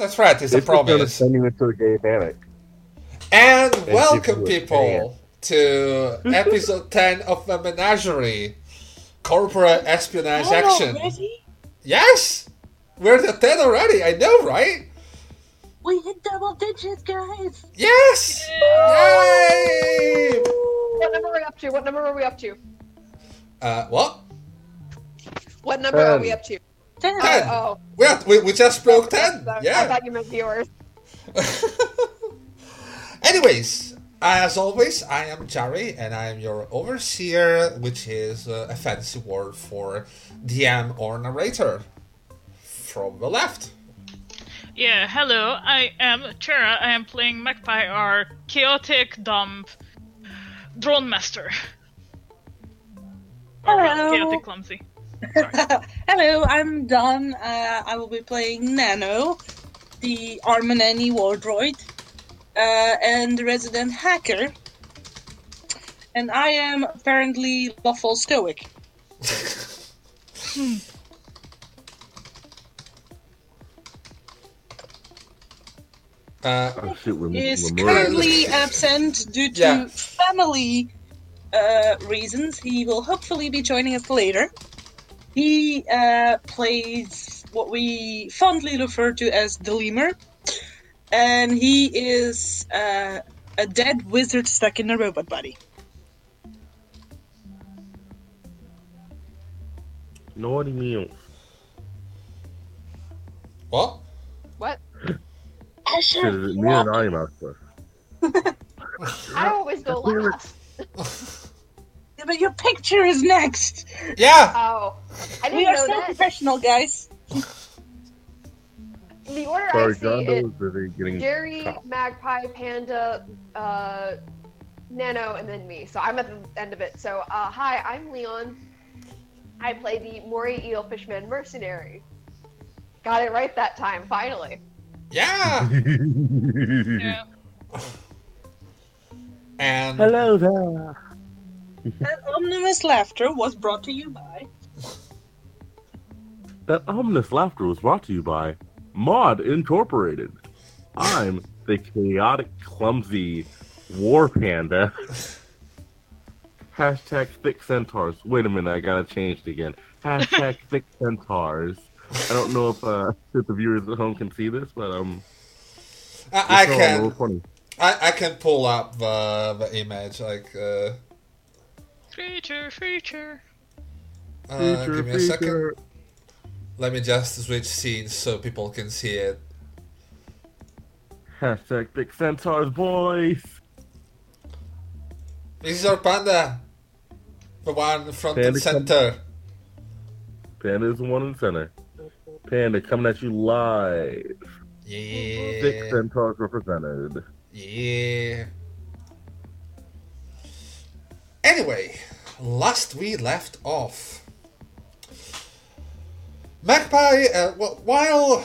That's right, it's a This is going to promise. send you into a gay panic. And people welcome, people, to episode 10 of the Menagerie Corporate Espionage Oh, Action. already? Yes! We're at 10 already, I know, right? We hit double digits, guys. Yes! Yay! What number are we up to? What number are we up to? Uh, what? What number are we up to? Ten. Ten. Oh, We, are- we, we just broke 10. I Yeah. thought you meant viewers. Anyways, as always, I am Jerry and I am your overseer, which is uh, a fancy word for DM or narrator. From the left. Yeah, hello, I am Chera. I am playing Magpie, our chaotic, dumb drone master. Or Hello. chaotic, clumsy. Hello, I'm Don. Uh, I will be playing Nano, the Armanani war droid, uh, and the resident hacker. And I am apparently lawful stoic. Uh, Oh shit, we're, Is we're currently absent due to Yeah. family uh, reasons. He will hopefully be joining us later. He uh, plays what we fondly refer to as the lemur, and he is uh, a dead wizard stuck in a robot body. Naughty meals. what? What? Shit, is it me and I am out first? I always go last. Yeah, but your picture is next. Yeah! Oh, I We didn't are know so that. professional, guys. The order Sorry, I see John is busy getting Jerry, chopped. Magpie, Panda, uh, Nano, and then me. So I'm at the end of it. So, uh, hi, I'm Leon. I play the Mori Eel Fishman mercenary. Got it right that time, finally. Yeah! Yeah. And Hello there. That ominous laughter was brought to you by. That ominous laughter was brought to you by Mod Incorporated. I'm the chaotic, clumsy war panda. Hashtag thick centaurs. Wait a minute, I gotta change it again. Hashtag thick centaurs. I don't know if uh, if the viewers at home can see this, but um, I, I it's all a little can. I, I can pull up the, the image like uh, Feature, feature. uh, Feature, give me a second. Let me just switch scenes so people can see it. Hashtag thick centaurs, boys. This is our panda. The one in front and Panda come- center. Panda is the one in center. Panda coming at you live. Thick Yeah. centaurs represented. Yeah. Anyway, last we left off. Magpie, uh, wh- while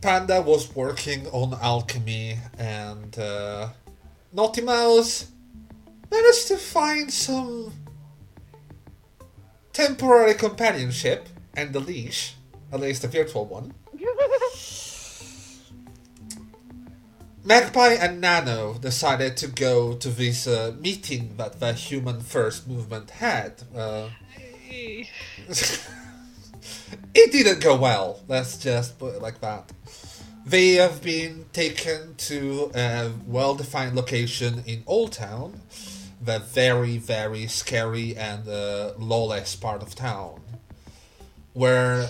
Panda was working on alchemy and uh, Naughty Mouse managed to find some temporary companionship and the leash, at least a virtual one. Magpie and Nano decided to go to this uh, meeting that the Human First movement had. Uh, it didn't go well, let's just put it like that. They have been taken to a well defined location in Old Town, the very, very scary and uh, lawless part of town, where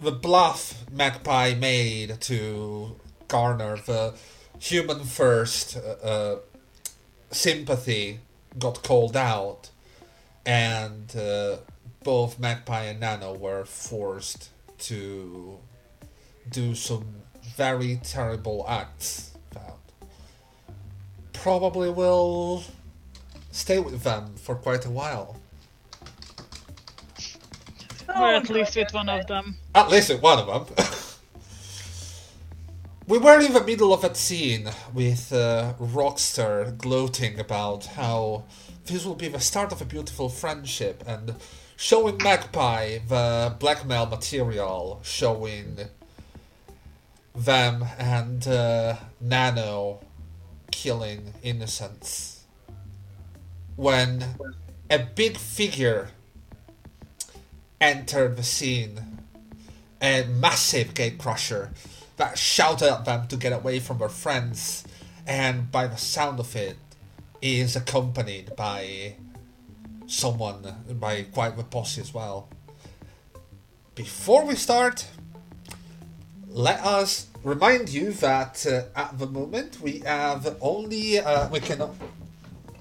the bluff Magpie made to garner the human first uh, uh, sympathy got called out, and uh, both Magpie and Nano were forced to do some very terrible acts that probably will stay with them for quite a while. or at least with one of them. At least with one of them. we were in the middle of that scene with uh, Rockstar gloating about how this will be the start of a beautiful friendship and showing Magpie the blackmail material showing them and uh, Nano killing innocents when a big figure entered the scene. A massive gatecrasher that shouted at them to get away from their friends, and by the sound of it, is accompanied by someone, by quite the posse as well. Before we start, let us remind you that uh, at the moment we have only uh, we can.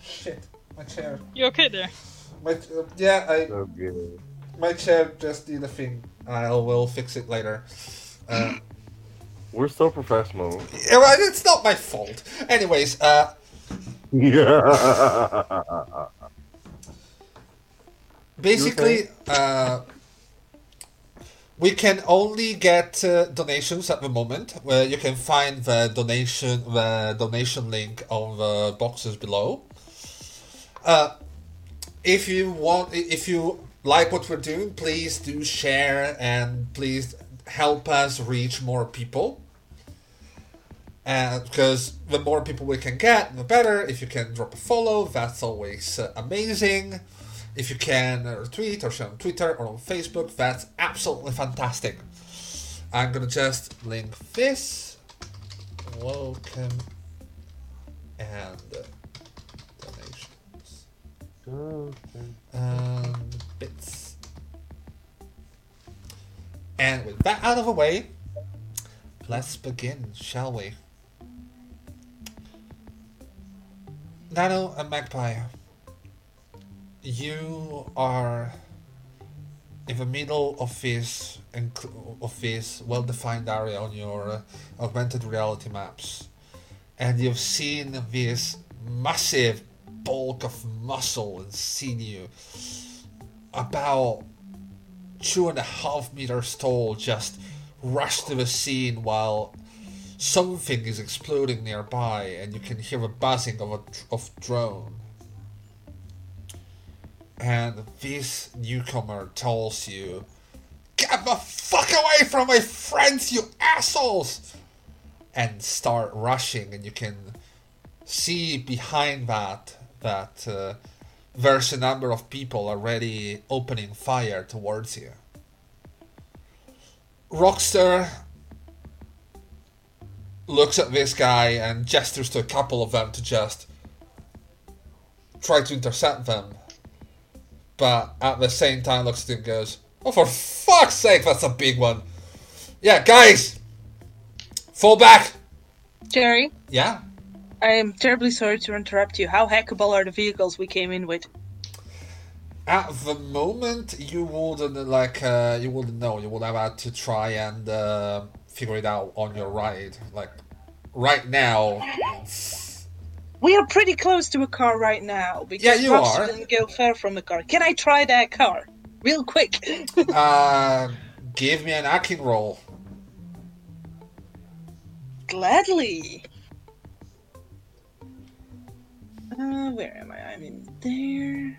Shit, my chair. You okay there? My uh, yeah, I So my chair just did a thing. I will fix it later. Uh, We're so professional. it's not my fault. Anyways, uh, Yeah. basically, uh, we can only get uh, donations at the moment. Where you can find the donation the donation link on the boxes below. Uh, if you want, if you like what we're doing, please do share and please help us reach more people. And because the more people we can get, the better. If you can drop a follow, that's always uh, amazing. If you can uh, retweet or share on Twitter or on Facebook, that's absolutely fantastic. I'm gonna just link this. Welcome and uh, donations and bits. And with that out of the way, let's begin, shall we? Nano and Magpie, you are in the middle of this of this well-defined area on your uh, augmented reality maps, and you've seen this massive bulk of muscle and sinew, about two and a half meters tall, just rush to the scene while something is exploding nearby, and you can hear the buzzing of a of drone. And this newcomer tells you, "Get the fuck away from my friends, you assholes!" And start rushing, and you can see behind that that uh, there's a number of people already opening fire towards you. Rockstar looks at this guy and gestures to a couple of them to just try to intercept them. But at the same time looks at him and goes, Oh for fuck's sake, that's a big one. Yeah, guys! Fall back! Jerry, Yeah? I am terribly sorry to interrupt you. How hackable are the vehicles we came in with? At the moment, you wouldn't like uh, you wouldn't know. You would have had to try and uh, figure it out on your ride. Like right now, We are pretty close to a car right now. Because Yeah, you are. didn't go far from the car. Can I try that car? Real quick. uh, give me an acting roll. Gladly. Uh, where am I? I'm in there.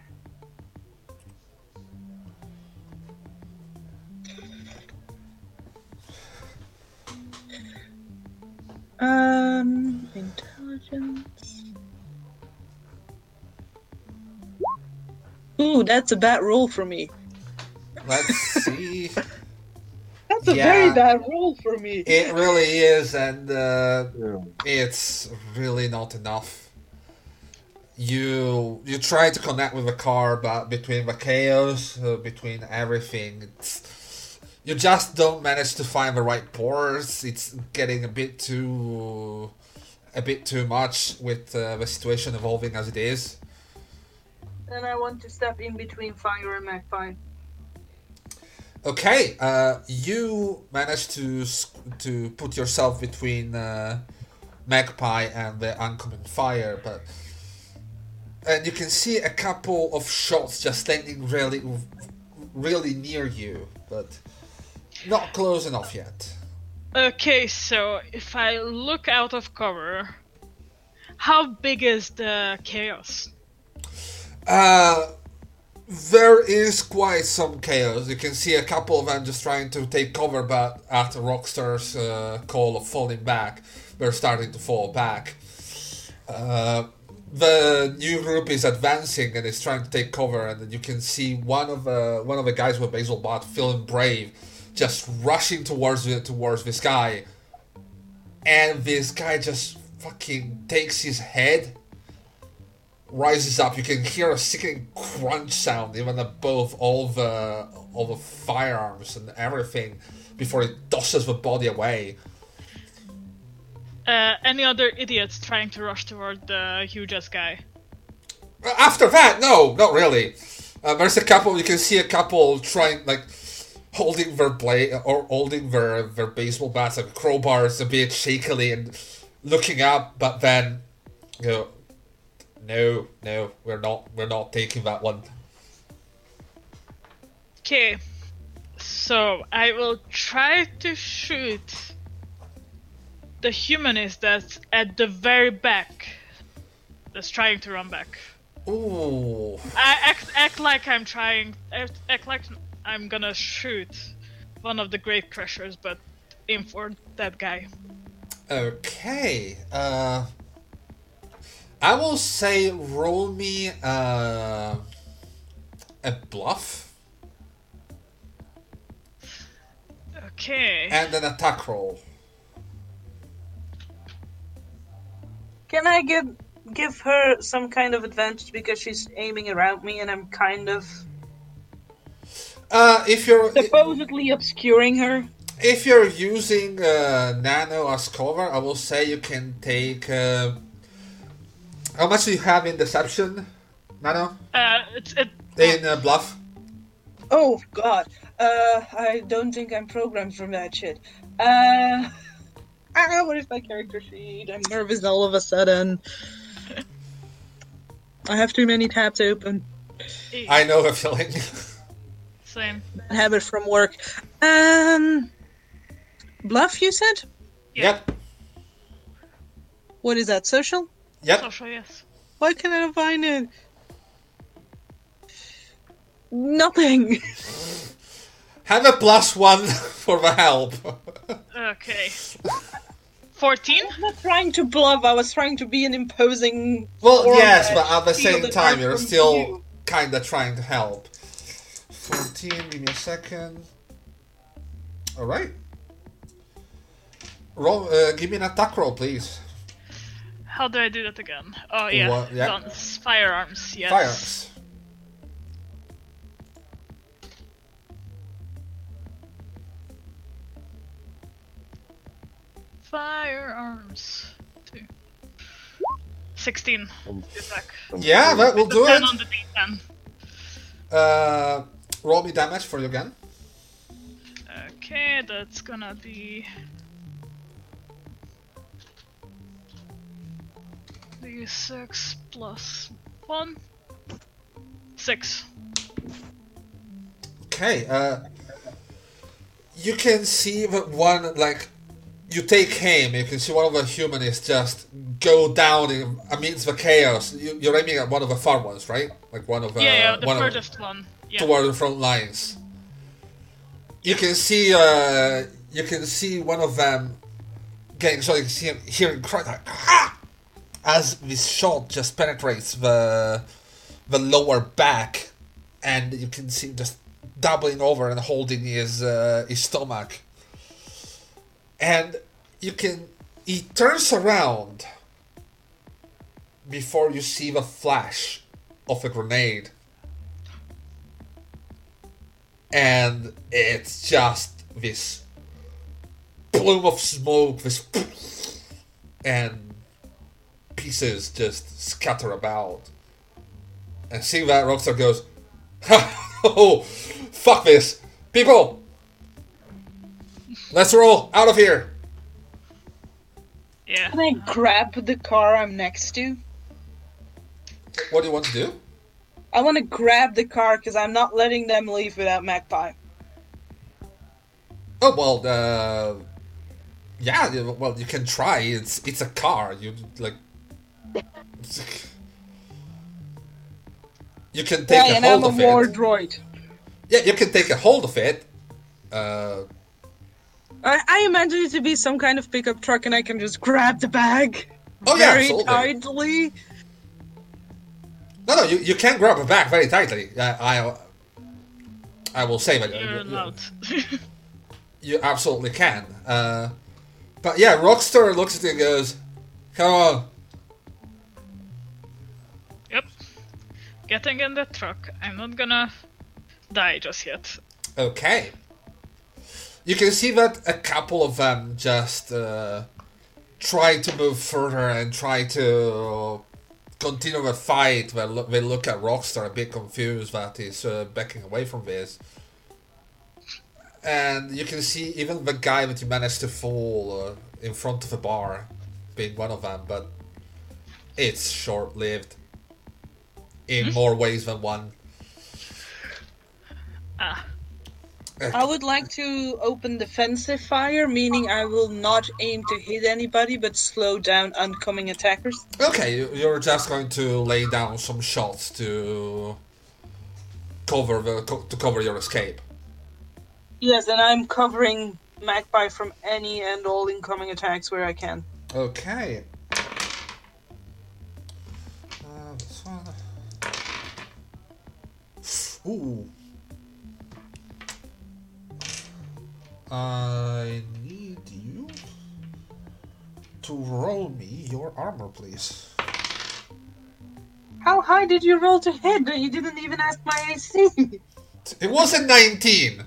Um, intelligence. Ooh, that's a bad roll for me. Let's see. That's a Yeah. very bad roll for me. it really is, and uh, Yeah. it's really not enough. You you try to connect with the car, but between the chaos, uh, between everything, it's you just don't manage to find the right pores. It's getting a bit too a bit too much with uh, the situation evolving as it is. Then I want to step in between Fire and Magpie. Okay, uh, you managed to to put yourself between uh, Magpie and the oncoming fire, but and you can see a couple of shots just standing really, really near you, but not close enough yet. Okay, so if I look out of cover, how big is the chaos? Uh, There is quite some chaos. You can see a couple of them just trying to take cover, but after Rockstar's uh, call of falling back, they're starting to fall back. Uh, the new group is advancing and is trying to take cover, and you can see one of the one of the guys with Basil Bot feeling brave, just rushing towards towards this guy, and this guy just fucking takes his head rises up. You can hear a sickening crunch sound even above all the all the firearms and everything before it tosses the body away. Uh, any other idiots trying to rush toward the huge ass guy? After that, no, not really. Uh, there's a couple. You can see a couple trying like holding their blade or holding their their baseball bats like crowbars a bit shakily and looking up, but then you know, no, no, we're not we're not taking that one. Okay, so I will try to shoot the humanist that's at the very back, that's trying to run back. Ooh. I act act like I'm trying. Act, act like I'm gonna shoot one of the gatecrashers, but aim for that guy. Okay. Uh, I will say roll me uh, a bluff Okay. and an attack roll. Can I give give her some kind of advantage because she's aiming around me and I'm kind of Uh, if you're supposedly obscuring her? if you're using uh, nano as cover, I will say you can take. Uh, how much do you have in deception, nano? Uh, it's it. In uh, bluff. Oh god. Uh I don't think I'm programmed for that shit. Uh Ah, what is my character sheet? I'm nervous all of a sudden. I have too many tabs open. I know the feeling. Same. Bad habit from work. Um Bluff you said? yep. What is that, social? Yep. Social, yes. Why can't I find it? Nothing. Have a plus one for the help. Okay. Fourteen. I'm not trying to bluff. I was trying to be an imposing. Well, yes, but at the same time, you're still you. kind of trying to help. 14, give me a second. Alright. Roll, uh, give me an attack roll, please. How do I do that again? Oh yeah, What- yeah. guns, firearms. Yes. Fires. Firearms. Two. Sixteen. Attack. Yeah, that will do Ten it. on the D10. Uh, roll me damage for you again. Okay, that's gonna be. The six plus one. Six. Okay, uh, you can see that one, like, you take aim, you can see one of the humanists just go down in, amidst the chaos. You, you're aiming at one of the far ones, right? Like one of the, yeah, yeah, the one of- one. Yeah. toward the front lines. You can see, uh, you can see one of them getting shot. You can see him hearing cry like, "Ah!" as this shot just penetrates the the lower back, and you can see him just doubling over and holding his uh, his stomach. And you can he turns around before you see the flash of a grenade and it's just this plume of smoke, this and pieces just scatter about. And seeing that, Rockstar goes, "Oh, fuck this, people! Let's roll out of here." Yeah. Can I grab the car I'm next to? What do you want to do? I want to grab the car because I'm not letting them leave without Magpie. Oh well, uh, yeah. Well, you can try. It's it's a car. You like. You can take Yeah, a and hold I'm a of war it. droid. Yeah, you can take a hold of it. Uh, I, I imagine it to be some kind of pickup truck, and I can just grab the bag oh yeah, very absolutely. tightly. No, no, you, you can grab a bag very tightly. Uh, I I will say that uh, You're you, you- you absolutely can. Uh, but yeah, Rockstar looks at you and goes, "Come on." yep. Getting in the truck. I'm not gonna die just yet. Okay. You can see that a couple of them just uh, try to move further and try to continue the fight. They look, they look at Rockstar a bit confused that he's uh, backing away from this. And you can see even the guy that you managed to fall uh, in front of the bar being one of them, but it's short lived in more ways than one. Ah, I would like to open defensive fire, meaning I will not aim to hit anybody, but slow down oncoming attackers. Okay, you- you're just going to lay down some shots to cover the to cover your escape. Yes, and I'm covering Magpie from any and all incoming attacks where I can. Okay. Uh, this one. Ooh. I need you to roll me your armor, please. How high did you roll to hit? You didn't even ask my AC. It was a 19.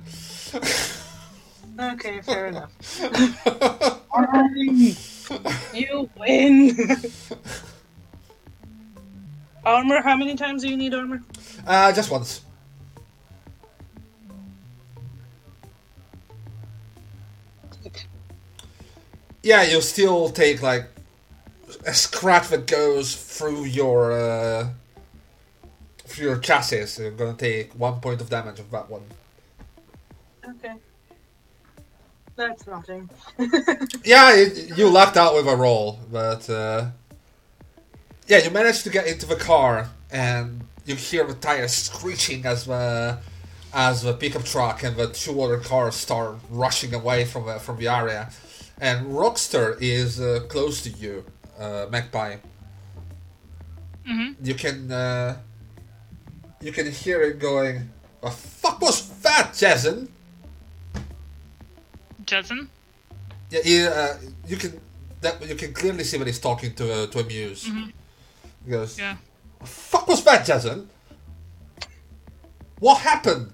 okay, fair enough. you win. armor? How many times do you need armor? Uh, just once. Yeah, you still take like a scratch that goes through your uh, through your chassis. You're gonna take one point of damage of that one. Okay. That's nothing. Yeah, it, you lucked out with a roll, but uh, yeah, you managed to get into the car, and you hear the tires screeching as the as the pickup truck and the two other cars start rushing away from the, from the area, and Rockstar is uh, close to you, uh, Magpie. Mhm. You can uh, you can hear it going. The fuck was that, Jason? Jason? Yeah, he, uh, you can that you can clearly see when he's talking to uh, to a muse. He goes, Yeah. "Fuck was that, Jason? What happened?"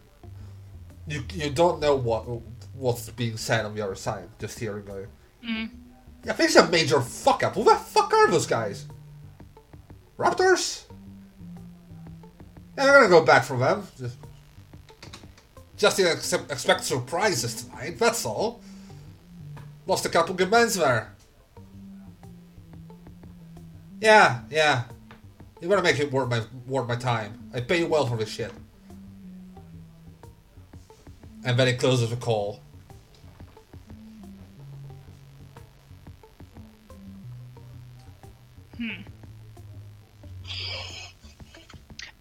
You you don't know what what's being said on the other side. Just hearing going, Mm. "Yeah, this is a major fuck up. Who the fuck are those guys? Raptors? Yeah, I'm gonna go back from them. Just, just accept, expect surprises tonight. That's all." Lost a couple good men's there. Yeah, yeah. You gotta make it worth my worth my time. I pay you well for this shit. And then he closes the call.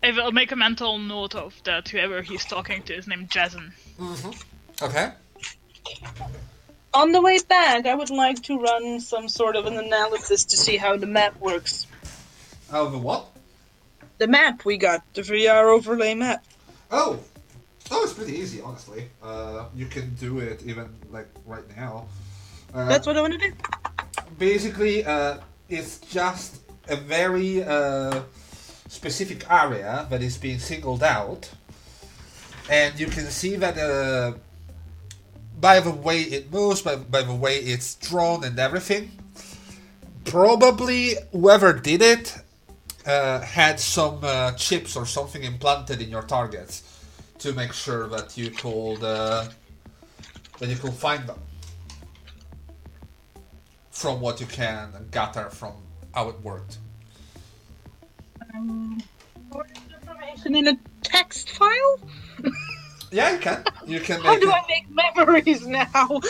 I will make a mental note of that whoever he's talking to is named Jason. Mhm. Okay. On the way back, I would like to run some sort of an analysis to see how the map works. Oh, the what? The map we got, the VR overlay map. Oh, oh, it's pretty easy, honestly. Uh, you can do it even like right now. Uh, That's what I want to do. basically uh, it's just a very uh, specific area that is being singled out. And you can see that uh, by the way it moves by, by the way it's drawn and everything probably whoever did it uh, had some uh, chips or something implanted in your targets to make sure that you could uh, that you could find them from what you can gather from how it worked. More information in a text file? Yeah, you can. You can How do it- I make memories now?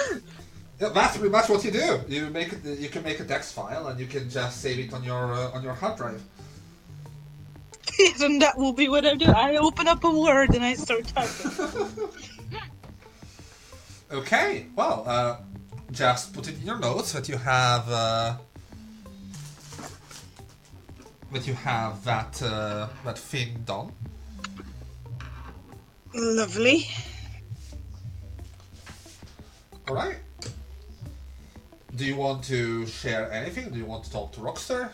Yeah, that's pretty much what you do. You make. You can make a text file and you can just save it on your uh, on your hard drive. and that will be what I do. I open up a word and I start typing. Okay, well, uh, just put it in your notes that you have uh, that you have that uh, that thing done. Lovely. All right. Do you want to share anything? Do you want to talk to Rockstar?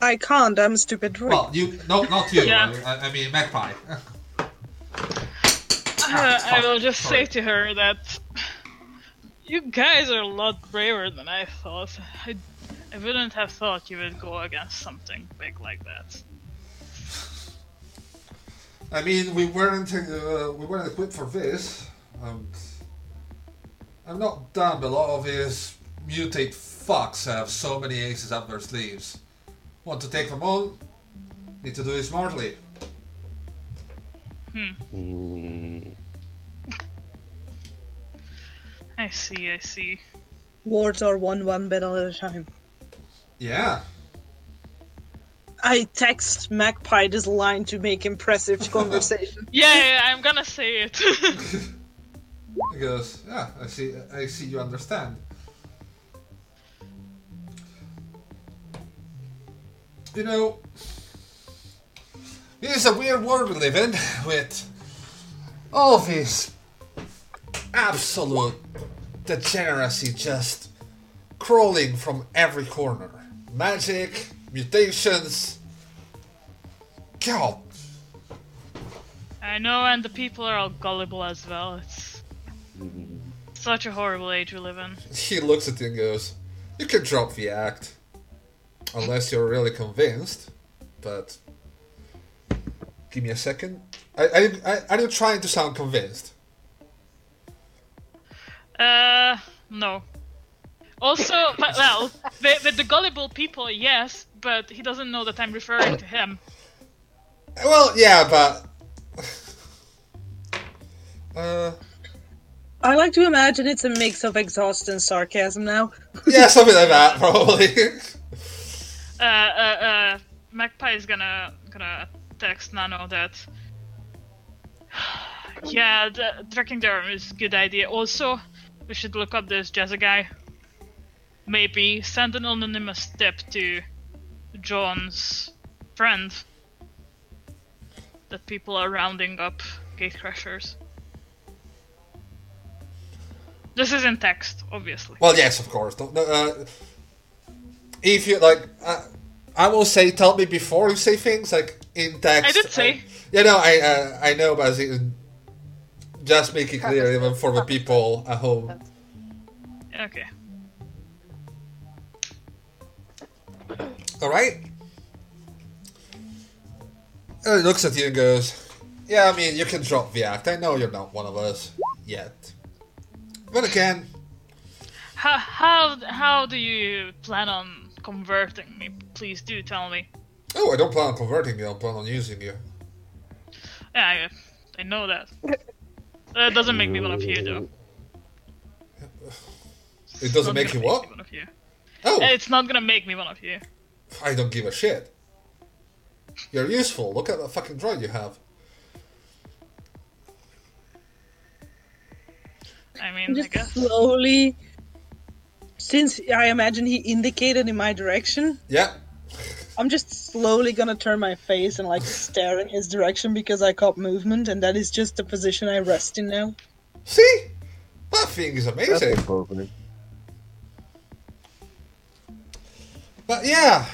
I can't. I'm a stupid droid. Well, you no, not you. Yeah. I, I mean Magpie. Uh, I will just Sorry. say to her that you guys are a lot braver than I thought. I, I wouldn't have thought you would go against something big like that. I mean, we weren't uh, we weren't equipped for this. Um, I'm not dumb. but A lot of these mutate fucks have so many aces up their sleeves. Want to take them on? Need to do it smartly. Mm, I see, I see. Wars are won one battle at a time. Yeah. I text Magpie this line to make impressive conversation. Yeah, yeah, I'm gonna say it. He goes, yeah. I see. I see. You understand. You know, it is a weird world we live in with all this absolute degeneracy just crawling from every corner. Magic, mutations. God, I know, and the people are all gullible as well. It's such a horrible age we live in. he looks at you and goes, "You can drop the act, unless you're really convinced." But give me a second. Are, are, you, are are you trying to sound convinced? Uh, no. Also, but, well, with, with the gullible people, yes, but he doesn't know that I'm referring to him. Well, yeah, but uh, I like to imagine it's a mix of exhaust and sarcasm now. yeah, something like that, probably. Uh, uh, uh, Magpie is gonna gonna text none of that. yeah, the tracking them is a good idea. Also, we should look up this Jazza guy. Maybe send an anonymous tip to John's friend that people are rounding up gatecrashers. This is in text, obviously. Well, yes, of course. Uh, if you like, uh, I will say, tell me before you say things like in text. I did say. yeah, no, I uh, I know, but just make it clear, even for the people at home. Okay. All right. And he looks at you and goes, "Yeah, I mean, you can drop the act. I know you're not one of us yet. But again, How how how do you plan on converting me? Please do tell me. Oh, I don't plan on converting you. I plan on using you. Yeah, I, I know that. That doesn't make me one of you, though. It doesn't make you gonna what? me one of you. Oh, It's not gonna make me one of you. I don't give a shit. You're useful. Look at the fucking droid you have. I mean, I Just guess. slowly, since I imagine he indicated in my direction, Yeah. I'm just slowly gonna turn my face and like stare in his direction because I caught movement, and that is just the position I rest in now. See? That thing is amazing. opening. But yeah.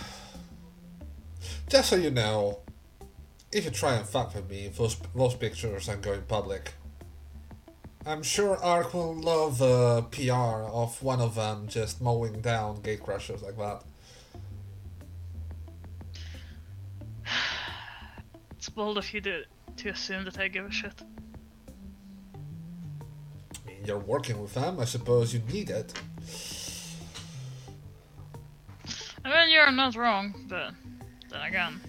Just so you know, if you try and fuck with me, those, those pictures are going public. I'm sure Ark will love uh, PR of one of them just mowing down gatecrashers like that. Bold of you to, to assume that I give a shit. I mean, you're working with them, I suppose you need it. I mean, you're not wrong, but then again.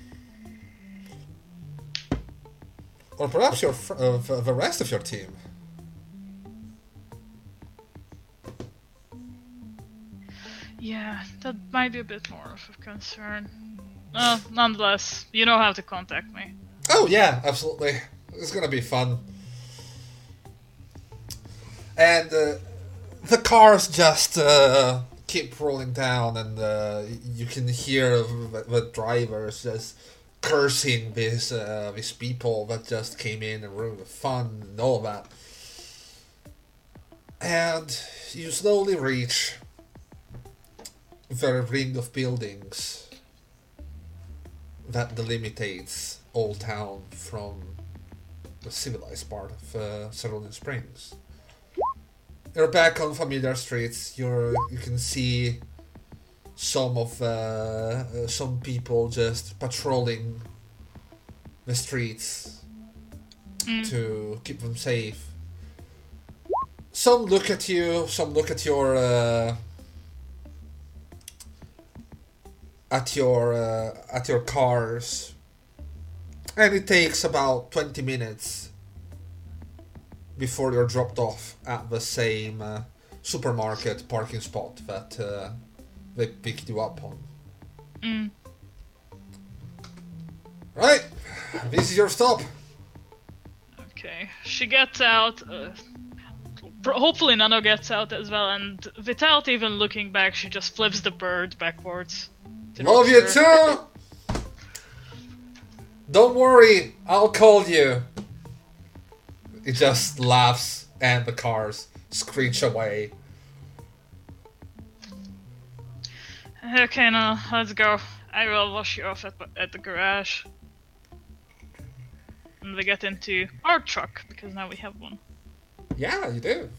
Or perhaps your fr- uh, the the rest of your team. Yeah, that might be a bit more of a concern. Uh, nonetheless, you know how to contact me. Oh yeah, absolutely. It's gonna be fun. And uh, the cars just uh, keep rolling down, and uh, you can hear the, drivers just cursing these uh, these people that just came in and ruined the fun and all that. And you slowly reach the ring of buildings that delimitates Old Town from the civilized part of uh, Surrounding Springs. You're back on familiar streets. You're you can see some of uh, uh, some people just patrolling the streets to keep them safe. Some look at you. Some look at your uh, at your uh, at your cars, and it takes about twenty minutes before you're dropped off at the same uh, supermarket parking spot that uh, they picked you up on. Mm. Right, this is your stop. Okay. She gets out. Uh, hopefully, Nano gets out as well, and without even looking back, she just flips the bird backwards. Love you sure- too. Don't worry, I'll call you. It just laughs, and the cars screech away. Okay, now let's go. I will wash you off at, at the garage. And we get into our truck, because now we have one. Yeah, you do.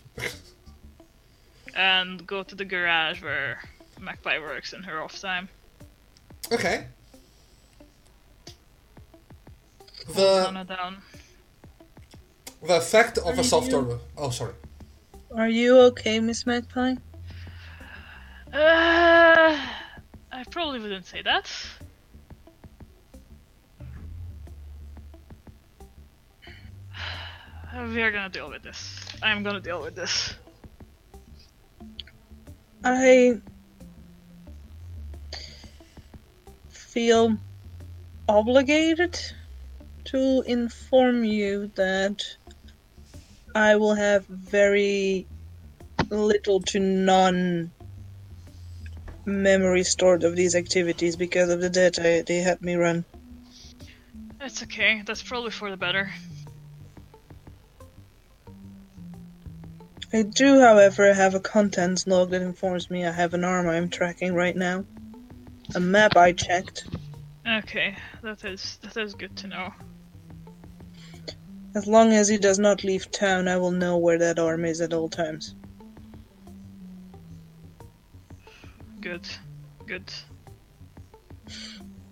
And go to the garage where Magpie works in her off time. Okay. The down. the effect of Are a you- software. Oh, sorry. Are you okay, Miss Magpie? Uh, I probably wouldn't say that. We are gonna deal with this. I'm gonna deal with this. I feel obligated to inform you that I will have very little to none memory stored of these activities because of the data they had me run. That's okay. That's probably for the better. I do, however, have a contents log that informs me I have an arm I'm tracking right now. A map I checked. Okay, that is that is good to know. As long as he does not leave town, I will know where that arm is at all times. Good, good.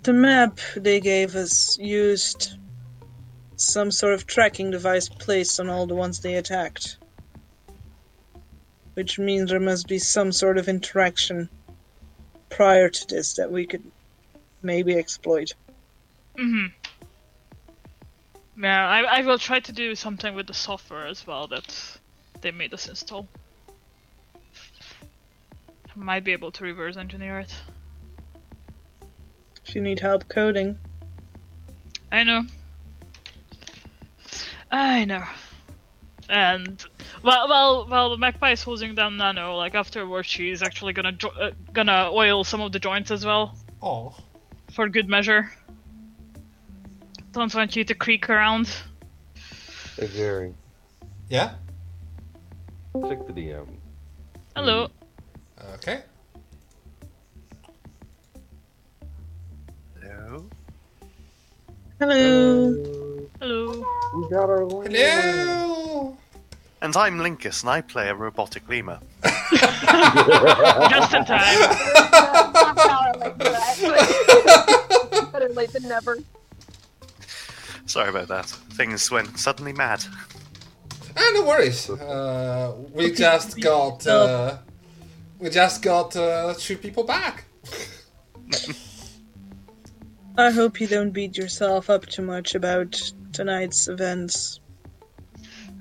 The map they gave us used some sort of tracking device placed on all the ones they attacked. Which means there must be some sort of interaction prior to this that we could maybe exploit. Mhm. Yeah, I I will try to do something with the software as well that they made us install. Might be able to reverse engineer it. If you need help coding, I know. I know. And well, well, well, Magpie is holding down Nano. Like afterwards, she's actually gonna jo- uh, gonna oil some of the joints as well Oh, for good measure. Don't want you to creak around. Hey, Jerry. yeah. Check the DM. Hello. Okay. Hello? hello. Hello. We got our Hello. And I'm Linkus, and I play a robotic lemur. Just in time. Not power like that. Better late than never. Sorry about that. Things went suddenly mad. Ah, no worries. Uh, we just got uh, we just got uh, two people back. I hope you don't beat yourself up too much about tonight's events.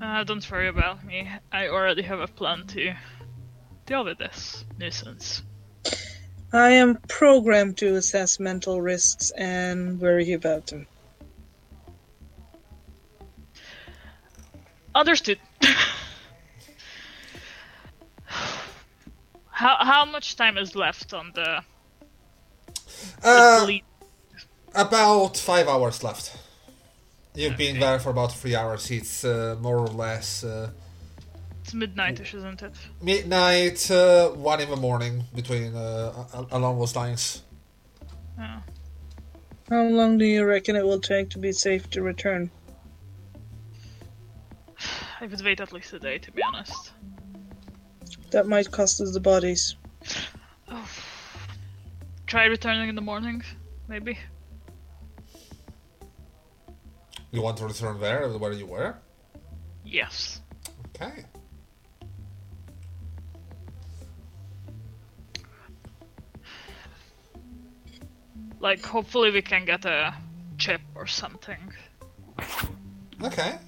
Uh, don't worry about me. I already have a plan to deal with this nuisance. I am programmed to assess mental risks and worry about them. Understood. how how much time is left on the, the Uh, bleed? about five hours left. You've been there for about three hours. It's uh, more or less uh, It's midnightish, isn't it? midnight, uh, one in the morning, between uh, along those lines. Yeah. How long do you reckon it will take to be safe to return? I would wait at least a day, to be honest. That might cost us the bodies. Oh. Try returning in the morning, maybe. You want to return there, where you were? Yes. Okay. Like, hopefully we can get a chip or something. Okay.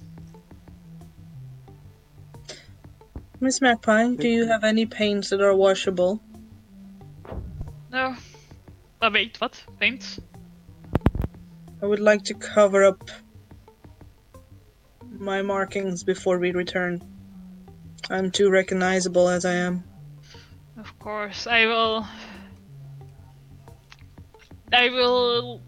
Miss Magpie, do you have any paints that are washable? No. Oh, wait, what? Paint? I would like to cover up my markings before we return. I'm too recognizable as I am. Of course, I will. I will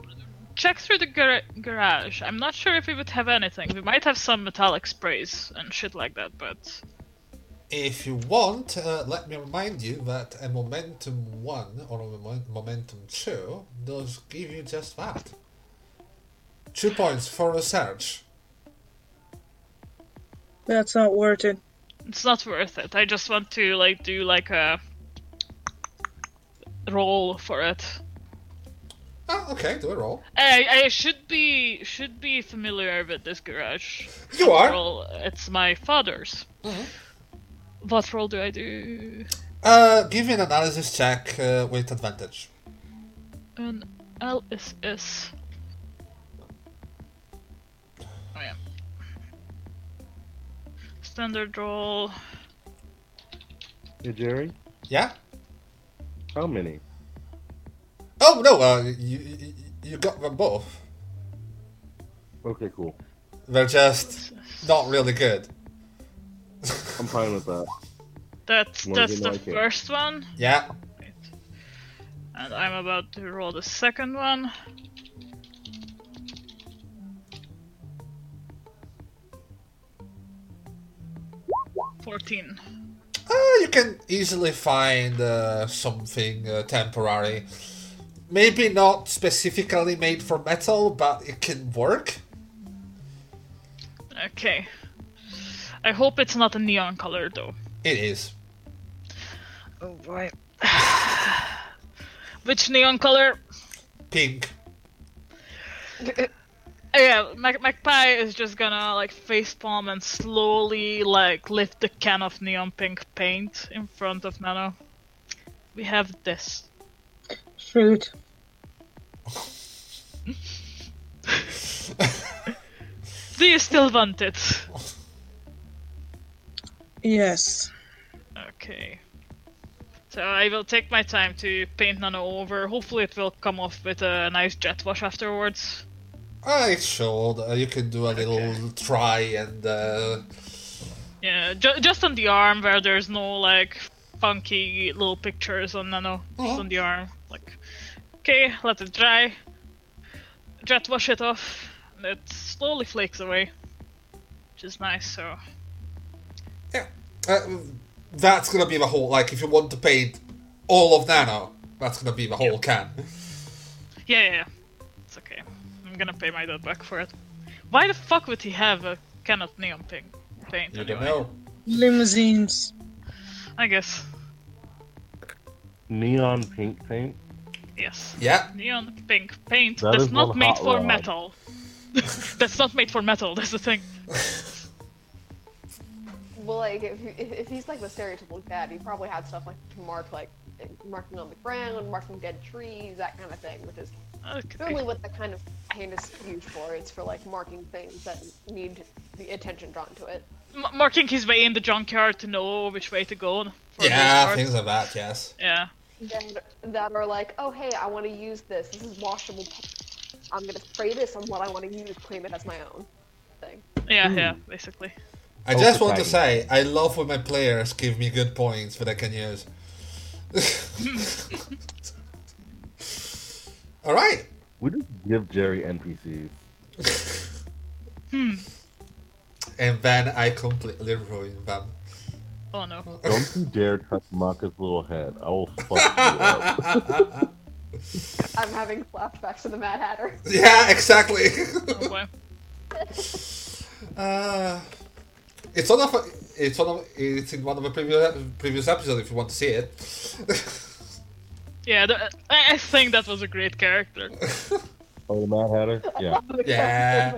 check through the gar- garage. I'm not sure if we would have anything. We might have some metallic sprays and shit like that, but If you want, uh, let me remind you that a momentum one or a Momen- momentum two does give you just that. Two points for research. That's not worth it. it's not worth it. I just want to like do like a roll for it. Ah, okay, do a roll. I I should be should be familiar with this garage. You are. Roll. It's my father's. Mhm. What roll do I do? Uh, give me an analysis check uh, with advantage. An LSS. Oh yeah. Standard roll. Hey, Jerry, Yeah. how many? Oh no, uh, you you, you got them both. Okay, cool. They're just not really good. I'm fine with that. That's More that's the I can. first one. Yeah. And I'm about to roll the second one. Fourteen. Uh, you can easily find uh, something uh, temporary. Maybe not specifically made for metal, but it can work. Okay. I hope it's not a neon color though. It is. Oh boy. Which neon color? Pink. Oh, yeah, Mac- Magpie is just gonna like facepalm and slowly like lift the can of neon pink paint in front of Nano. We have this. Fruit. Do you still want it? Yes. Okay. So I will take my time to paint Nano over. Hopefully it will come off with a nice jet wash afterwards. Ah, it showed. Uh, you can do a little Okay. try and. Uh, Yeah, ju- just on the arm where there's no like funky little pictures on Nano. Just Uh-huh. on the arm. Like, okay, let it dry. Jet wash it off. and It slowly flakes away, which is nice. So yeah. Uh, that's gonna be the whole. Like, if you want to paint all of Nano, that's gonna be the whole can. yeah, yeah, yeah. it's okay. I'm gonna pay my dad back for it. Why the fuck would he have a can of neon pink paint You anyway? don't know. Limousines. I guess Neon pink paint. yes. Yeah. Neon pink paint That that's is not made for rod. metal. that's not made for metal. That's the thing. Well, like if, if if he's like the stereotypical dad, he probably had stuff like to mark like marking on the ground, marking dead trees, that kind of thing, which is Okay. normally what the kind of paint is used for. It's for like marking things that need the attention drawn to it. M- marking his way in the junkyard to know which way to go. For Yeah, things like that. Yes. Yeah. that, that are like, oh hey, I want to use this. This is washable. I'm gonna spray this on what I want to use, claim it as my own thing. Yeah, Hmm. yeah, basically. I just want to say, I love when my players give me good points that I can use. All right. We just give Jerry NPCs. hmm. And then I completely ruin them. Oh no. Don't you dare touch Maka's little head. I will fuck you up. I'm having flashbacks to the Mad Hatter. Yeah, exactly. Oh boy. uh, it's one of it's one of it's in one of the previous previous episodes if you want to see it. Yeah, the, I, I think that was a great character. Oh, the Mad Hatter? Yeah. Yeah.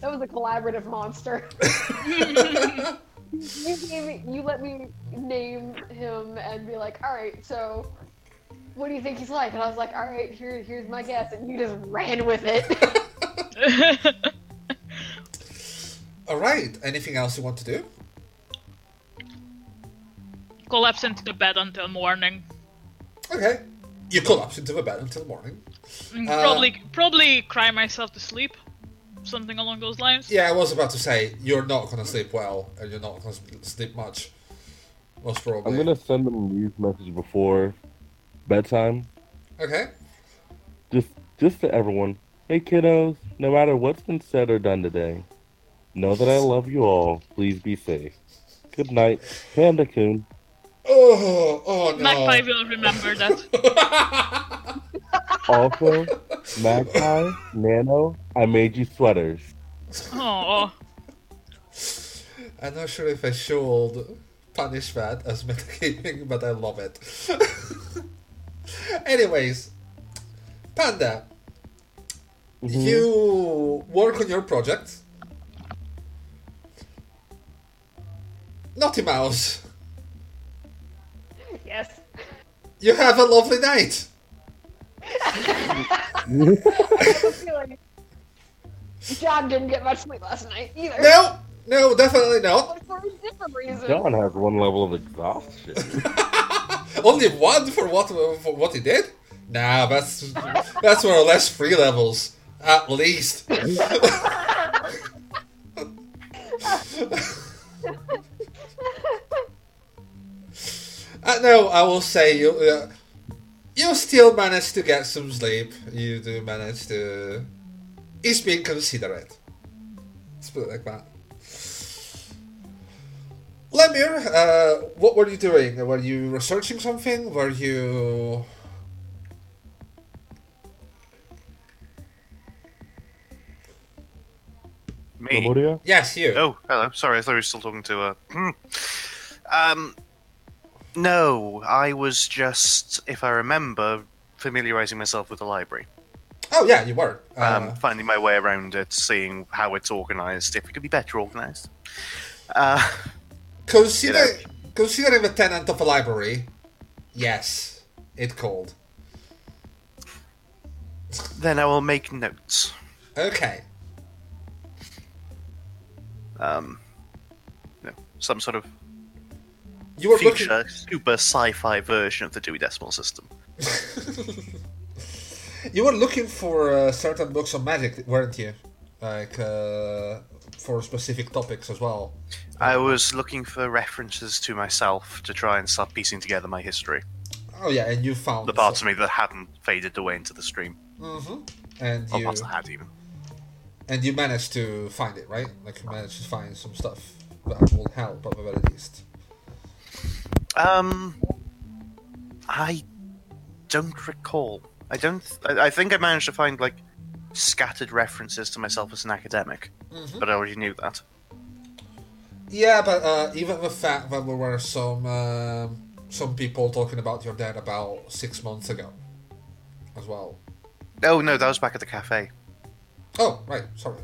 That was a collaborative monster. you, gave you let me name him and be like, all right, so what do you think he's like? And I was like, all right, here, here's my guess, and you just ran with it. All right. Anything else you want to do? Collapse into the bed until morning. Okay. You collapse into the bed until morning. Uh, probably, probably cry myself to sleep. Something along those lines. Yeah, I was about to say you're not gonna sleep well, and you're not gonna sleep much. Most probably. I'm gonna send them a news message before bedtime. Okay. Just just to everyone. Hey kiddos, no matter what's been said or done today, know that I love you all. Please be safe. Good night, Panda Coon. Oh, oh no. Magpie will remember that. Also, Magpie, Nano, I made you sweaters. Oh, I'm not sure if I should punish that as metagaming, but I love it. Anyways, Panda, mm-hmm. you work on your project. Naughty Mouse, yes. you have a lovely night. John didn't get much sleep last night either. No, no, definitely not. But for a different reason. John has one level of exhaustion. Only one for what for what he did? Nah, that's that's more or less three levels at least. uh, no, I will say you uh, you still manage to get some sleep. You do manage to. He's being considerate. Let's put it like that. Lemire, uh, what were you doing? Were you researching something? Were you. Me. Samuria? Yes, you. Oh, hello. Sorry, I thought you were still talking to uh hmm. Um No, I was just, if I remember, familiarizing myself with the library. Oh, yeah, you were. Uh, Um, finding my way around it, seeing how it's organized, if it could be better organized. Uh, consider, you know. considering the tenant of a library, yes, it called. then I will make notes. Okay. Um, you know, some sort of You looking. future super sci-fi version of the Dewey Decimal System. You were looking for uh, certain books on magic, weren't you? Like uh, for specific topics as well. I was looking for references to myself to try and start piecing together my history. Oh yeah, and you found The parts of me that hadn't faded away into the stream. hmm And Or you parts that had even. And you managed to find it, right? Like you managed to find some stuff that will help at the very least. Um, I don't recall. I don't. I, I think I managed to find like scattered references to myself as an academic, but I already knew that. Yeah, but uh, even the fact that there were some um some people talking about your dad about six months ago, as well. Oh no, that was back at the cafe. Oh, right. Sorry.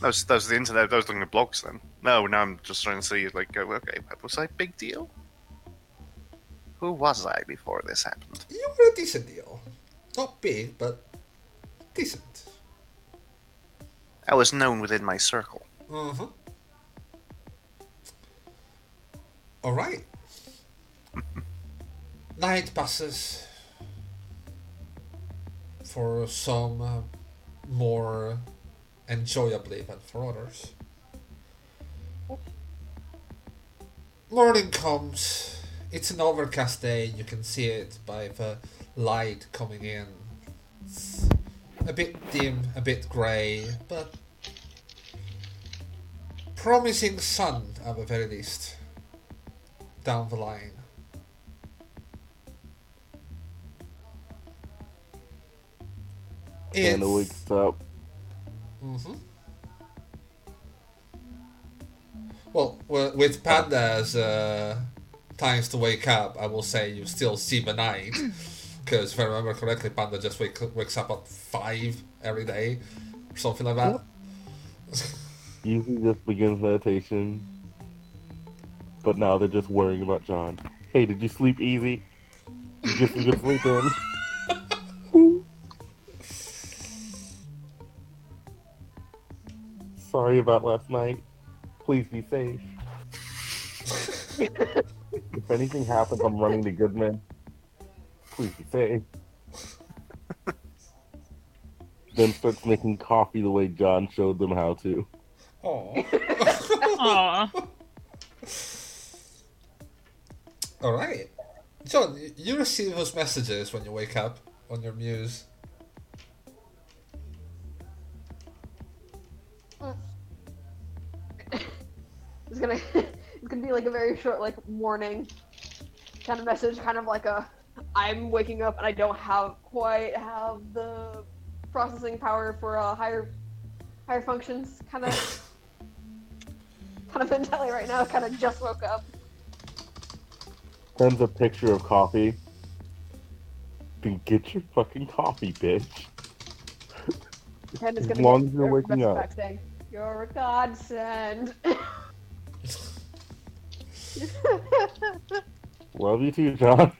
That was that was the internet. I was looking at blogs then. No, now I'm just trying to see like, okay, was I a big deal? Who was I before this happened? You were a decent deal. Not big, but decent. I was known within my circle. Uh-huh. All right. Night passes for some uh, more enjoyably than for others. Morning comes. It's an overcast day. You can see it by the light coming in. It's a bit dim, a bit grey, but promising sun at the very least. Down the line. It's- wakes up. Mm-hmm. Well, with pandas uh, times to wake up, I will say you still see the night. Because if I remember correctly, panda just wake, wakes up at five every day, or something like that. Usually just begins meditation. But now they're just worrying about John. Hey, did you sleep easy? Did you get some good sleep in? Sorry about last night. Please be safe. if anything happens, I'm running to Goodman. Please be safe. then starts making coffee the way John showed them how to. Oh. Aw. All right, John, you receive those messages when you wake up on your muse. It's gonna it's gonna be like a very short like warning kind of message, kind of like a I'm waking up and I don't have quite have the processing power for uh, higher higher functions. Kind of kind of mentally right now. Kind of just woke up. Sends a picture of coffee. Then get your fucking coffee, bitch. And is As gonna long get as you're waking up. You're a godsend. Love you too, John.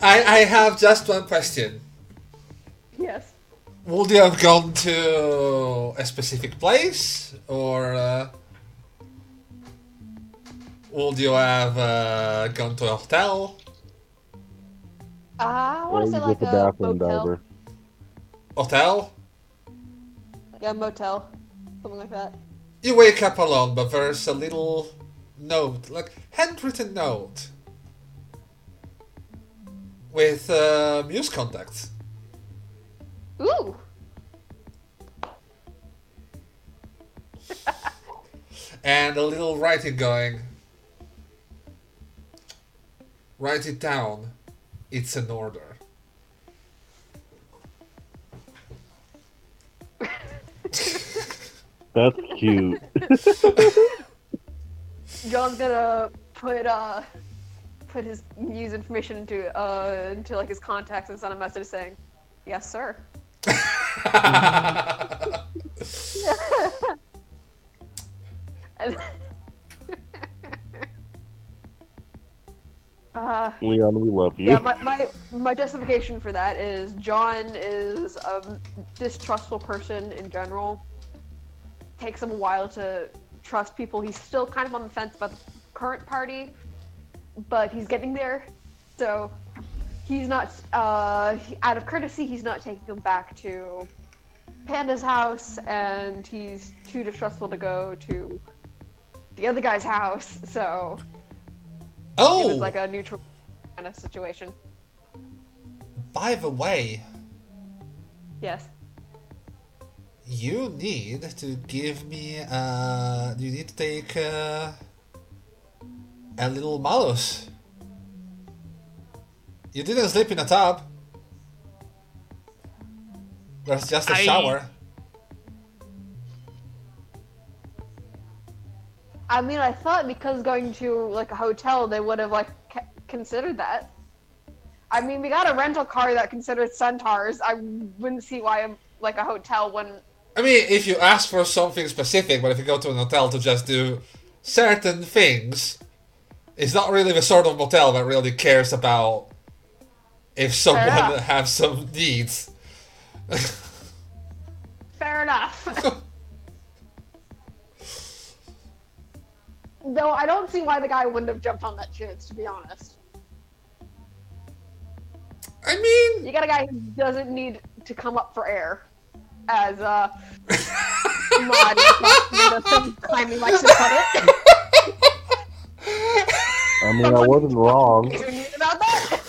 I, I have just one question. yes. Would you have gone to a specific place, or uh, would you have uh, gone to a hotel? Uh, I Or want you to say like a bathroom motel. diver. Hotel? Like a motel. Something like that. You wake up alone, but there's a little note, like handwritten note, with uh, Muse contacts. Ooh. and a little writing going. Write it down. It's an order. That's cute. John's gonna put uh put his Muse information into uh into like his contacts and send a message saying, "Yes, sir." And- uh, Leon, we love you. yeah, my, my my justification for that is John is a distrustful person in general. Takes him a while to trust people. He's still kind of on the fence about the current party, but he's getting there. So he's not. Uh, he- out of courtesy, he's not taking them back to Panda's house, and he's too distrustful to go to the other guy's house. So it Oh, was like a neutral kind of situation. by the way, Yes. You need to give me. Uh, you need to take uh, a little malus. You didn't sleep in a tub. There's just a I- shower. I mean, I thought because going to like a hotel, they would have like c- considered that. I mean, we got a rental car that considered centaurs. I wouldn't see why like a hotel wouldn't. I mean, if you ask for something specific, but if you go to an hotel to just do certain things, it's not really the sort of motel that really cares about if someone has some needs. Fair enough. Though I don't see why the guy wouldn't have jumped on that chance, to be honest. I mean, You got a guy who doesn't need to come up for air, as uh, Maud kindly likes to put it. I mean, I wasn't wrong. About that?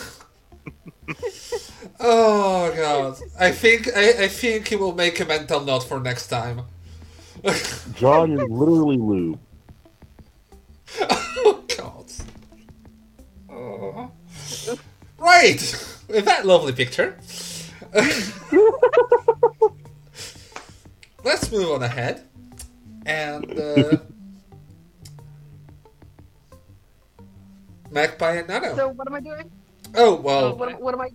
oh god. I think I, I think he will make a mental note for next time. John is literally lube. oh god. Oh. Right. With that lovely picture. Let's move on ahead. And uh, Magpie and Nano. So what am I doing? oh well, What, what am I?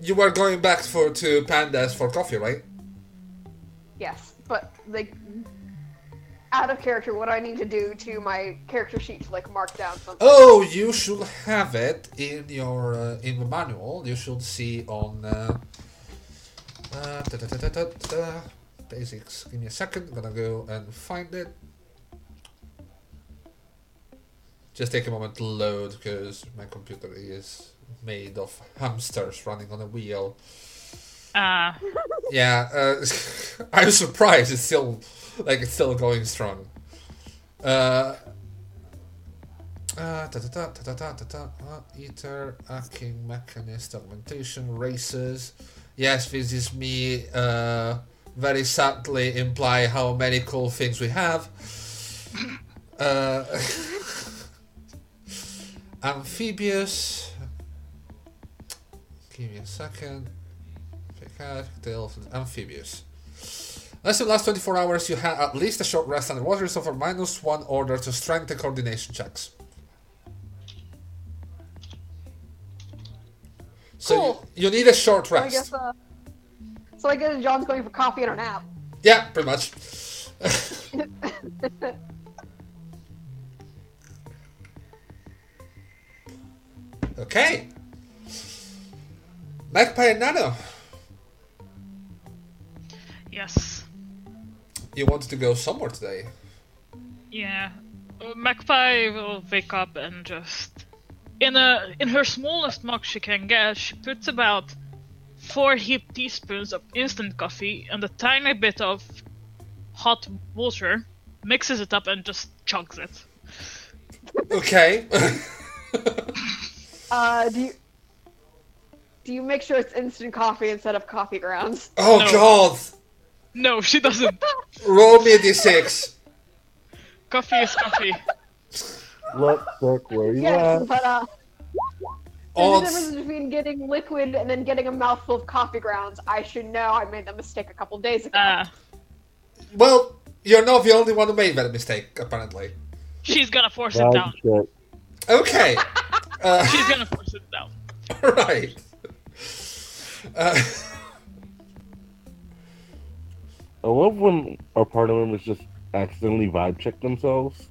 you were going back for to Pandas for coffee, right? Yes, but like out of character, what I need to do to my character sheet to like mark down something? Oh, you should have it in your uh, in the manual. You should see on uh, uh, da, da, da, basics. Give me a second. I'm gonna go and find it. Just take a moment to load because my computer is made of hamsters running on a wheel. Uh, Yeah, uh, I'm surprised it's still like it's still going strong. Uh, uh, da, da, da, da, da, da, da, uh, eater, hacking, mechanist, augmentation, races. Yes, this is me. Uh, very subtly imply how many cool things we have. Uh, amphibious. Give me a second. Cat, tail, amphibious. Less than last 24 hours, you had at least a short rest underwater, so for minus one order to strength and coordination checks. So Cool. you, you need a short So I rest. guess uh, so I guess John's going for coffee and a nap. Yeah, pretty much. okay. Magpie and Nano, yes. you wanted to go somewhere today. Yeah. Uh, Magpie will wake up and just in a in her smallest mug she can get, she puts about four heaped teaspoons of instant coffee and a tiny bit of hot water, mixes it up and just chugs it. Okay. Uh, do you do you make sure it's instant coffee instead of coffee grounds? oh No. god! No, she doesn't. Roll me a d6. coffee is coffee. Let's check where you Yes, at. but uh, there's a Odds. difference between getting liquid and then getting a mouthful of coffee grounds. I should know. I made that mistake a couple days ago. Uh, Well, you're not the only one who made that mistake, apparently. she's gonna force it down. check. Okay. Uh, She's gonna force it down. right. Uh, I love when our party members just accidentally vibe check themselves.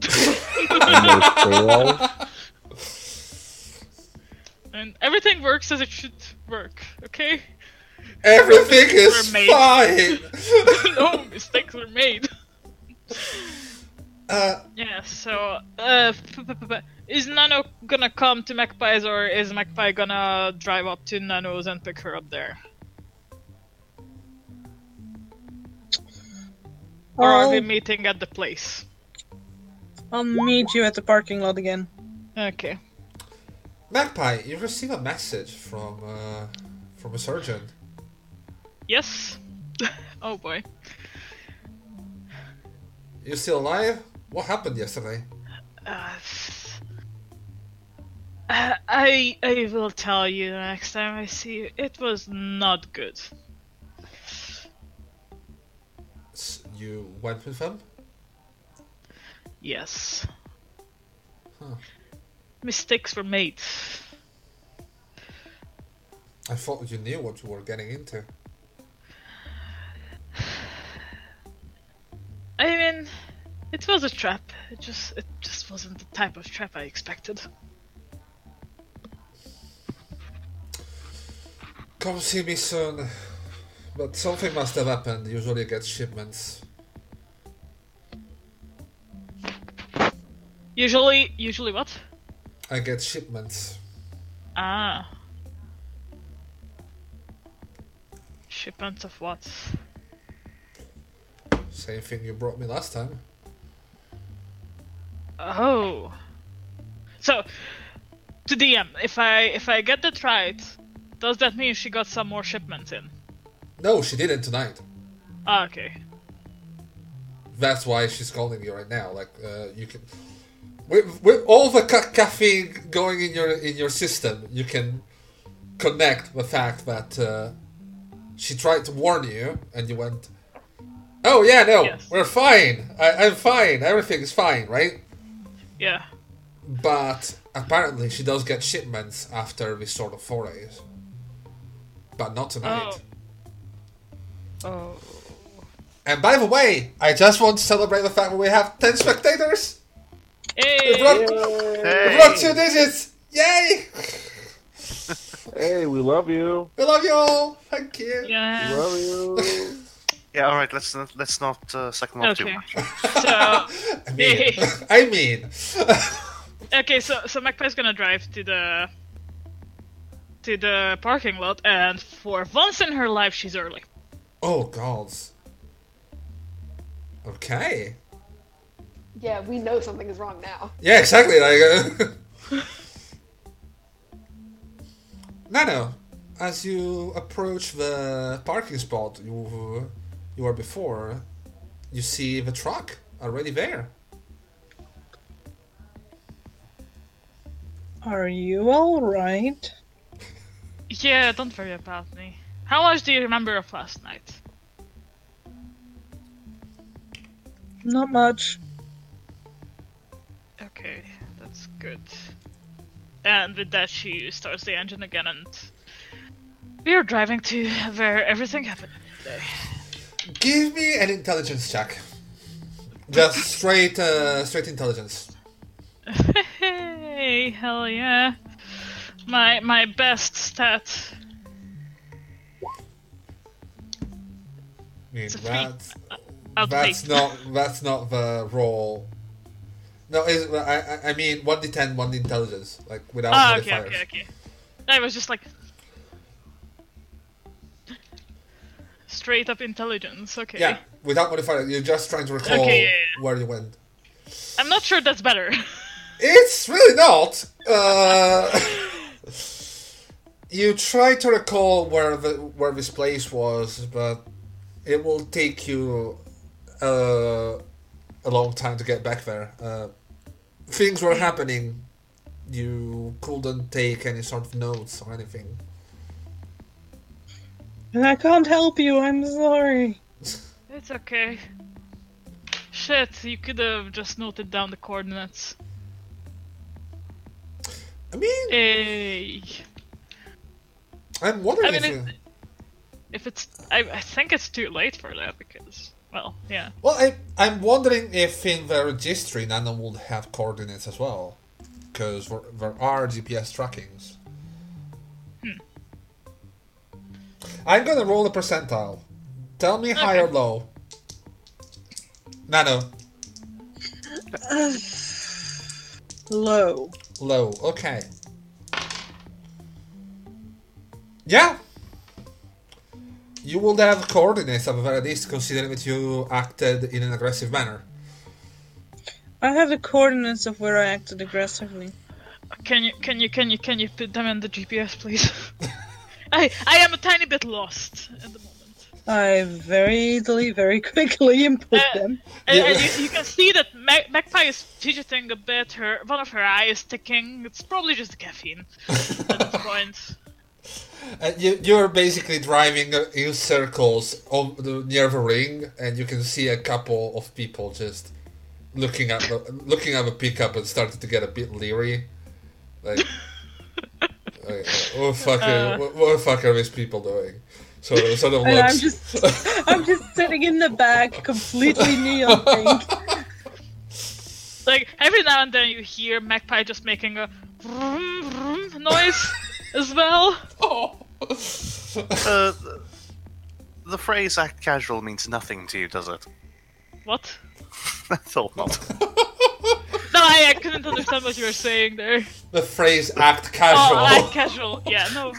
and they fail. And everything works as it should work, okay? everything is made. fine. no mistakes were made. Uh, Yeah, so, uh, is Nano gonna come to Magpie's or is Magpie gonna drive up to Nano's and pick her up there? Or are we meeting at the place? I'll meet you at the parking lot again. Okay. Magpie, you receive a message from uh, from a surgeon. Yes? oh boy. You still alive? What happened yesterday? Uh, I I will tell you next time I see you. It was not good. You went with them? Yes. Huh. Mistakes were made. I thought you knew what you were getting into. I mean, it was a trap. It just it just wasn't the type of trap I expected. Come see me soon. But something must have happened. Usually I get shipments. Usually, usually what? I get shipments. Ah. Shipments of what? Same thing you brought me last time. Oh. So, to DM, if I if I get that right, does that mean she got some more shipments in? No, she didn't tonight. Ah, okay. That's why she's calling you right now. Like uh, you can, with, with all the ca- caffeine going in your in your system, you can connect the fact that uh, she tried to warn you, and you went, "Oh yeah, no, Yes. we're fine. I, I'm fine. Everything's fine, right?" Yeah. But apparently, she does get shipments after this sort of forays, but not tonight. Oh. Oh. And by the way, I just want to celebrate the fact that we have ten spectators. We Hey! broke, we Hey! broke two digits! Yay! Hey, we love you. We love you all. Thank you. We Yeah. love you. Yeah, all right. Let's not, let's not uh, suck them off too much. So, I mean, I mean, okay, so so Magpie's gonna drive to the to the parking lot, and for once in her life, she's early. oh gods. Okay. Yeah, we know something is wrong now. Yeah, exactly. Like, uh... Nano, as you approach the parking spot you you were before, you see the truck already there. Are you alright? Yeah, don't worry about me. How much do you remember of last night? Not much. Okay, that's good. And with that, she starts the engine again, and we are driving to where everything happened today. Give me an intelligence check. Just straight, uh, straight intelligence. hey, hell yeah! My my best stat. I mean, that's that's not that's not the roll. No, is I I- mean one d ten, one d intelligence, like without Ah, okay, modifiers. okay, okay. I was just like straight up intelligence. Okay. Yeah, without modifiers. You're just trying to recall Okay, yeah, yeah. where you went. I'm not sure that's better. It's really not. Uh, you try to recall where the where this place was, but it will take you uh, a long time to get back there. Uh, things were happening. You couldn't take any sort of notes or anything. And I can't help you, I'm sorry. it's okay. Shit, you could have just noted down the coordinates. I mean, Hey. I'm wondering I mean, if. it- you- If it's, I, I think it's too late for that because, well, yeah. Well, I, I'm wondering if in the registry Nano would have coordinates as well. Because there are GPS trackings. Hmm. I'm gonna roll a percentile. Tell me high or low. Nano, Low. low. Okay. Yeah. You would have coordinates of the very least, considering that you acted in an aggressive manner. I have the coordinates of where I acted aggressively. Can you, can you, can you, can you put them in the GPS, please? I, I am a tiny bit lost at the moment. I very easily, very quickly input Uh, them. And, and you, you can see that Mag- Magpie is fidgeting a bit. Her one of her eyes is ticking. It's probably just the caffeine at this point. Uh, you, you're basically driving uh, in circles on the, near the ring, and you can see a couple of people just looking at the looking at the pickup and starting to get a bit leery. Like, like what the fuck? are, Uh. what, what the fuck are these people doing? Sort of, sort of looks. I'm just, I'm just sitting in the back, completely neon pink. Like every now and then you hear Magpie just making a vroom, vroom noise as well. Uh, the, the phrase "act casual" means nothing to you, does it? What? That's all. Not. No, I, I couldn't understand what you were saying there. the phrase "act casual." Oh, act casual. Yeah, no.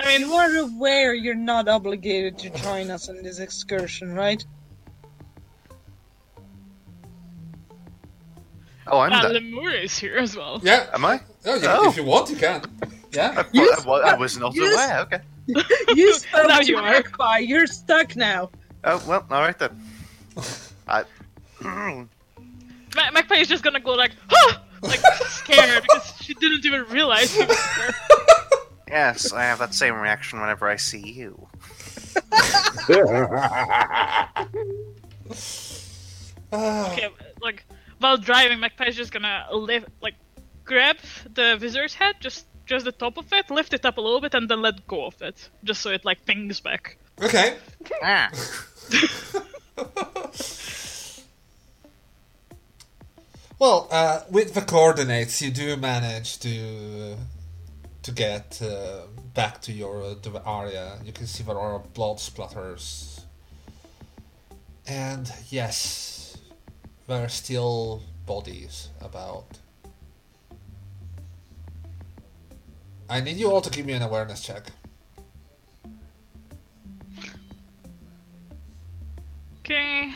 I mean, we're aware you're not obligated to join us on this excursion, right? Oh, I'm Ah, there. Lemur is here as well. Yeah. Am I? Oh, you, Oh. if you want, you can. I, Yeah. thought- You I I was not you- aware. Okay. You spoke Now to you are. Magpie. You're stuck now. Oh well. All right then. I. Ma- Magpie is just gonna go like, huh! like scared because she didn't even realize he was there. yes, I have that same reaction whenever I see you. Okay, like while driving, Magpie is just gonna lift, like, grab the visitor's head, just just the top of it, lift it up a little bit, and then let go of it, just so it like pings back. okay. Ah. Well, uh, with the coordinates, you do manage to to get uh, back to your uh, the area. You can see there are blood splatters, and yes, there are still bodies about. I need you all to give me an awareness check. Okay.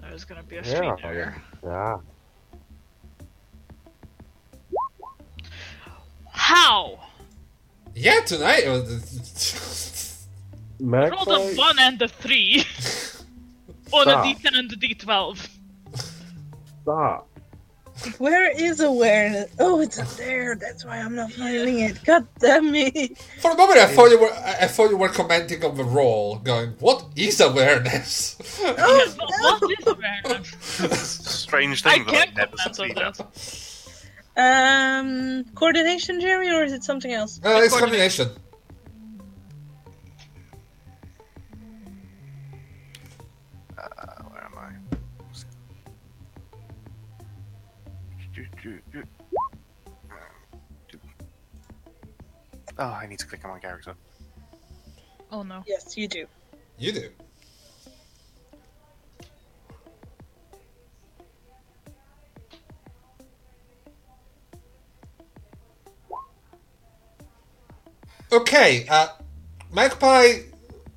There's gonna be a three Yeah, there. yeah. How? Yeah, tonight. it was- Roll the Magpie, one and the three. or Stop. the D10 and the D12. stop. Where is awareness? Oh, it's up there. That's why I'm not finding it. God damn me. For a moment, I thought you were. I I thought you were commenting on the roll, going, "What is awareness?" Yes, but what is awareness? Strange I thing that I can't never comment on that. Um, coordination, Jerry, or is it something else? Uh, it's combination. Uh, Oh, I need to click on my character. Oh no. Yes, you do. You do. Okay, uh, Magpie,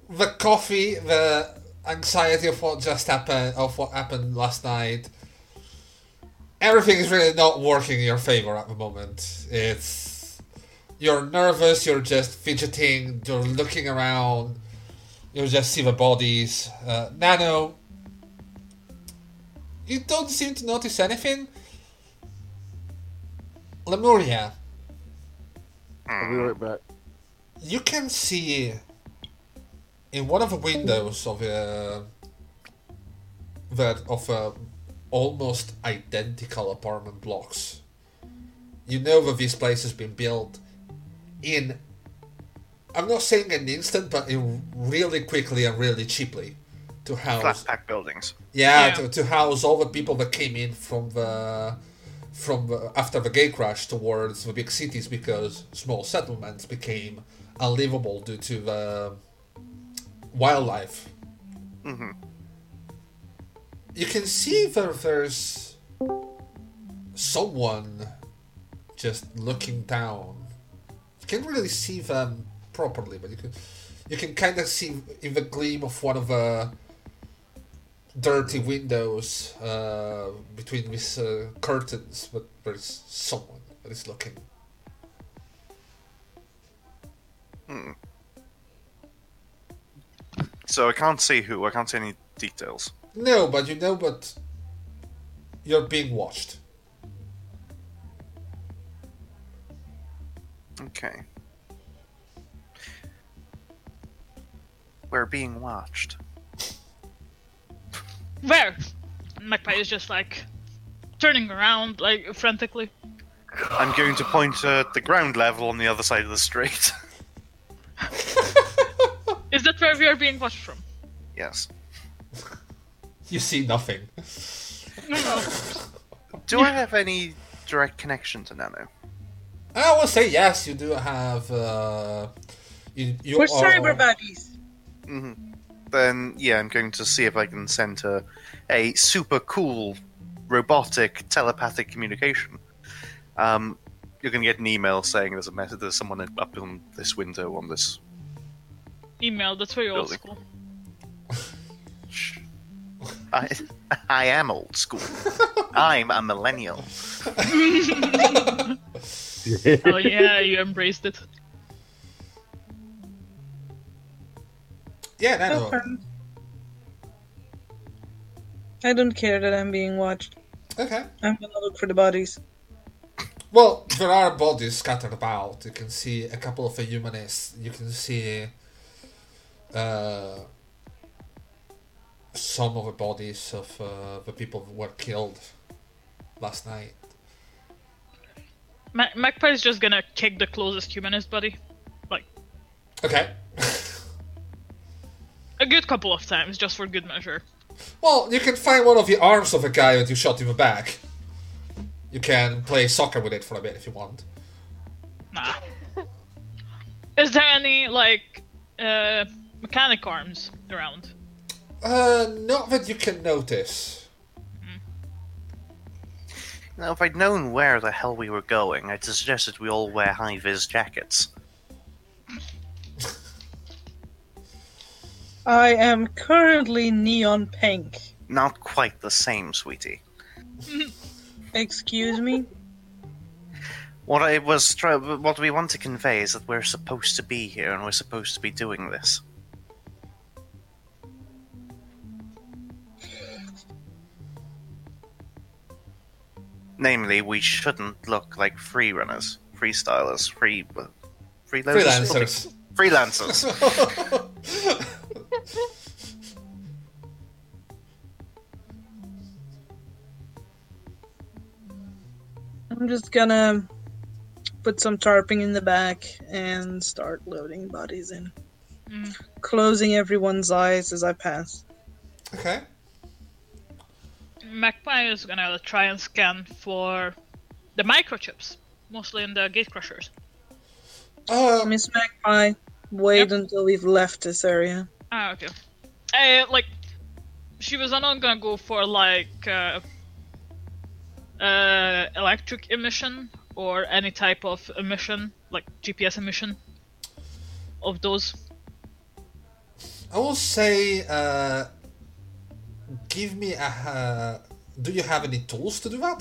the coffee, the anxiety of what just happened, of what happened last night, everything is really not working in your favor at the moment. It's you're nervous, you're just fidgeting, you're looking around, you just see the bodies. Uh, Nano, you don't seem to notice anything. Lemuria, I'll be right back. you can see in one of the windows of a that of a almost identical apartment blocks. You know that this place has been built in I'm not saying an instant, but in really quickly and really cheaply to house Flat house pack buildings. yeah, Yeah. To, to house all the people that came in from the from the, after the gate crash towards the big cities because small settlements became unlivable due to the wildlife. hmm You can see that there's someone just looking down. Can't really see them properly, but you can you can kind of see in the gleam of one of the dirty windows uh, between these uh, curtains, but there's someone that is looking. So I can't see who. I can't see any details. No, but you know, but you're being watched. Okay. We're being watched. Where? Magpie is just like turning around like frantically. I'm going to point at the ground level on the other side of the street. Is that where we are being watched from? yes. You see nothing. Do I have any direct connection to Nano? I will say yes. You do have. Uh, you, you We're are, cyber buddies. hmm Then yeah, I'm going to see if I can send her a super cool robotic telepathic communication. Um, you're gonna get an email saying there's a message. There's someone up in this window on this. Email. That's very old Building. school. I I am old school. I'm a millennial. Oh yeah, you embraced it. Yeah, Nano. Okay. I don't care that I'm being watched. Okay. I'm gonna look for the bodies. Well, there are bodies scattered about. You can see a couple of the humanists. You can see uh, some of the bodies of uh, the people who were killed last night. Ma- Magpie's just gonna kick the closest humanist buddy, like Okay. a good couple of times, just for good measure. well, you can find one of the arms of a guy that you shot in the back. You can play soccer with it for a bit if you want. Nah. Is there any like uh, mechanic arms around? Uh, not that you can notice. Now, if I'd known where the hell we were going, I'd have suggested we all wear high vis jackets. I am currently neon pink. Not quite the same, sweetie. Excuse me? What I was try- what we want to convey is that we're supposed to be here and we're supposed to be doing this. Namely, we shouldn't look like free runners, freestylers, free freelancers, Freelancers. freelancers. I'm just gonna put some tarping in the back and start loading bodies in. Mm. Closing everyone's eyes as I pass. okay. Magpie is gonna try and scan for the microchips, mostly in the gatecrashers. Uh, Miss Magpie, wait Yep. until we've left this area. Ah, okay. Uh, like, she was not gonna go for like uh, uh, electric emission or any type of emission, like GPS emission of those. I will say, uh, give me a. Uh, do you have any tools to do that?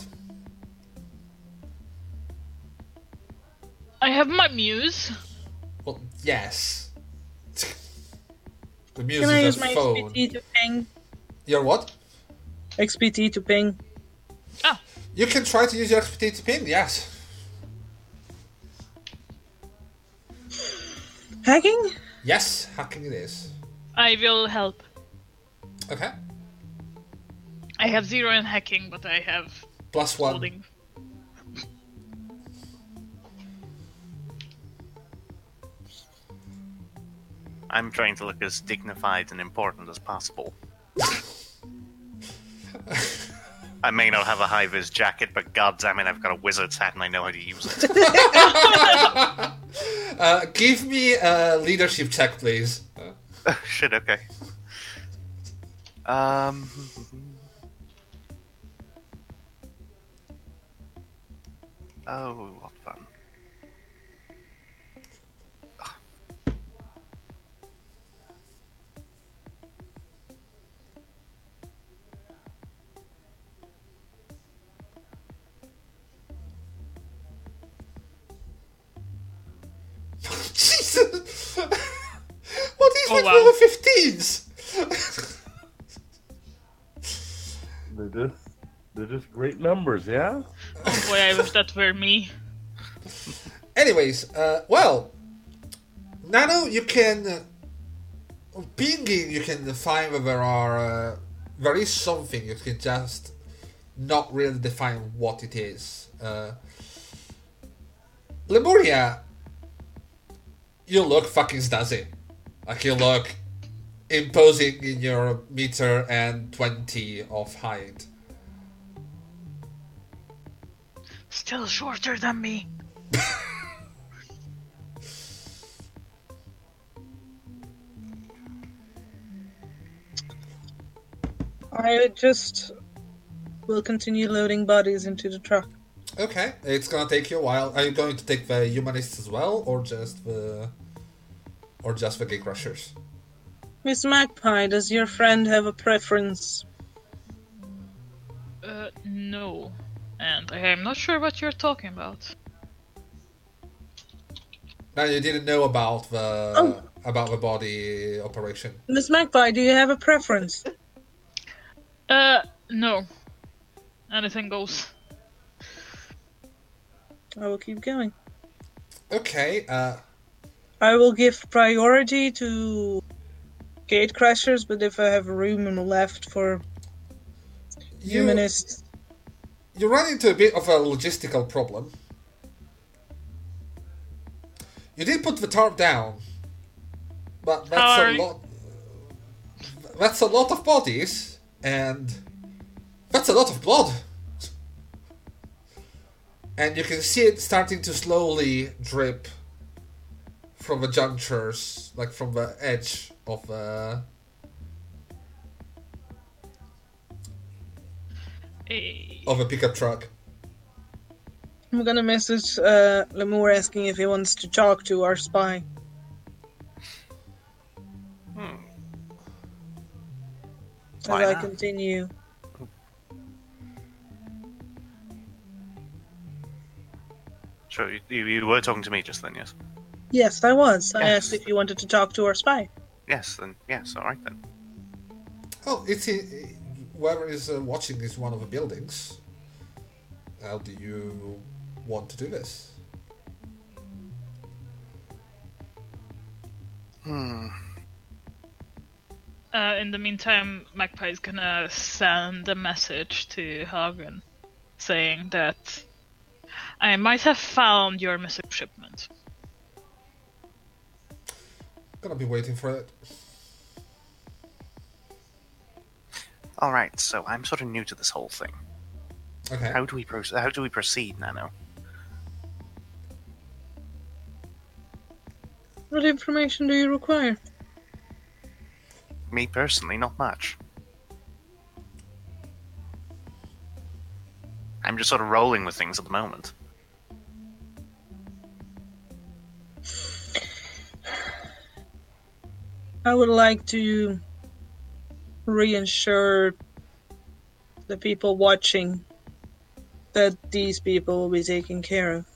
I have my muse. Well, yes. the music Can I use is my phone. XPT to ping? Your what? XPT to ping. Ah, You can try to use your XPT to ping, yes. Hacking? Yes, hacking it is. I will help. Okay. I have zero in hacking, but I have Plus one. holding. I'm trying to look as dignified and important as possible. I may not have a high vis jacket, but goddamn it, I've got a wizard's hat and I know how to use it. Uh, give me a leadership check, please. Uh, Shit, okay. Um. Oh, what fun. Jesus! what is Oh, with wow. all the 15s? They're just they're just great numbers, yeah. Oh boy, I wish that were me. Anyways, uh, well, Nano, you can uh, pinging. You can find that there are uh, there is something you can just not really define what it is. Uh, Lemuria, you look fucking snazzy. Like you look imposing in your meter and twenty of height. Still shorter than me. I just will continue loading bodies into the truck. Okay, it's gonna take you a while. Are you going to take the humanists as well, or just the, or just the gatecrashers? Miss Magpie, does your friend have a preference? Uh, no. And I am not sure what you're talking about. Now you didn't know about the Oh. about the body operation. Miss Magpie, do you have a preference? Uh, no. Anything goes. I will keep going. Okay, uh, I will give priority to gatecrashers, but if I have room left for you humanists, you run into a bit of a logistical problem. You did put the tarp down, but that's a lot. That's a lot of bodies, and that's a lot of blood. And you can see it starting to slowly drip from the junctures, like from the edge of the. Eh, of a pickup truck. I'm gonna message uh, Lemur asking if he wants to talk to our spy. As Why I not? continue. Sure, you, you, you were talking to me just then, yes? Yes, I was. I Yes. asked if you wanted to talk to our spy. Yes, then, yes, alright then. Oh, it's in, whoever is uh, watching is one of the buildings. How do you want to do this? Hmm. Uh, in the meantime, Magpie is gonna send a message to Hagen saying that I might have found your missing shipment. Gonna be waiting for it. Alright, so I'm sort of new to this whole thing. Okay. How do we pro- how do we proceed, Nano? What information do you require? Me personally, not much. I'm just sort of rolling with things at the moment. I would like to reassure the people watching that these people will be taken care of.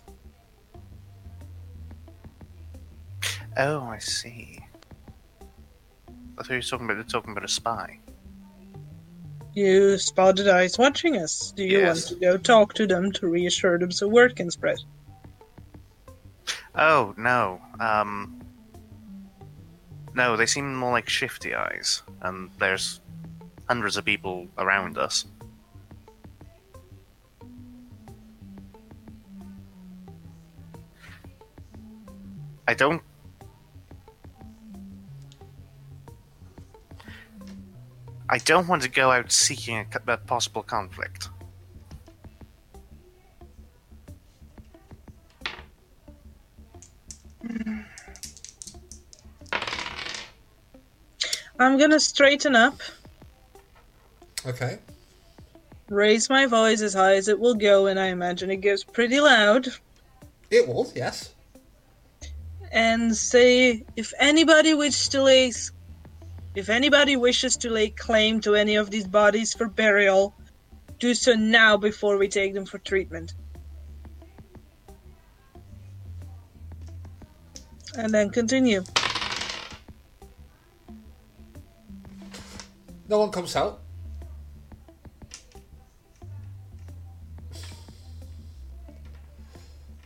Oh, I see. I thought you were talking about talking about a spy. You spotted eyes watching us. Do you Yes. want to go talk to them to reassure them so word can spread? Oh no. Um. No, they seem more like shifty eyes, and there's hundreds of people around us. I don't. I don't want to go out seeking a, a possible conflict. Hmm. I'm gonna straighten up, Okay. raise my voice as high as it will go, and I imagine it goes pretty loud, It will, yes. and say if anybody wishes to lay if anybody wishes to lay claim to any of these bodies for burial, do so now before we take them for treatment. And then continue. No one comes out.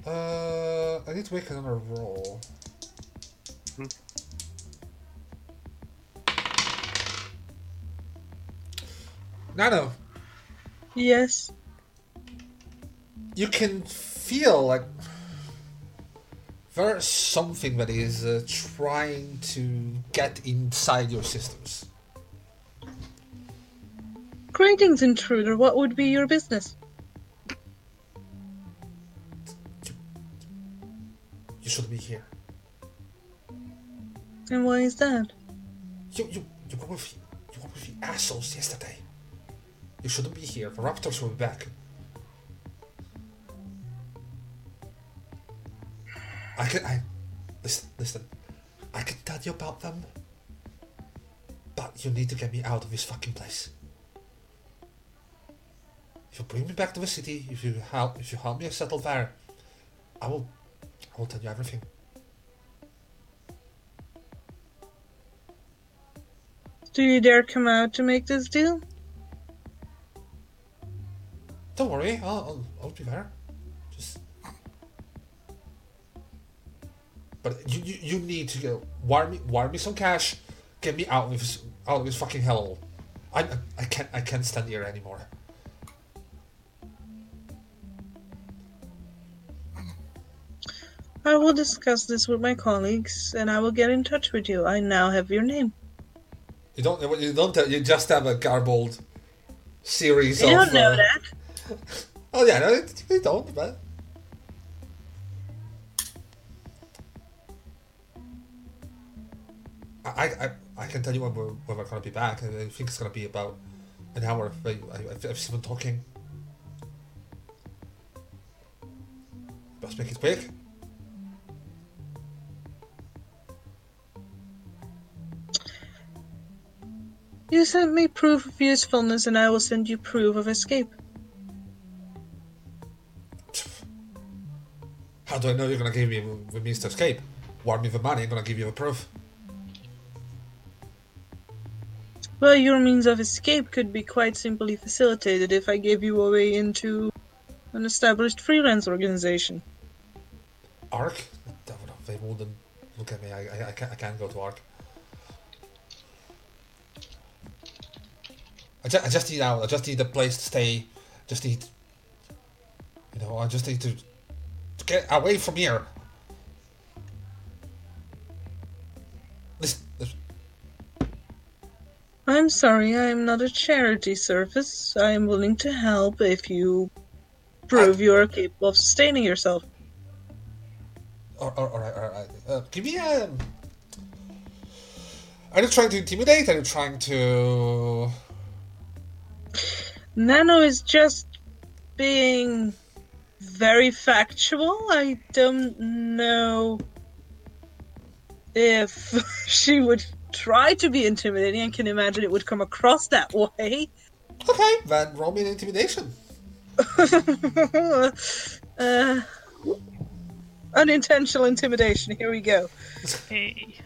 Uh, I need to make another roll. Hmm. Nano, Yes. you can feel like there's something that is uh, trying to get inside your systems. Greetings, intruder. What would be your business? You shouldn't be here. And why is that? You you you were with you were with the assholes yesterday. You shouldn't be here. The raptors will be back. I can. I listen. Listen. I can tell you about them, but you need to get me out of this fucking place. If you bring me back to the city, if you help, if you help me settle there, I will. I will tell you everything. Do you dare come out to make this deal? Don't worry, I'll, I'll, I'll be there. Just. But you, you, you need to go wire me wire me some cash, get me out of this out of this fucking hellhole. I, I I can't I can't stand here anymore. I will discuss this with my colleagues, and I will get in touch with you. I now have your name. You don't you don't you just have a garbled series of You of. don't know uh, that. Oh yeah, no, you don't. But I, I, I can tell you when we're, when we're gonna be back. I think it's gonna be about an hour. I, I, I've talking. Let's make it quick. You sent me proof of usefulness, and I will send you proof of escape. How do I know you're gonna give me the means to escape? Warn me the money. I'm gonna give you the proof. Well, your means of escape could be quite simply facilitated if I gave you a way into an established freelance organization. No, They wouldn't look at me. I, I, I, can't, I can't go to Ark. I, ju- I just need out. I just need a place to stay. Just need. You know, I just need to, to get away from here. Listen, listen, I'm sorry, I am not a charity service. I am willing to help if you prove you are capable of sustaining yourself. all, all, all right, all right. Uh, give me a. Are you trying to intimidate? Are you trying to? Nano is just being very factual. I don't know if she would try to be intimidating. I can imagine it would come across that way. Okay, then roll me an intimidation. uh, unintentional intimidation. Here we go. Hey.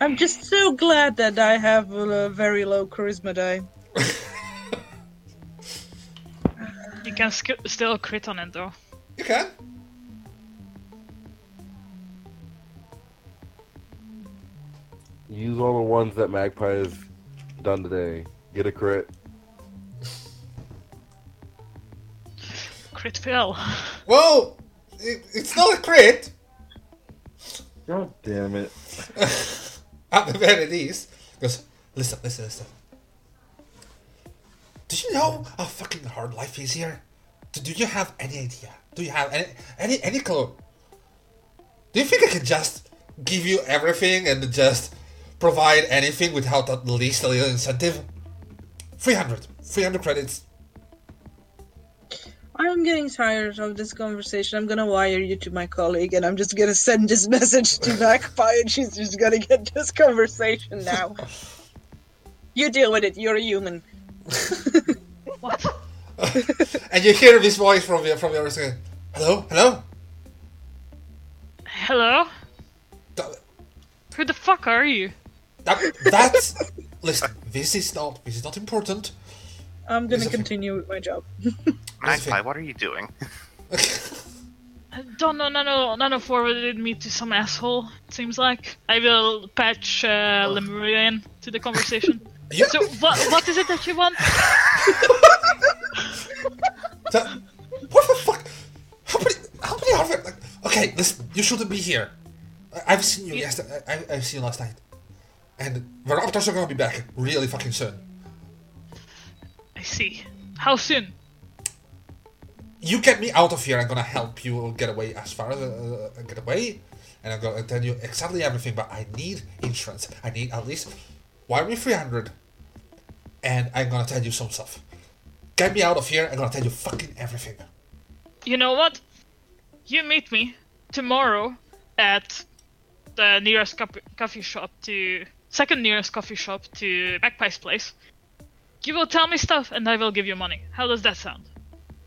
I'm just so glad that I have a very low charisma die. You can sk- still crit on it though. You can. Use all the ones that Magpie has done today. Get a crit. Crit fail. Well, it, it's not a crit. God damn it. At the very least. Because, listen, listen, listen. Do you know how fucking hard life is here? Do, do you have any idea? Do you have any, any, any clue? Do you think I can just give you everything and just provide anything without at least a little incentive? 300. 300 credits. I'm getting tired of this conversation. I'm gonna wire you to my colleague and I'm just gonna send this message to Magpie and she's just gonna get this conversation now. You deal with it, you're a human. What? And you hear this voice from the, from the other side. Hello? Hello? Hello? That- Who the fuck are you? that- that's... Listen, this is not, this is not important. I'm gonna continue with my job. Magpie, what are you doing? Don't know, Nano, Nano forwarded me to some asshole, it seems like. I will patch uh, Lemurian to the conversation. You- So, what, what is it that you want? That, what the fuck? How many? How many are there? Like, okay, listen. You shouldn't be here. I, I've seen you yesterday. I, I've seen you last night, and the raptors are gonna be back really fucking soon. I see. How soon? You get me out of here. I'm gonna help you get away as far as uh, get away, and I'm gonna tell you exactly everything. But I need insurance. I need at least wire me three hundred, and I'm gonna tell you some stuff. Get me out of here. I'm gonna tell you fucking everything. You know what? you meet me tomorrow at the nearest coffee, coffee shop to second nearest coffee shop to Magpie's place. You will tell me stuff, and I will give you money. How does that sound?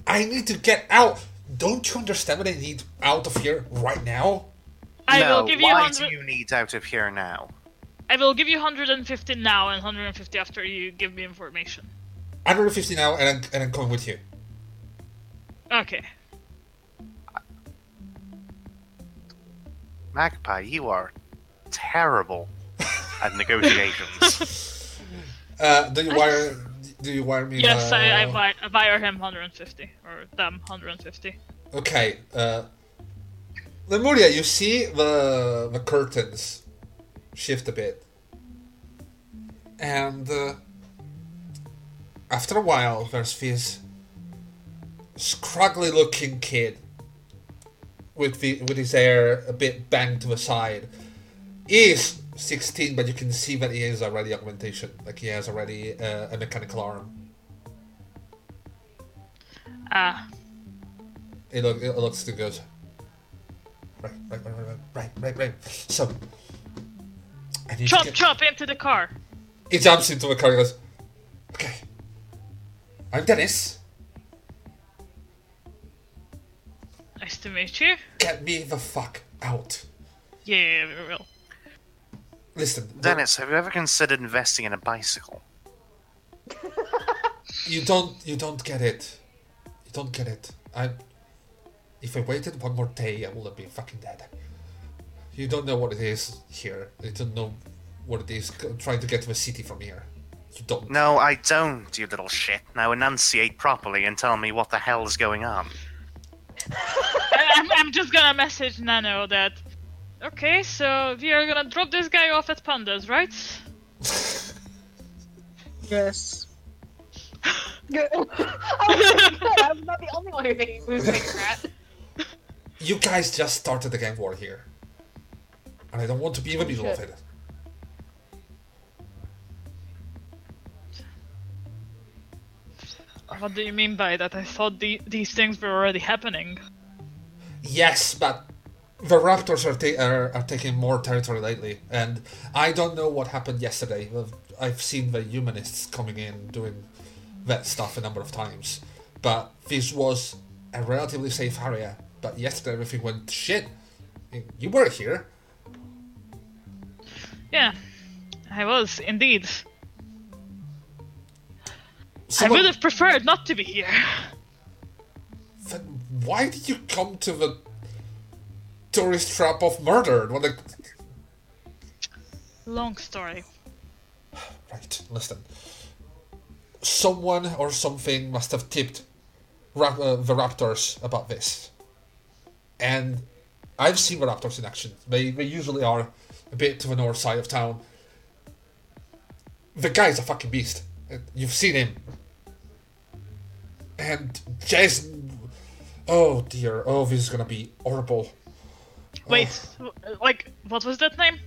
I need to get out. Don't you understand what I need out of here right now? I no, will give you why 100 do you need out of here now? I will give you 150 now and 150 after you give me information. 150 now, and I'm, and I'm coming with you. Okay. Magpie, you are terrible at negotiations. Uh, do you wire? Do you wire me? Yes, I, I, buy, I wire him 150 or them 150. Okay. Uh, Lemuria, you see the the curtains shift a bit, and uh, after a while, there's this scraggly-looking kid with the with his hair a bit banged to the side. Is 16, but you can see that he is already augmentation. Like he has already uh, a mechanical arm. Ah, It, look, it looks too good. Right, right, right, right, right, right, right. So, I need chop, to get... chop into the car. He jumps into the car and goes, Okay. I'm Dennis. Nice to meet you. Get me the fuck out. Yeah, we will. Listen, Dennis, have you ever considered investing in a bicycle? you don't, you don't get it. You don't get it. I, if I waited one more day, I would have been fucking dead. You don't know what it is here. You don't know what it is trying to get to the city from here. You don't. No, I don't, you little shit. Now enunciate properly and tell me what the hell is going on. I, I'm, I'm just gonna message Nano that. Okay, so we are gonna drop this guy off at Panda's, right? Yes. Good. I was not the only one who thinking who's thinking that. You guys just started the gang war here. And I don't want to be in the middle of it. What do you mean by that? I thought the, these things were already happening. Yes, but the Raptors are, ta- are, are taking more territory lately, and I don't know what happened yesterday. I've seen the humanists coming in doing that stuff a number of times, but this was a relatively safe area. But yesterday everything went shit. You were here. Yeah, I was indeed. I would have preferred not to be here. Then why did you come to the tourist trap of murder? What a... Long story. Right, listen. Someone or something must have tipped uh, the Raptors about this. And I've seen the Raptors in action. They, they usually are a bit to the north side of town. The guy's a fucking beast. Uh, You've seen him. And Jason. Oh dear. Oh, this is gonna be horrible. Wait, w- like, what was that name?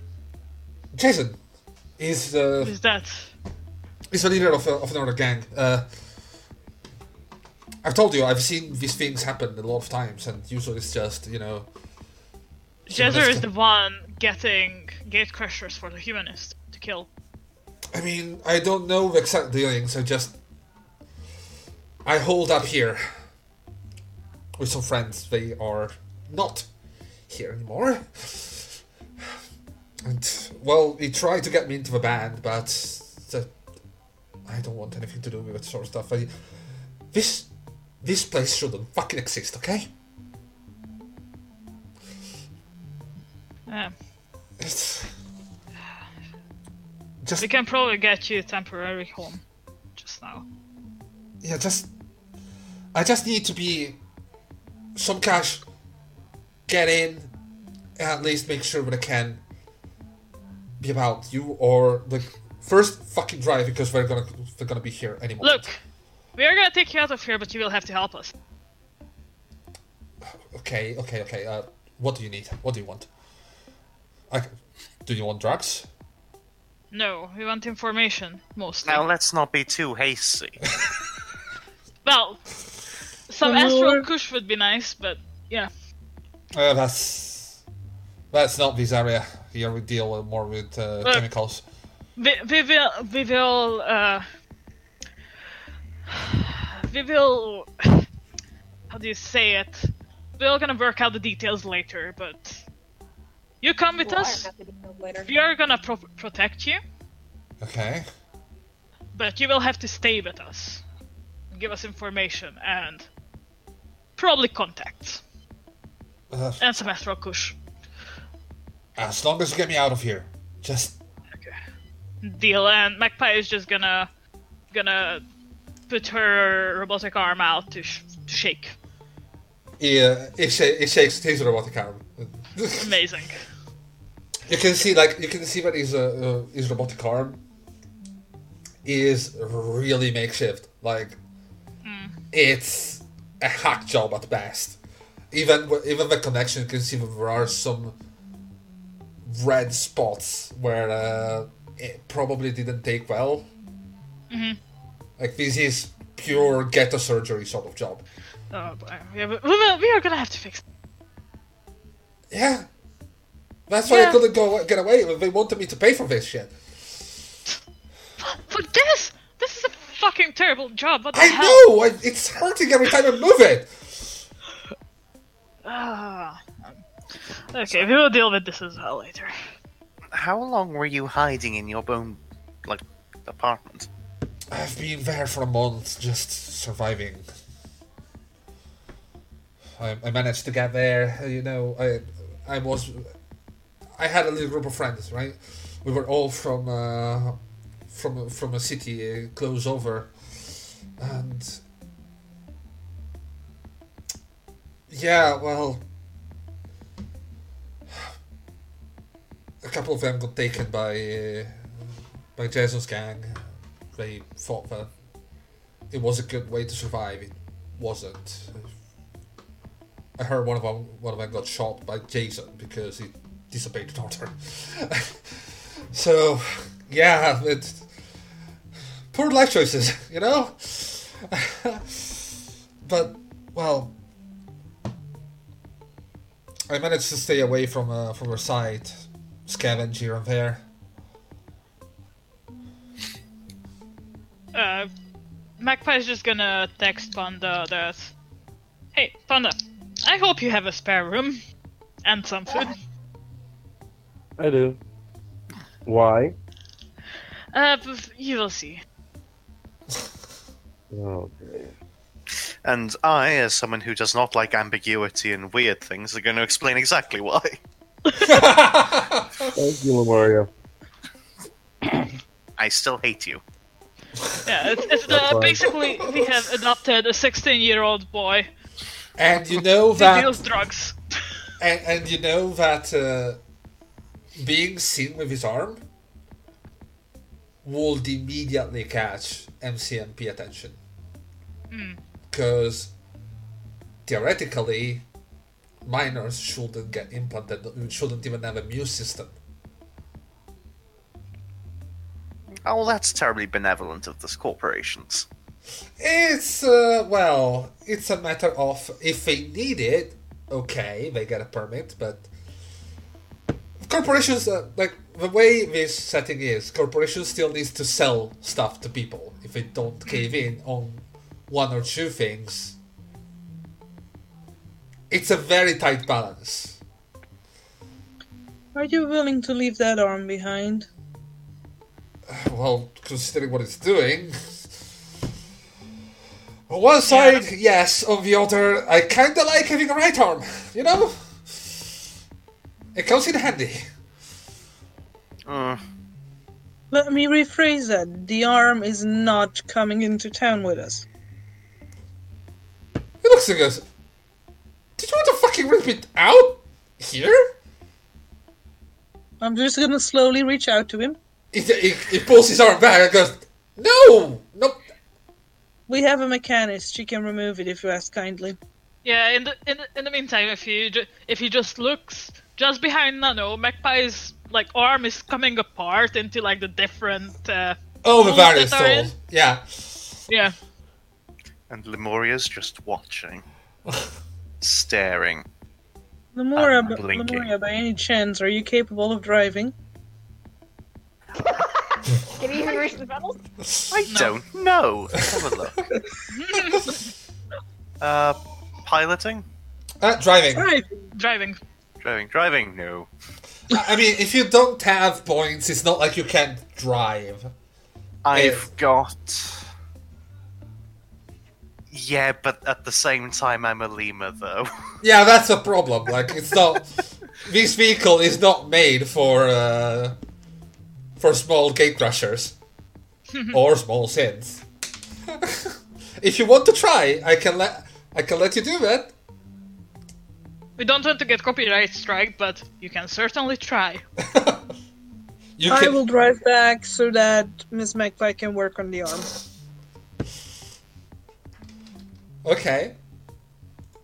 Jason is uh, Who's that? He's the leader of, a, of another gang. Uh, I've told you, I've seen these things happen a lot of times, and usually it's just, you know. Jezzer is the one getting gatecrashers for the humanist to kill. I mean, I don't know the exact dealings, I just. I hold up here with some friends. They are not here anymore. And, well, he tried to get me into the band, but. The, I don't want anything to do with that sort of stuff. I, this. This place shouldn't fucking exist, okay? Yeah. It's. Just. We can probably get you a temporary home. Just now. yeah, just I just need to be some cash. Get in, and at least make sure that I can be about you or the first fucking drive because we're gonna they're gonna be here anymore. Look, we are gonna take you out of here, but you will have to help us. Okay, okay, okay. Uh, what do you need? What do you want? I, do you want drugs? No, we want information mostly. Now let's not be too hasty. Well, some Hello? astral kush would be nice, but yeah. Uh, that's that's not this area. Here we deal more with uh, Uh, chemicals. We, we will we will uh we will how do you say it? We're gonna work out the details later, but you come with We'll us. iron out the details later. We are gonna pro- protect you, Okay. but you will have to stay with us, give us information and probably contacts Uh, and some astral kush. as long as you get me out of here, just Okay. deal and magpie is just gonna gonna put her robotic arm out to, sh- to shake he, uh, he, sh- he shakes his robotic arm. amazing You can see, like, you can see that his uh, uh, his robotic arm is really makeshift. Like, it's a hack job at best. Even even the connection, you can see that there are some red spots where uh, it probably didn't take well. Like, this is pure ghetto surgery sort of job. oh boy we, have, we, are gonna have to fix Yeah, that's why I couldn't go get away. They wanted me to pay for this shit. for this this is a fucking terrible job what the I hell know. I, it's hurting every time I move it. Ah. okay we will deal with this as well later How long were you hiding in your own, like, apartment? I've been there for a month, just surviving. I, I managed to get there. You know, I I was I had a little group of friends, right? We were all from uh, from from a city uh, close over, and yeah, well, a couple of them got taken by uh, by Jason's gang. They thought that it was a good way to survive. It wasn't. I heard one of them one of them got shot by Jason because he disobeyed the order. so, yeah, it poor life choices, you know. but well, I managed to stay away from uh, from her side, scavenge here and there. uh magpie is just gonna text panda that hey panda i hope you have a spare room and some food I do. Why? uh you will see Okay. And I, as someone who does not like ambiguity and weird things, are going to explain exactly why. Thank you, Lemuria. I still hate you. Yeah, it's, it's uh, basically we have adopted a 16 year old boy And you know who that deals drugs. And, and you know that uh, being seen with his arm would immediately catch MCMP attention. Because theoretically, minors shouldn't get implanted, shouldn't even have a immune system. Oh, that's terribly benevolent of the corporations. It's, uh, well, it's a matter of if they need it, okay, they get a permit, but corporations, uh, like, the way this setting is, corporations still needs to sell stuff to people. If they don't cave in on one or two things, it's a very tight balance. Are you willing to leave that arm behind? Well, considering what it's doing. On one side, yes. On the other, I kinda like having a right arm, you know? It comes in handy. Uh, Let me rephrase that. The arm is not coming into town with us. He looks at us. Did you want to fucking rip it out? Here? I'm just gonna slowly reach out to him. He, he, he pulls his arm back and goes, No! No! We have a mechanist. She can remove it if you ask kindly. Yeah, in the in the, in the meantime, if he ju- if he just looks just behind Nano, Magpie's like arm is coming apart into like the different. Uh, Oh, the various that holes. Yeah. yeah, and Lemuria's just watching, staring. Lemuria, b- Lemuria, by any chance, are you capable of driving? Can you even reach the pedals? I don't know. Let's have a look. uh, piloting, Uh, driving. Driving. Driving. driving, driving. No. I mean, if you don't have points, it's not like you can't drive. I've got. Yeah, but at the same time, I'm a lemur, though. Yeah, that's a problem. Like, it's not. this vehicle is not made for uh, for small gatecrashers or small sins. if you want to try, I can let I can let you do that. We don't want to get copyright strike, but you can certainly try. You I can. will drive back so that Miss Magpie can work on the arm. Okay.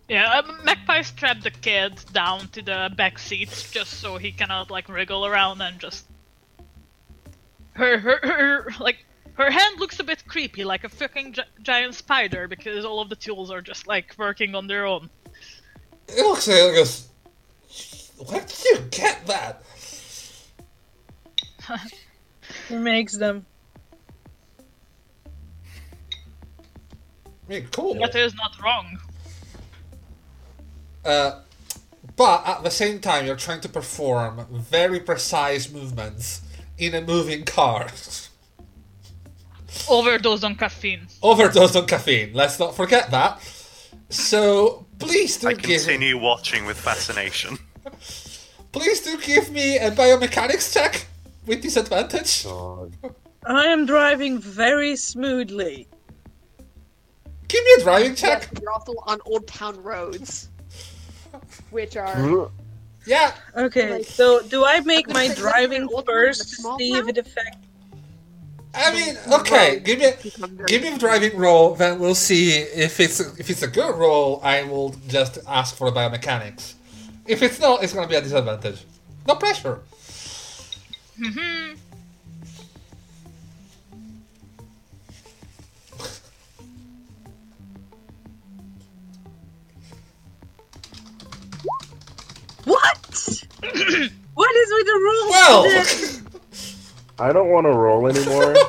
Yeah, um, Magpie strapped the kid down to the back seats just so he cannot like wriggle around and just. Her, her, her, like her hand looks a bit creepy, like a fucking gi- giant spider, because all of the tools are just like working on their own. It looks like it goes. Where did you get that? Who makes them? I mean, cool. That is not wrong. Uh, but at the same time, you're trying to perform very precise movements in a moving car. Overdose on caffeine. Overdose on caffeine. Let's not forget that. So please do I give continue watching with fascination. please do give me a biomechanics check with disadvantage. God. I am driving very smoothly. Give me a driving check. Yes, you're also on Old Town roads, which are. Yeah. Okay, Like- so do I make my driving first to small see if it affects? I mean, okay. Give me a, give me a driving roll. Then we'll see if it's if it's a good roll. I will just ask for a biomechanics. If it's not, it's gonna be a disadvantage. No pressure. Mm-hmm. What? what is with the rules? Well. I don't want to roll anymore.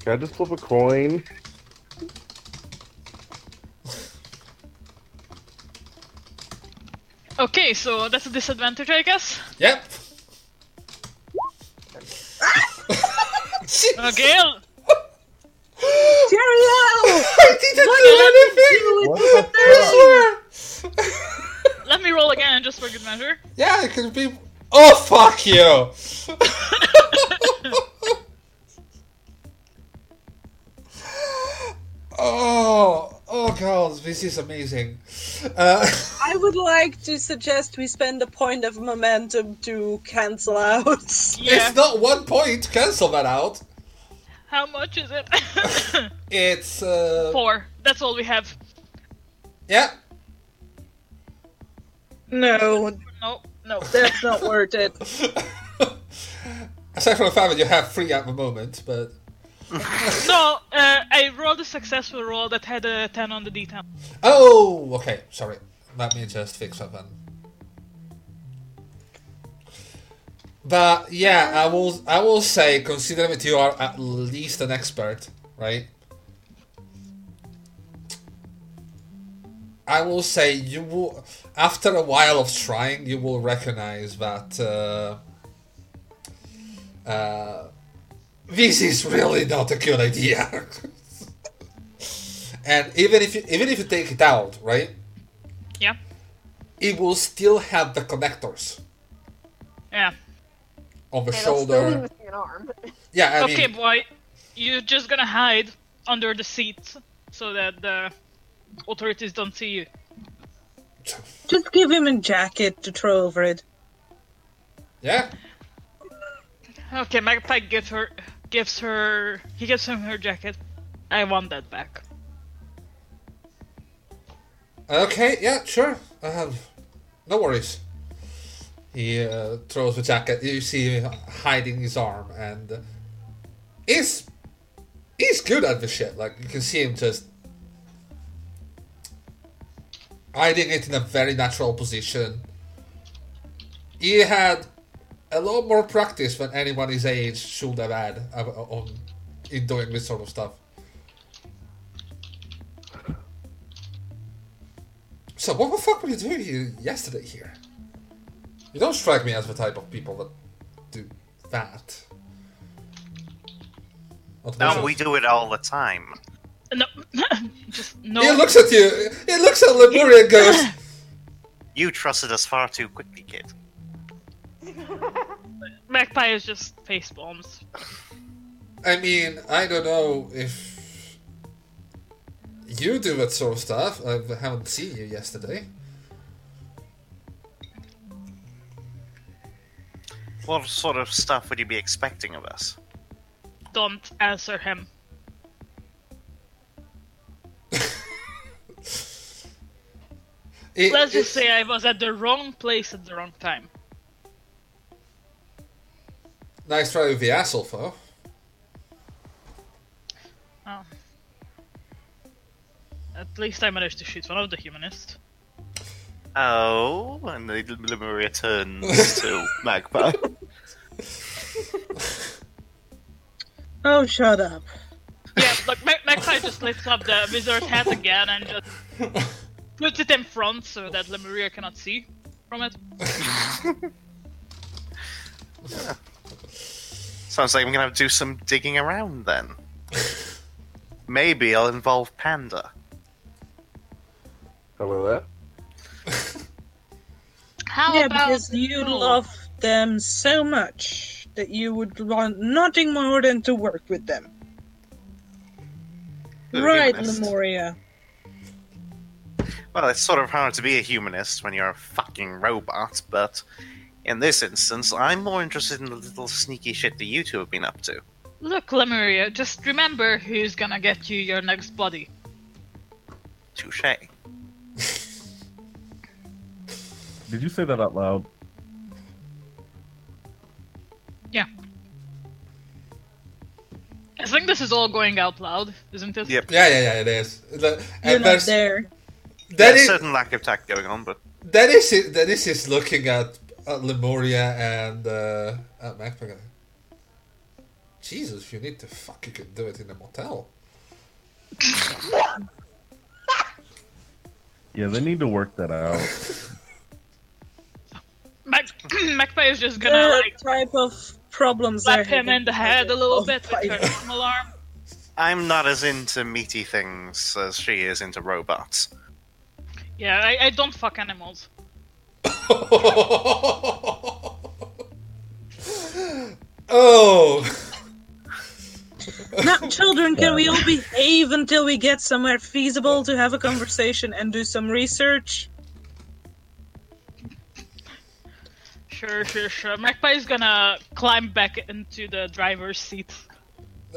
Can I just flip a coin? Okay, so that's a disadvantage, I guess. Yep. Uh, okay, Cheerio! I didn't do anything. What the fuck? I let me roll again just for good measure. Yeah, it could be. Oh fuck you! oh, oh god, this is amazing. Uh, I would like to suggest we spend a point of momentum to cancel out. Yeah. It's not one point. Cancel that out. How much is it? It's uh, Four. That's all we have. yeah. No, No, no. that's not worth it. Aside from the fact that you have three at the moment, but No, uh, I rolled a successful roll that had a 10 on the d10. oh, okay. Sorry. Let me just fix that then. But yeah, I will. I will say, considering that you are at least an expert, right? I will say you will. After a while of trying, you will recognize that uh, uh, this is really not a good idea. and even if you, even if you take it out, right, Yeah. it will still have the connectors Yeah. on the And I'll still shoulder. an arm. Yeah, I okay, mean, boy. You're just gonna hide under the seat so that the authorities don't see you. Just give him a jacket to throw over it. yeah. Okay, Magpie gives her gives her he gives him her jacket. I want that back. Okay, yeah, sure. Uh, no worries. He uh, throws the jacket. You see him hiding his arm, and uh, he's he's good at the shit. Like you can see him just hiding it in a very natural position. He had a lot more practice than anyone his age should have had uh, on in doing this sort of stuff. So what the fuck were you doing here yesterday here? You don't strike me as the type of people that do that. No, we do it all the time. No, just no. He looks at you. He looks at Lemuria and goes, You trusted us far too quickly, kid. Magpie is just face bombs. I mean, I don't know if you do that sort of stuff. I haven't seen you yesterday. What sort of stuff would you be expecting of us? Don't answer him. It- Let's just say I was at the wrong place at the wrong time. Nice try with the asshole, though. Oh. At least I managed to shoot one of the humanists. Oh, and the Lemuria turns to Magpie. Oh, shut up. Yeah, like Mag- Magpie just lifts up the wizard hat again and just puts it in front so that Lemuria cannot see from it. Sounds like I'm gonna have to do some digging around then. Maybe I'll involve Panda. Hello there. How yeah, about because you Oh. love them so much that you would want nothing more than to work with them. They're right. Lemuria. Well, it's sort of hard to be a humanist when you're a fucking robot, but in this instance, I'm more interested in the little sneaky shit that you two have been up to. Look, Lemuria, just remember who's gonna get you your next body. Touche. Did you say that out loud? I think this is all going out loud, isn't it? Yep. Yeah, yeah, yeah, it is. The- You're not there's there. that There's is certain lack of tact going on, but that is it, that is is looking at, at Lemuria and uh, at Magpie. Jesus, you need to fuck, you can do it in a motel. Yeah, they need to work that out. Mag- Magpie is just gonna The like type of problems slap him in the head a little of bit with her fighting. normal arm. I'm not as into meaty things as she is into robots. Yeah, I, I don't fuck animals. oh, Now, children, can we all behave until we get somewhere feasible to have a conversation and do some research? Sure, sure, sure. Magpie is gonna climb back into the driver's seat.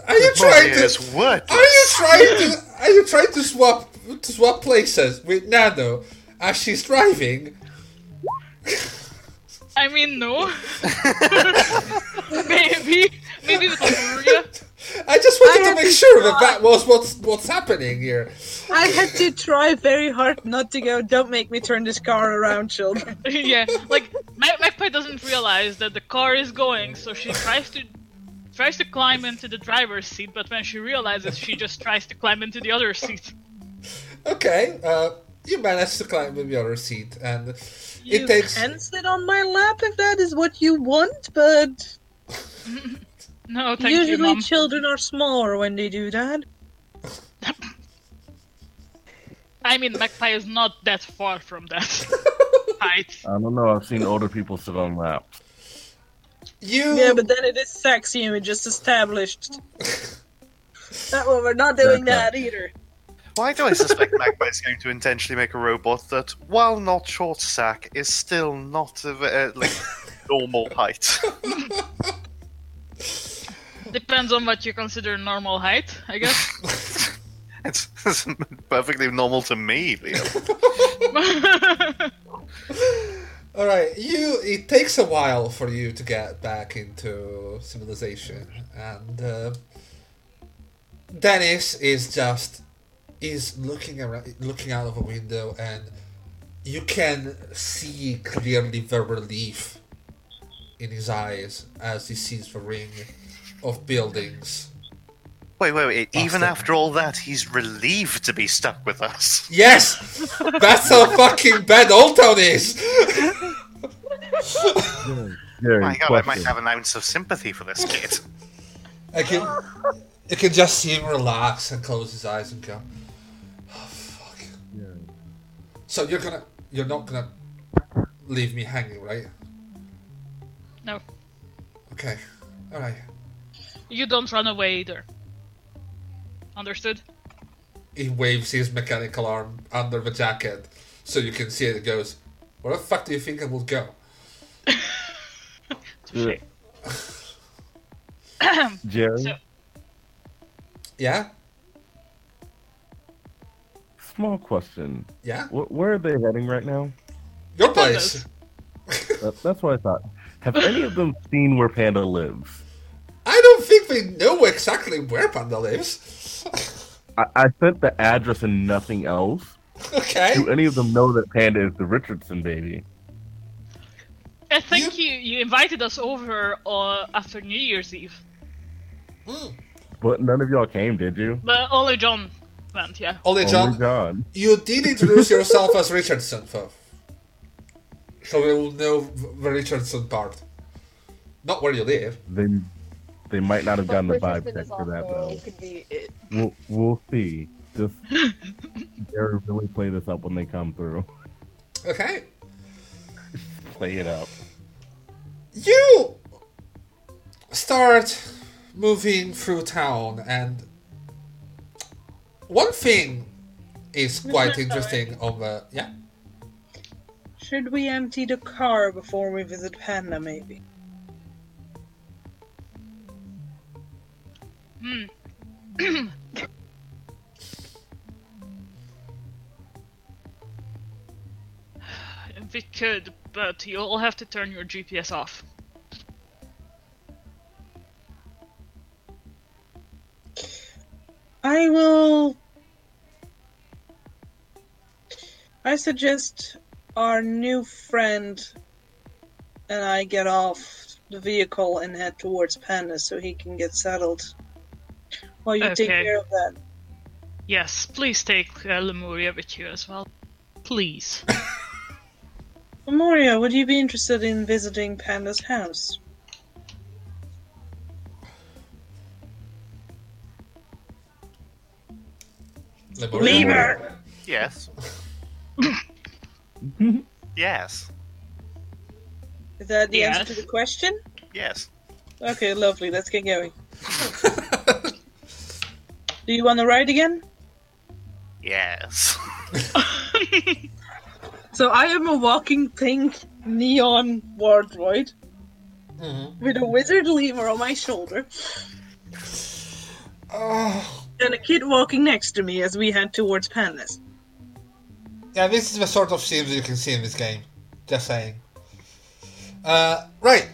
are you trying to? What? Are you trying to? Are you trying to swap to swap places with Nano as she's driving? I mean, no. maybe, maybe with Lemuria. I just I wanted to make to sure that try. that was what's what's happening here. I had to try very hard not to go, don't make me turn this car around, children. yeah, like Mag- Magpie doesn't realize that the car is going, so she tries to tries to climb into the driver's seat, but when she realizes, she just tries to climb into the other seat. Okay, uh, you managed to climb in the other seat, and You it takes. can sit on my lap if that is what you want, but No, thank you, usually mom. children are smaller when they do that. I mean, Magpie is not that far from that height. I don't know. I've seen older people sit on laps. You. Yeah, but then it is sexy and we just established. that one, we're not doing Okay. that either. Why do I suspect Magpie is going to intentionally make a robot that, while not short sack, is still not of uh, like normal height? Depends on what you consider normal height, I guess. it's, it's perfectly normal to me, Leo. All right, you. It takes a while for you to get back into civilization, and uh, Dennis is just is looking around, looking out of a window, and you can see clearly the relief in his eyes as he sees the ring of buildings. Wait, wait, wait. Even after all that, he's relieved to be stuck with us. Yes! That's how fucking bad Old Town is! Jerry, My god, I might have an ounce of sympathy for this kid. I can, you can just see him relax and close his eyes and go, oh fuck. Jerry. So you're gonna, you're not gonna leave me hanging, right? No, Okay, alright. You don't run away either. Understood? He waves his mechanical arm under the jacket so you can see it. It goes, where the fuck do you think I will go? Touche. Jerry, So- Yeah? small question. Yeah? Wh- where are they heading right now? Your place. That, that's what I thought. Have any of them seen where Panda lives? I don't think they know exactly where Panda lives. I, I sent the address and nothing else. okay. Do any of them know that Panda is the Richardson baby? I think you, you invited us over uh, after New Year's Eve. Mm. But none of y'all came, did you? But only John went, yeah. Only Only John, John. you did introduce yourself as Richardson, though. So we will know the Richardson part. Not where you live. They, they might not have gotten the vibe check for that also though. could be it. We'll, we'll see. Just Jerry really play this up when they come through. Okay. Play it up. You start moving through town, and one thing is quite interesting on the. Yeah? Should we empty the car before we visit Panda, maybe? Hmm. we could, but you'll have to turn your GPS off. I will. I suggest our new friend and I get off the vehicle and head towards Panda so he can get settled. While you take care of that. Yes, please take uh, Lemuria with you as well. Please. Lemuria, would you be interested in visiting Panda's house? Lemur! Yes. yes. Is that the Yes. answer to the question? Yes. Okay, lovely. Let's get going. Do you want to ride again? Yes. So I am a walking pink neon wardroid Mhm. with a wizard lever on my shoulder Oh, and a kid walking next to me as we head towards Pandas. yeah, this is the sort of scenes you can see in this game. Just saying. Uh, right.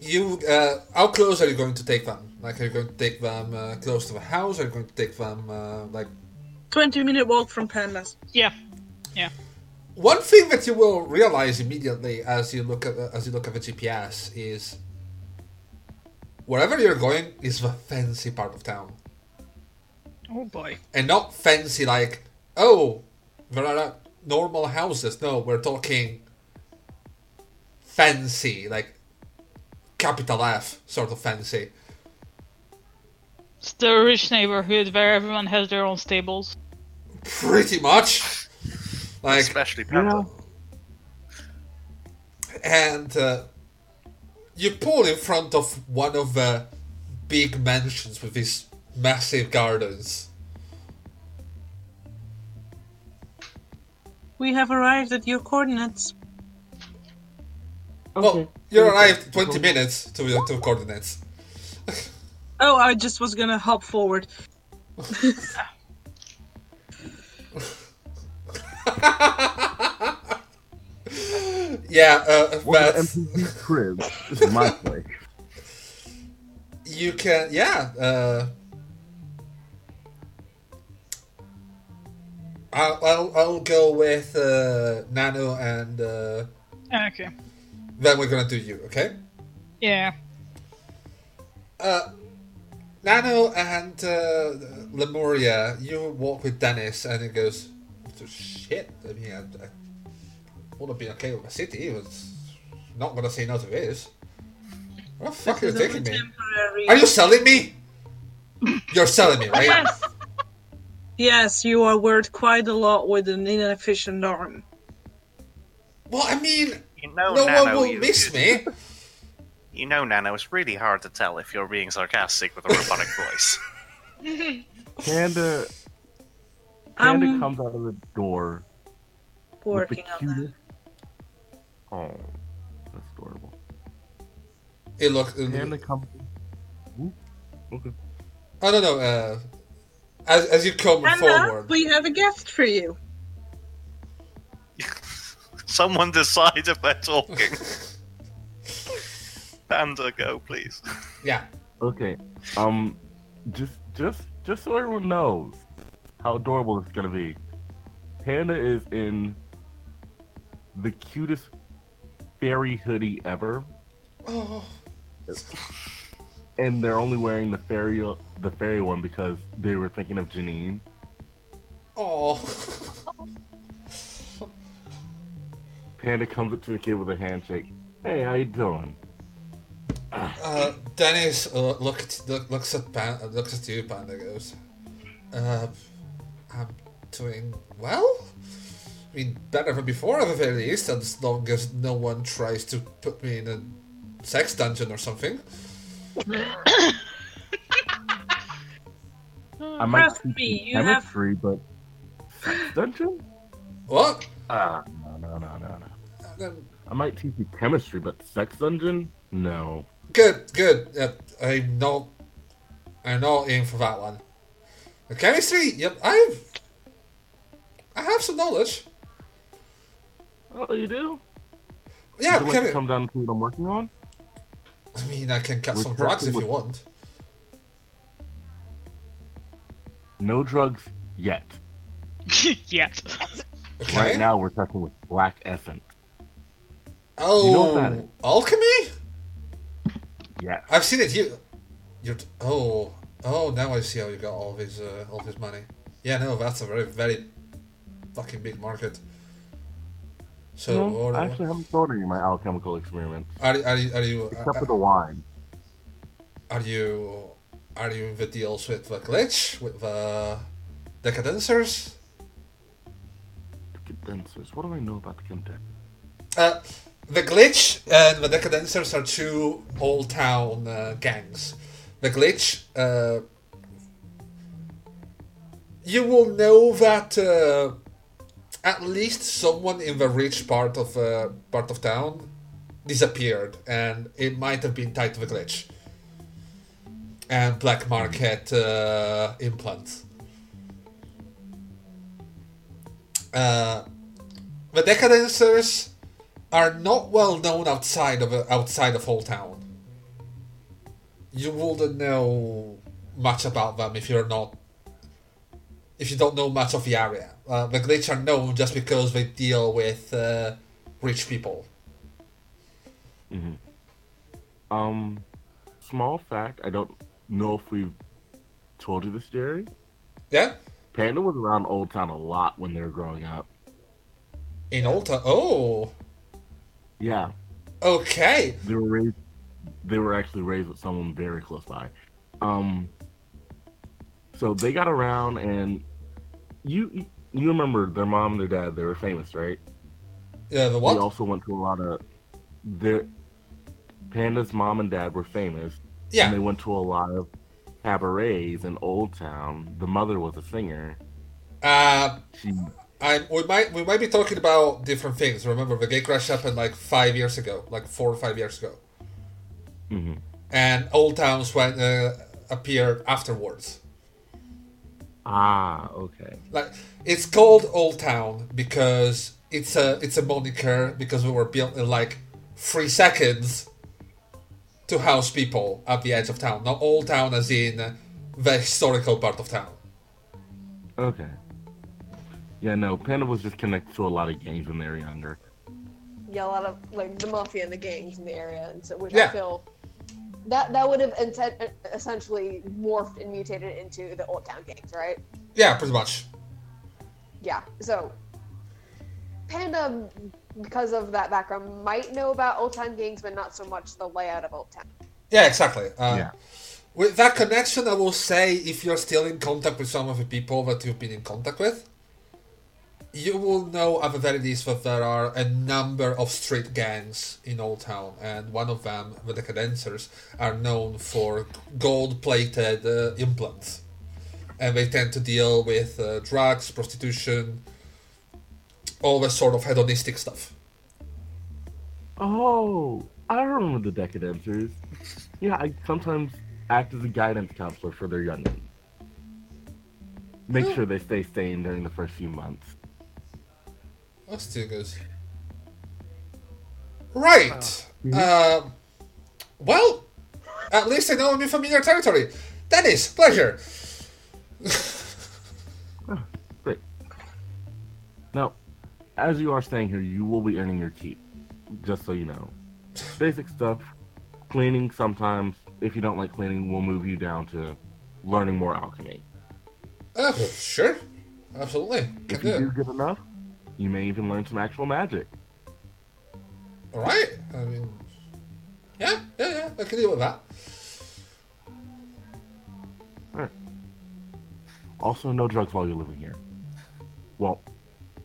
You, uh, how close are you going to take them? Like, are you going to take them uh, close to the house? Are you going to take them, uh, like, 20 minute walk from Pandas. yeah. Yeah. One thing that you will realize immediately as you look at the, as you look at the GPS is wherever you're going is the fancy part of town, Oh boy. and not fancy like oh there are uh, normal houses. No, we're talking fancy like capital F sort of fancy. It's the rich neighborhood where everyone has their own stables. Pretty much. Like Especially Panda. and uh, you pull in front of one of the big mansions with these massive gardens. We have arrived at your coordinates. Well, you arrived 20 minutes to the to coordinates. Oh, I just was gonna hop forward. Yeah, uh, What but MTV crib. This is my place. you can, yeah. Uh, I'll I'll, I'll go with uh, Nano and uh, Okay. then we're gonna do you. Okay. Yeah. Uh, Nano and uh, Lemuria, you walk with Dennis, and he goes, "So "Shit, I mean, I, I would have been okay with my city. He was not gonna say no to this. Where the fuck are you taking only me? Are you selling me? You're selling me, right? Yes. Yes, you are worth quite a lot with an inefficient arm. Well, I mean, You know, no Nano, one will you, miss me. you know, Nano, it's really hard to tell if you're being sarcastic with a robotic voice. Panda, Panda I'm comes out of the door with the working on that. cutest. Oh, that's adorable. It look. It Panda look comes. Ooh, okay. oh no no. Uh, as as you come Anna, forward, we have a guest for you. Someone decide if they're talking. Panda, go, please. yeah. Okay. Um, just, just, just so everyone knows how adorable this is gonna be. Panda is in the cutest fairy hoodie ever, Oh, and they're only wearing the fairy, the fairy one because they were thinking of Janine. oh. Panda comes up to the kid with a handshake. Hey, how you doing? Uh, Dennis uh, look at, look, looks at Pan, uh, looks at you, Panda goes, uh, I'm doing well. I mean, better than before at the very least, as long as no one tries to put me in a sex dungeon or something. I might Trust me, you you have- chemistry, but sex dungeon? What? Ah, no, no, no, no, no. Um, I might teach you chemistry, but sex dungeon? No. Good, good. Yep, I'm not. I'm not in for that one. The chemistry. Yep, I've. I have some knowledge. Oh, you do? Yeah, Would you like to come down to what I'm working on? I mean, I can cut We're some drugs if testing you want. No drugs yet. Yet. Okay. Right now, we're talking with black essence. Oh, You know what that is? alchemy? Yes. I've seen it. You, you're. Oh, oh. Now I see how you got all of his, uh, all of his money. Yeah, no, that's a very, very fucking big market. So, No, what- I actually haven't thought any of my alchemical experiments, are, are you, are you, except for the wine. are you, are you in the deals with the glitch, with the? The condensers. What do I know about the condensers? Uh, the glitch and the Decadencers are two old town uh, gangs. The glitch, uh, you will know that uh, at least someone in the rich part of uh, part of town disappeared, and it might have been tied to the glitch and black market uh, implants. Uh, the Decadencers are not well known outside of outside of Old Town. You wouldn't know much about them if you're not if you don't know much of the area. Uh, the glitch are known just because they deal with uh, rich people. Um, small fact. I don't know if we've told you this, Jerry. Yeah, Panda was around Old Town a lot when they were growing up. in Old Town. Oh, Yeah, okay. they were raised. They were actually raised with someone very close by. Um, so they got around, and you you remember their mom and their dad? They were famous, right? Yeah, the They also went to a lot of their Panda's mom and dad were famous, Yeah. and they went to a lot of cabarets in Old Town. The mother was a singer. uh, She I we might we might be talking about different things. Remember, the gate crash happened like five years ago, like four or five years ago, mhm. and Old Towns went uh, appeared afterwards. ah okay. Like it's called Old Town because it's a it's a moniker because we were built in like three seconds to house people at the edge of town. Not Old Town as in the historical part of town. Okay. Yeah, no, Panda was just connected to a lot of gangs when they were younger. Yeah, a lot of like the mafia and the gangs in the area, and so which Yeah. I feel that that would have inten- essentially morphed and mutated into the Old Town gangs, right? Yeah, pretty much. Yeah. So Panda, because of that background, might know about Old Town gangs, but not so much the layout of Old Town. Yeah, exactly. Uh, Yeah. With that connection, I will say if you're still in contact with some of the people that you've been in contact with, you will know at the very least that there are a number of street gangs in Old Town, and one of them, the Decadencers, are known for gold-plated uh, implants, and they tend to deal with uh, drugs, prostitution, all the sort of hedonistic stuff. Oh, I remember the Decadencers. Yeah, I sometimes act as a guidance counselor for their youngins. Make sure they stay sane during the first few months. That's too good. Right. Uh, well, at least I know I'm in familiar territory. Dennis, pleasure. Great. Now, as you are staying here, you will be earning your keep. Just so you know. Basic stuff. Cleaning sometimes. If you don't like cleaning, we'll move you down to learning more alchemy. Uh, sure. Absolutely. Can If you it. do good enough, you may even learn some actual magic. Alright. I mean, yeah, yeah, yeah. I can deal with that. All right. Also, no drugs while you're living here. Well,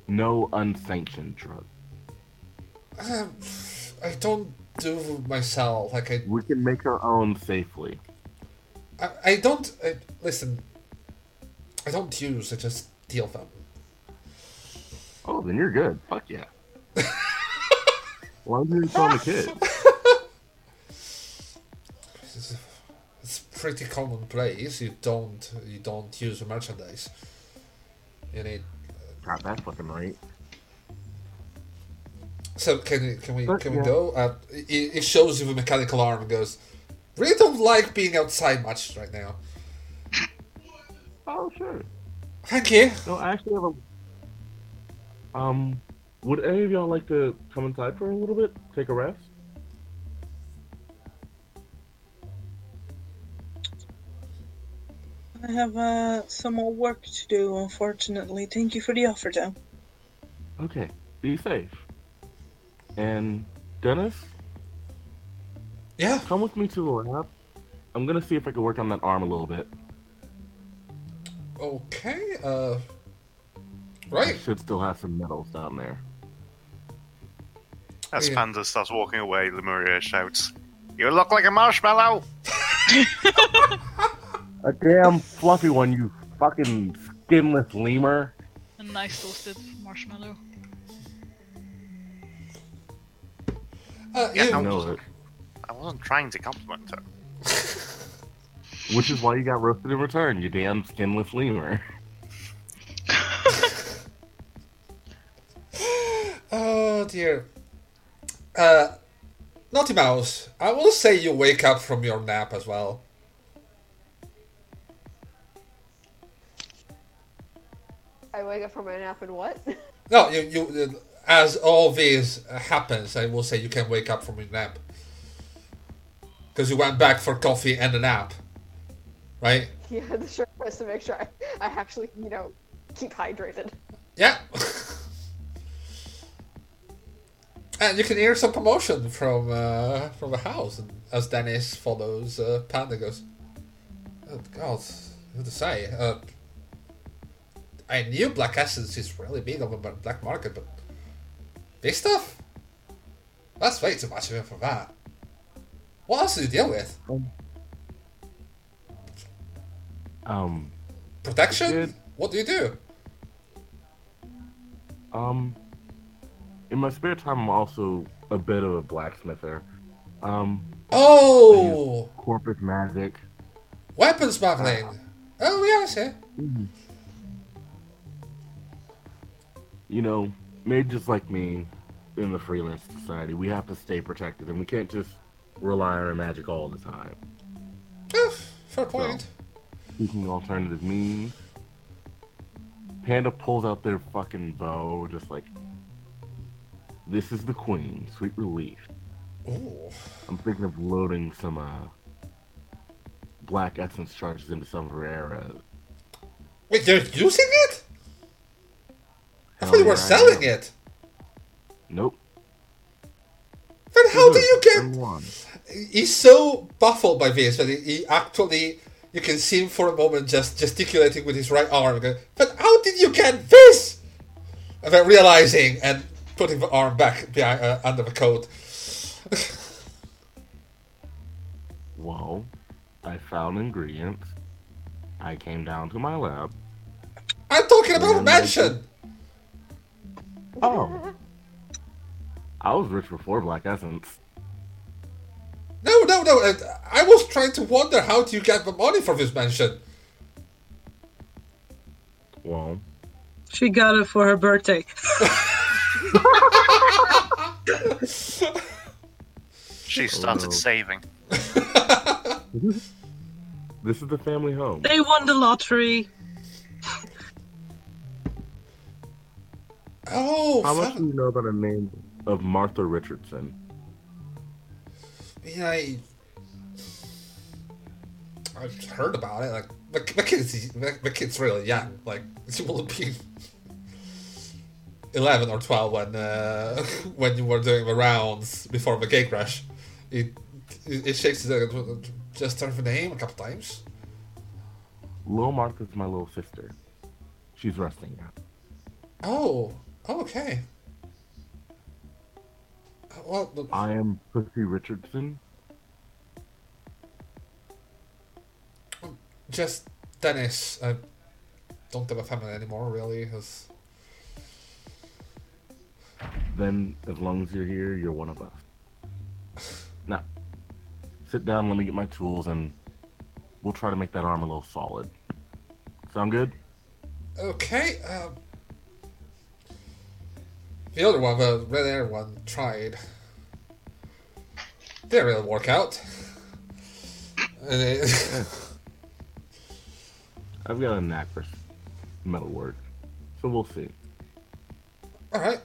no unsanctioned drugs. Um, I don't do myself. Like, I, We can make our own safely. I, I don't. I, listen, I don't use, I just deal them. Oh, then you're good. Fuck yeah. Why don't you tell the kid? It's, pretty commonplace. You don't you don't use merchandise. You need. God, that's fucking right. So can we can we But, can we yeah. go? Uh, it, it shows you the mechanical arm and goes. Really don't like being outside much right now. Oh, sure. Thank you. No, I actually have a. Um, would any of y'all like to come inside for a little bit? Take a rest? I have uh, some more work to do, unfortunately. Thank you for the offer, though. Okay, be safe. And Dennis, Yeah. come with me to the lab. I'm gonna see if I can work on that arm a little bit. Okay. Uh. I Right. should still have some medals down there. As Yeah. Panda starts walking away, Lemuria shouts, You look like a marshmallow! A damn fluffy one, you fucking skinless lemur. A nice toasted marshmallow. Uh, Yeah, you. I know it. I wasn't trying to compliment her. Which is why you got roasted in return, you damn skinless lemur. Oh dear. Uh, Naughty Mouse, I will say you wake up from your nap as well. I wake up from my nap and what? No, you, you as all this happens, I will say you can wake up from your nap. Because you went back for coffee and a nap. Right? yeah, the short was to make sure I, I actually, you know, keep hydrated. Yeah. and you can hear some commotion from uh, from the house and as Dennis follows uh, Panda goes. Oh God, what to say? Uh, I knew Black Essence is really big on the black market, but this stuff? That's way too much of it for that. What else do you deal with? Um, Protection? Good. What do you do? um, in my spare time, I'm also a bit of a blacksmither. Um, Oh, corpus magic. weapon smuggling. Oh yes, yeah. You know, made just like me in the freelance society, we have to stay protected, and we can't just rely on our magic all the time. Oh, fair point. Seeking alternative means. Panda pulls out their fucking bow, just like, this is the queen, sweet relief. Ooh. I'm thinking of loading some uh, black essence charges into some of. Wait, they're using it? I thought they were yeah, selling it. Nope. Then how do you get? one. He's so baffled by this that he, actually, you can see him for a moment just gesticulating with his right arm. But how did you get this? And then realizing and putting the arm back behind, uh, under the coat. Well, I found ingredients. I came down to my lab. I'm talking about a Yeah, mansion. Oh. I was rich before Black Essence. No, no, no. I was trying to wonder how do you get the money for this mansion. Well, She got it for her birthday. She started Oh. saving. this is the family home. They won the lottery. Oh, How much do you know about a name of Martha Richardson? Yeah, I, I've heard about it. Like the, the kid's the, the kid's really young. Like she will have been eleven or twelve when uh, when you were doing the rounds before the gate crash. It it, it shakes. Just turn the name a couple times. Little Martha's my little sister. She's resting now. Oh, oh, okay. Well, look, I am Pussy Richardson. just Dennis. I don't have a family anymore, really. 'cause- Then, as long as you're here, you're one of us. Now, sit down, let me get my tools, and we'll try to make that arm a little solid. Sound good? Okay. Um, the other one, the red air one, tried. Didn't really work out. I've got a knack for metal work, so we'll see. all right.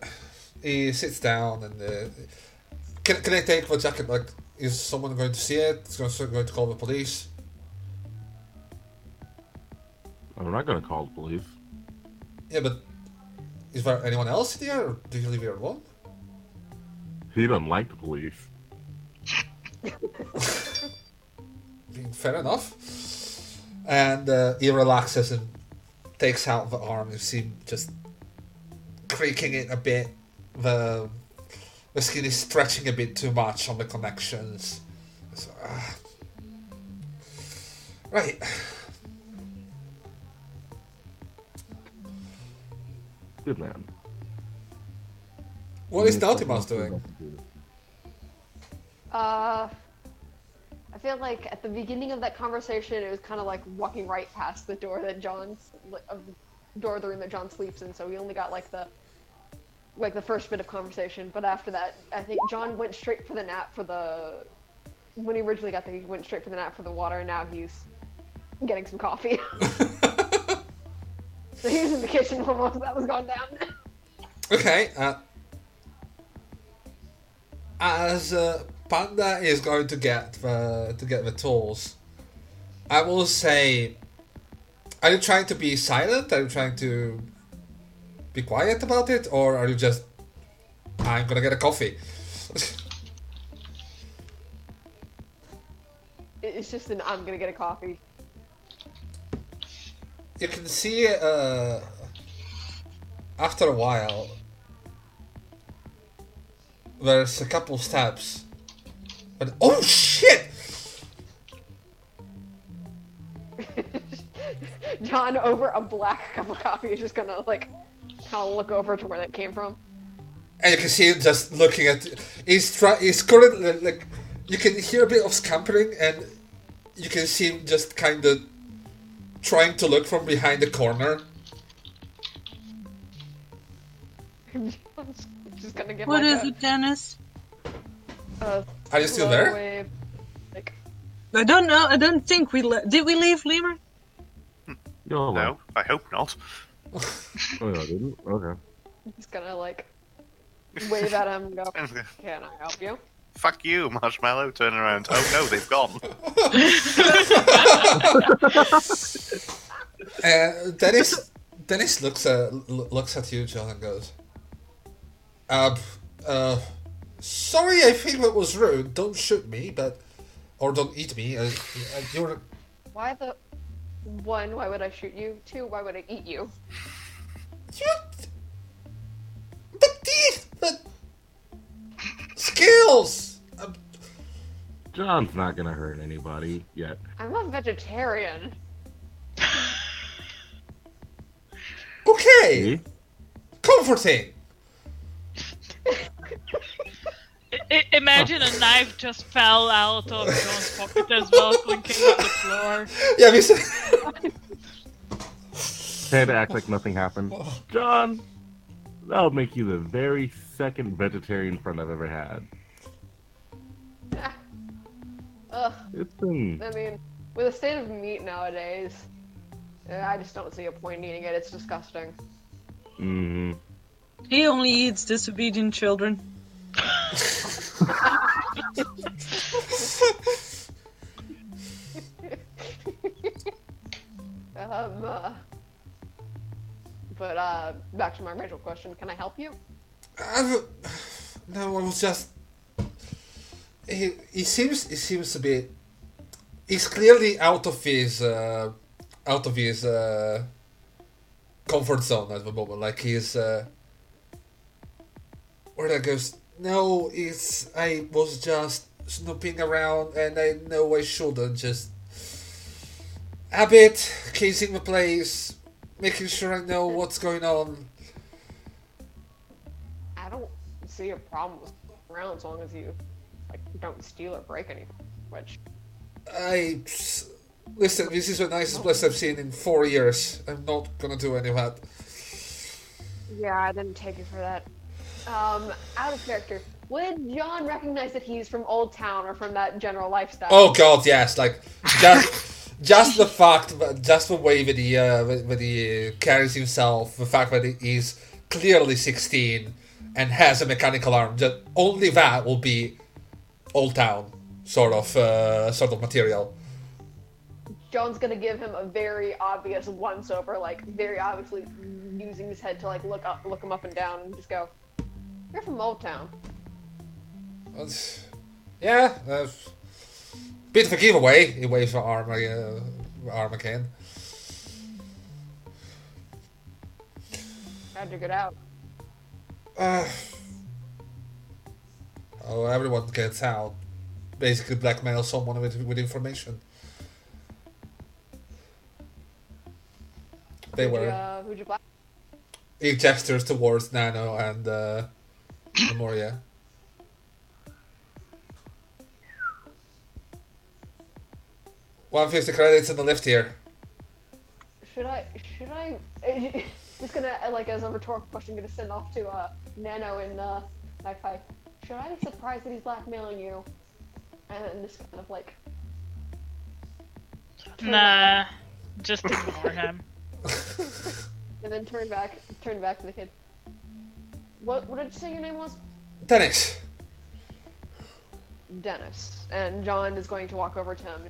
He sits down and uh, can can I take the jacket? Like, is someone going to see it? Is going going to call the police? I'm not gonna call the police. Yeah, but is there anyone else in here? Or do you leave here alone? He doesn't like the police. Fair enough. And uh, he relaxes and takes out the arm. You see him just creaking it a bit. The the skin is stretching a bit too much on the connections. So, ah. Right. Good man. What is Nautimus doing? Uh, I feel like at the beginning of that conversation, it was kind of like walking right past the door that John's of the door of the room that John sleeps in. So we only got like the like the first bit of conversation. But after that, I think John went straight for the nap for the when he originally got there. He went straight for the nap for the water, and now he's getting some coffee. so he was in the kitchen while most of that was gone down. Okay. Uh, as uh, Panda is going to get the to get the tools, I will say, are you trying to be silent? Are you trying to be quiet about it, or are you just, I'm gonna get a coffee? It's just an I'm gonna get a coffee. you can see uh, after a while there's a couple steps but oh shit John over a black cup of coffee is just gonna like kind of look over to where that came from. and you can see him just looking at he's try he's currently like you can hear a bit of scampering and you can see him just kind of trying to look from behind the corner just gonna get What like is a, it, Dennis? a are you still there wave, like I don't know. I don't think we le- did. We leave Lemur? You're No, I hope not. Oh, I didn't? Okay. He's gonna like wave at him and go, Can I help you? Fuck you, Marshmallow. Turn around. Oh no, they've gone. Uh, Dennis, Dennis looks at looks at you, John, and goes, "Uh, uh, sorry, I think that was rude. Don't shoot me, but or don't eat me. Uh, uh, you're Why the one, why would I shoot you? Two, why would I eat you? you, but teeth, but skills. Um, John's not gonna hurt anybody yet. I'm a vegetarian. okay, See? comforting. I- I- imagine a knife just fell out of John's pocket as well, clinking on the floor. Yeah, we said. Had to act like nothing happened. John, that'll make you the very second vegetarian friend I've ever had. Ugh. It's been I mean, with the state of meat nowadays, eh, I just don't see a point in eating it. It's disgusting. mm, He only eats disobedient children. Um, uh, but uh, back to my original question: Can I help you? No, I was just. He, he seems he seems to be. He's clearly out of his uh, out of his uh, comfort zone at the moment. Like he's. Uh, where that goes? No, it's I was just snooping around, and I know I shouldn't. Just a bit casing the place, making sure I know what's going on. I don't see a problem with around as long as you like don't steal or break anything. Which I listen. This is the nicest place I've seen in four years. I'm not gonna do any of that. yeah, I didn't take it for that. Um, out of character. Would John recognize that he's from Old Town or from that general lifestyle? Oh God, yes! Like just, just the fact, just the way that he, uh, that he carries himself, the fact that he is clearly 16 and has a mechanical arm. Just only that will be old town sort of, uh, sort of material. John's gonna give him a very obvious once over, like very obviously using his head to like look up, look him up and down, and just go, "You're from Old Town." That's- Yeah, uh, bit of a giveaway. He waves the arm, uh, arm again. How'd you get out? Uh, oh, everyone gets out. Basically, blackmail someone with, with information. They Who'd you, were. uh, who'd you black? He gestures towards Nano and uh, Memoria. One fifty credits in the lift here. Should I? Should I? just gonna like as a rhetorical question, gonna send off to uh, Nano and uh, Magpie. Should I be surprised that he's blackmailing you? And then just kind of like Nah, just ignore him. and then turn back, turn back to the kid. What? What did you say your name was? Dennis. Dennis. And John is going to walk over to him.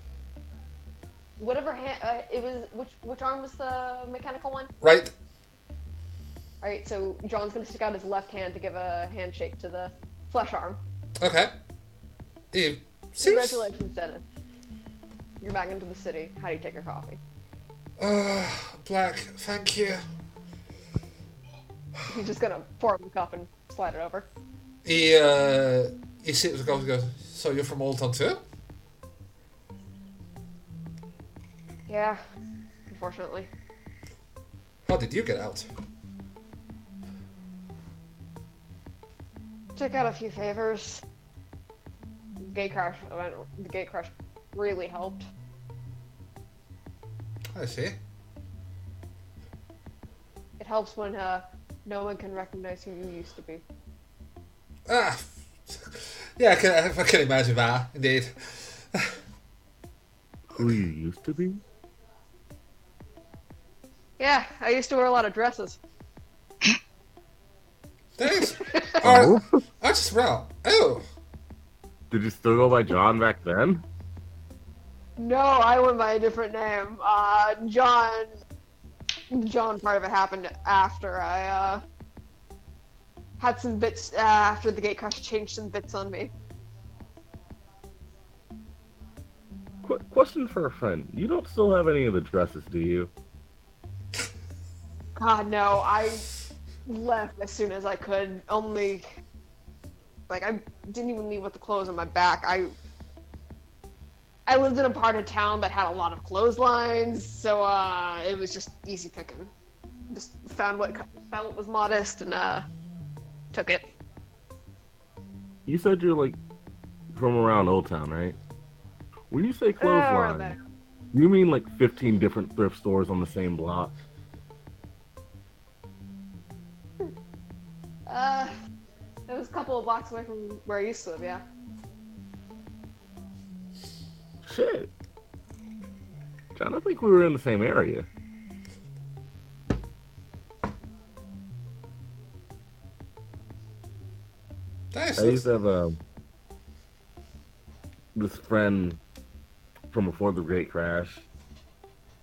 Whatever hand, uh, it was. Which which arm was the mechanical one? Right? All right. So John's going to stick out his left hand to give a handshake to the flesh arm. Okay. He seems. Congratulations, Dennis. You're back into the city. How do you take your coffee? Uh, Black, thank you. He's just gonna pour him a cup and slide it over. He, uh, he sits goes, goes, so you're from Old too? Yeah, unfortunately. How did you get out? Took out a few favors. Gate crash. The gate crash really helped. I see. It helps when uh, no one can recognize who you used to be. Ah, yeah, I can, I can imagine that, indeed. who you used to be? Yeah, Yeah, I used to wear a lot of dresses. Thanks. Oh? Or, I just well. Oh, Did you still go by John back then? No, I went by a different name. Uh, John. John part of it happened after I uh had some bits uh, after the gate crash changed some bits on me. Qu- question for a friend. You don't still have any of the dresses, do you? God no, I left as soon as I could. Only like I didn't even leave with the clothes on my back. I I lived in a part of town that had a lot of clotheslines, so uh, it was just easy picking. Just found what found what was modest and uh, took it. You said you're like from around Old Town, right? When you say Uh, clothesline, there. you mean like 15 different thrift stores on the same block? Uh, it was a couple of blocks away from where I used to live. Yeah. Shit. John, I think we were in the same area. nice. I used to have a this friend from before the Gate Crash.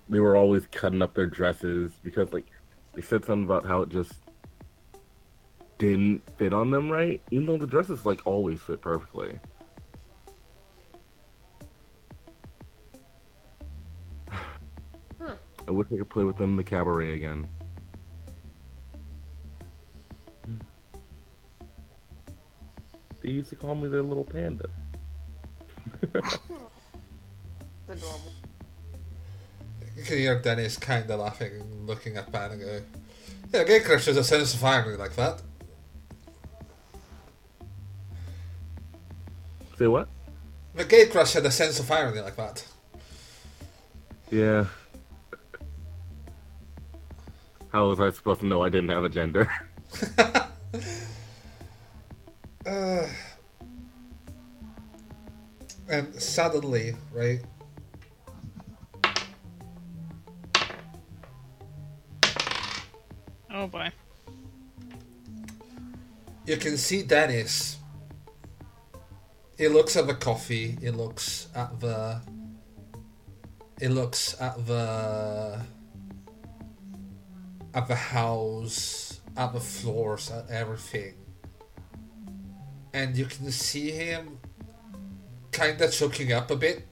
They were always cutting up their dresses because, like, they said something about how it just didn't fit on them right, even though the dresses like always fit perfectly. I wish I could play with them in the cabaret again. They used to call me their little panda. It's adorable. You can hear Dennis kind of laughing and looking at Pan and go, Yeah, Gay Crush has a sense of irony like that. Say what? The Gay Crush had a sense of irony like that. Yeah. How was I supposed to know I didn't have a gender? Uh, and suddenly, right? Oh boy. You can see Dennis. He looks at the coffee. He looks at the. He looks at the. At the house, at the floors, at everything. And you can see him kind of choking up a bit.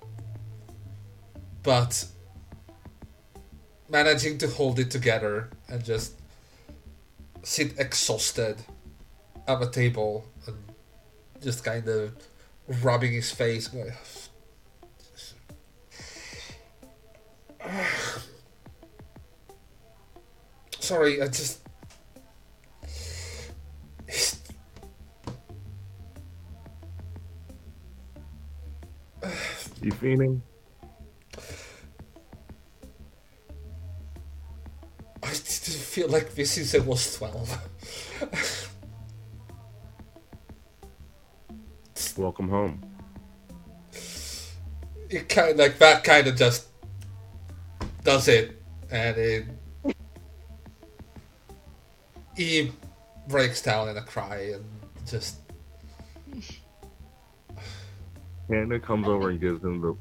But managing to hold it together and just sit exhausted at the table and just kind of rubbing his face. Sorry, I just. You fiending? I just feel like this is almost 12. Welcome home. it kind of like that kind of just does it and it he breaks down in a cry and just Hannah comes over and gives him the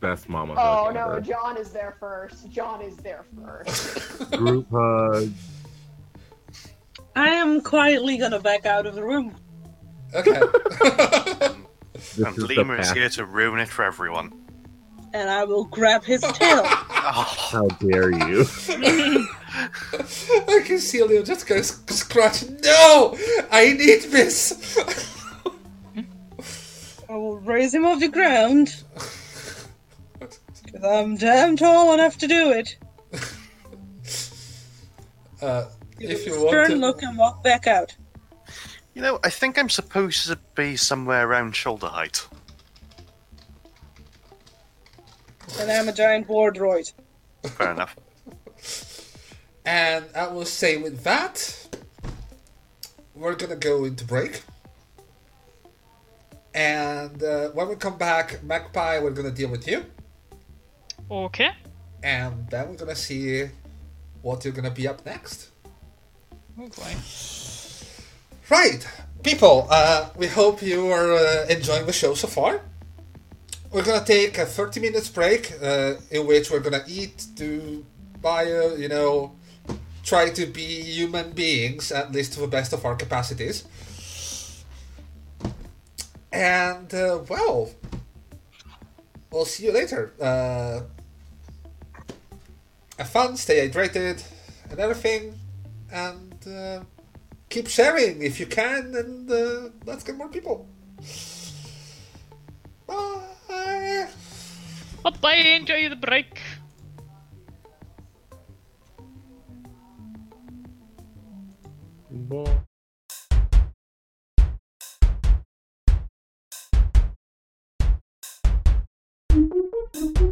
best mama Oh hug no, ever. John is there first. John is there first. Group hug. I am quietly gonna back out of the room. okay And is the Lemur is here to ruin it for everyone. And I will grab his tail. Oh, How dare you? i can see leo just go sc- scratch no i need this I will raise him off the ground. Because I'm damn tall enough to do it. uh, if you want Stern to look and walk back out. you know, I think I'm supposed to be somewhere around shoulder height. And I'm a giant war droid. Fair enough. And I will say with that, we're gonna go into break. And uh, when we come back, Magpie, we're gonna deal with you. Okay. And then we're gonna see what you're gonna be up next. Boy. Right, people. Uh, we hope you are uh, enjoying the show so far. We're gonna take a 30 minutes break, uh, in which we're gonna eat, do bio, you know, try to be human beings at least to the best of our capacities. And uh, well, we'll see you later. Uh, have fun, stay hydrated, and everything, and uh, keep sharing if you can, and uh, let's get more people. Bye. Bye bye. Enjoy the break. Bye. And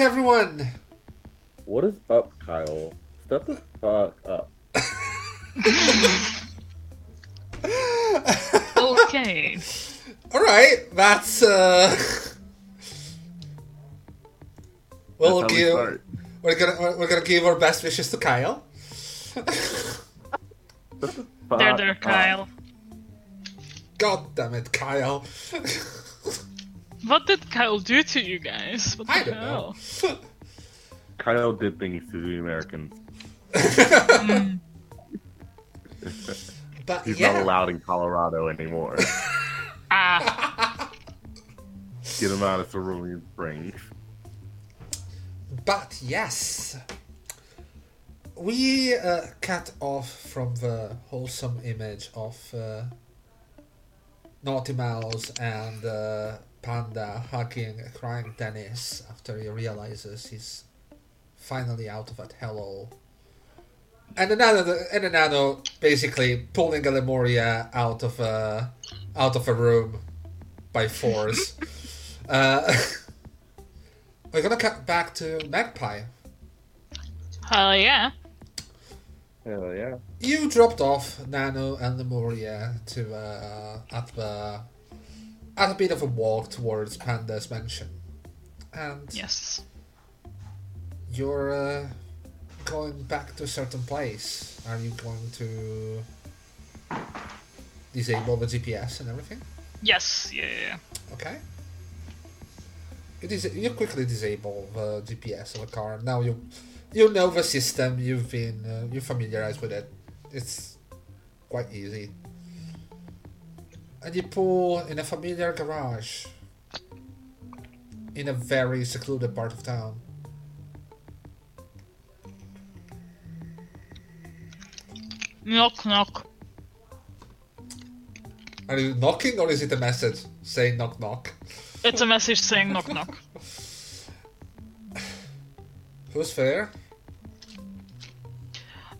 back, everyone. What is up, Kyle? Step the fuck up. Okay. All right, that's uh. We'll That's how we give. start. We're gonna we're, we're gonna give our best wishes to Kyle. There, Fuck there. Kyle. God damn it, Kyle. What did Kyle do to you guys? What the I don't know. Kyle did things to the Americans. But He's yeah, not allowed in Colorado anymore. Ah, Get him out of Cerulean Springs. but yes, we uh, cut off from the wholesome image of uh, Naughty Mouse and uh, Panda hugging, crying Dennis after he realizes he's finally out of that hellhole. And the nano, and the nano basically pulling a Lemuria out of a out of a room by force. uh, we're gonna cut back to Magpie. hell yeah. Hell yeah. You dropped off Nano and Lemuria to uh, at the at a bit of a walk towards Panda's mansion, and Yes. you're uh, going back to a certain place. Are you going to disable the GPS and everything? Yes, yeah, yeah. Okay. It is. You quickly disable the GPS of the car. Now you, you know the system. You've been uh, you familiarized with it. It's quite easy. And you pull in a familiar garage. In a very secluded part of town. Knock, knock. Are you knocking or is it a message saying knock knock? It's a message saying knock, knock. Who's there?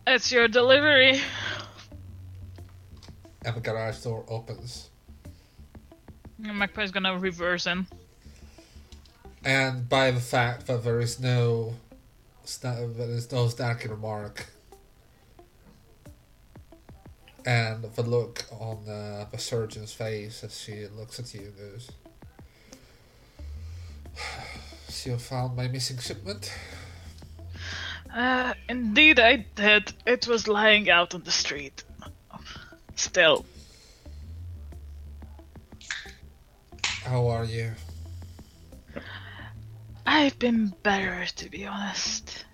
It's your delivery. And the garage door opens. Magpie's gonna reverse him. and by the fact that there is no sna- there is no snarky remark and the look on uh, the surgeon's face as she looks at you goes so you found my missing shipment Uh, indeed I did. It was lying out on the street. Still, how are you I've been better, to be honest.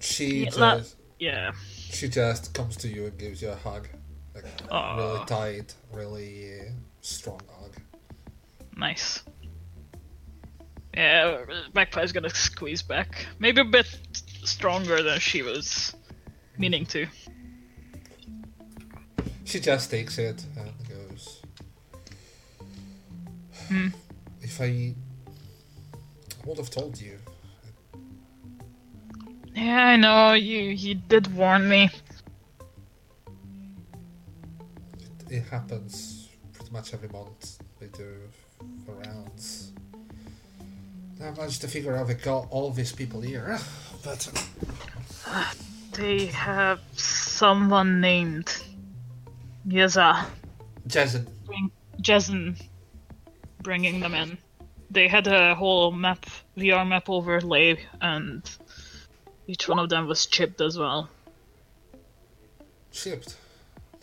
she Yeah, just Yeah. she just comes to you and gives you a hug like really tight really uh, strong hug Nice. Yeah, Magpie's gonna squeeze back. Maybe a bit stronger than she was meaning to. She just takes it and. Hmm. If I, I would have told you. Yeah, I know, you you did warn me. It, it happens pretty much every month. They do the rounds. I managed to figure out they got all these people here, but They have someone named Yeza. Jason, Jason bringing them in. They had a whole map, VR map overlay, and each one of them was chipped as well. chipped.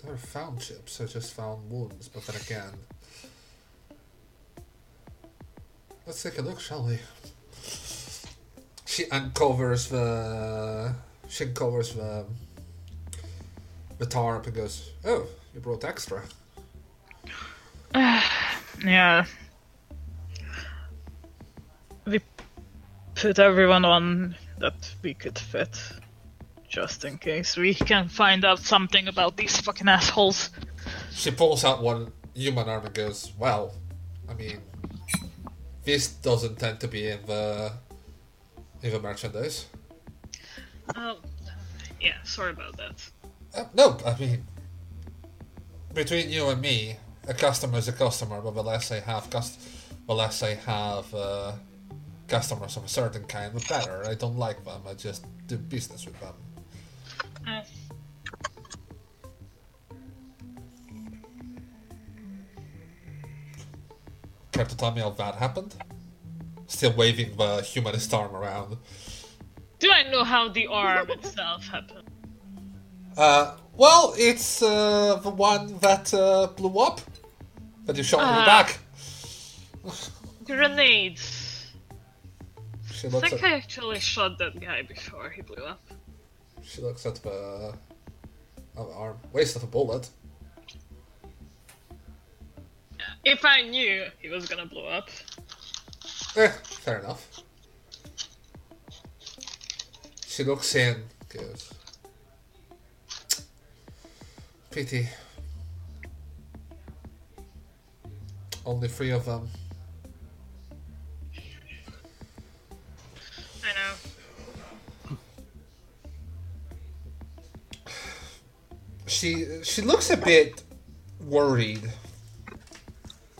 Never found chips. I just found wounds. But then again, let's take a look, shall we? She uncovers the. She uncovers the. The tarp and goes, "Oh, you brought extra." Yeah. Put everyone on that we could fit. Just in case we can find out something about these fucking assholes. She pulls out one human arm and goes, "Well, I mean, this doesn't tend to be in the in the merchandise." Oh, yeah, sorry about that. Uh, no, I mean, between you and me, a customer is a customer, but the less I have cust- the less I have uh, customers of a certain kind, better. I don't like them. I just do business with them. Uh, Care to tell me how that happened? Still waving the humanist arm around. do I know how the arm itself happened? Uh, well, it's uh, the one that uh, blew up. That you shot in the Ah. back. Grenades. She I think at I actually shot that guy before he blew up. she looks at the, the arm. Waste of a bullet. If I knew he was gonna blow up. Eh, fair enough. She looks in, goes. Pity. Only three of them. She she looks a bit worried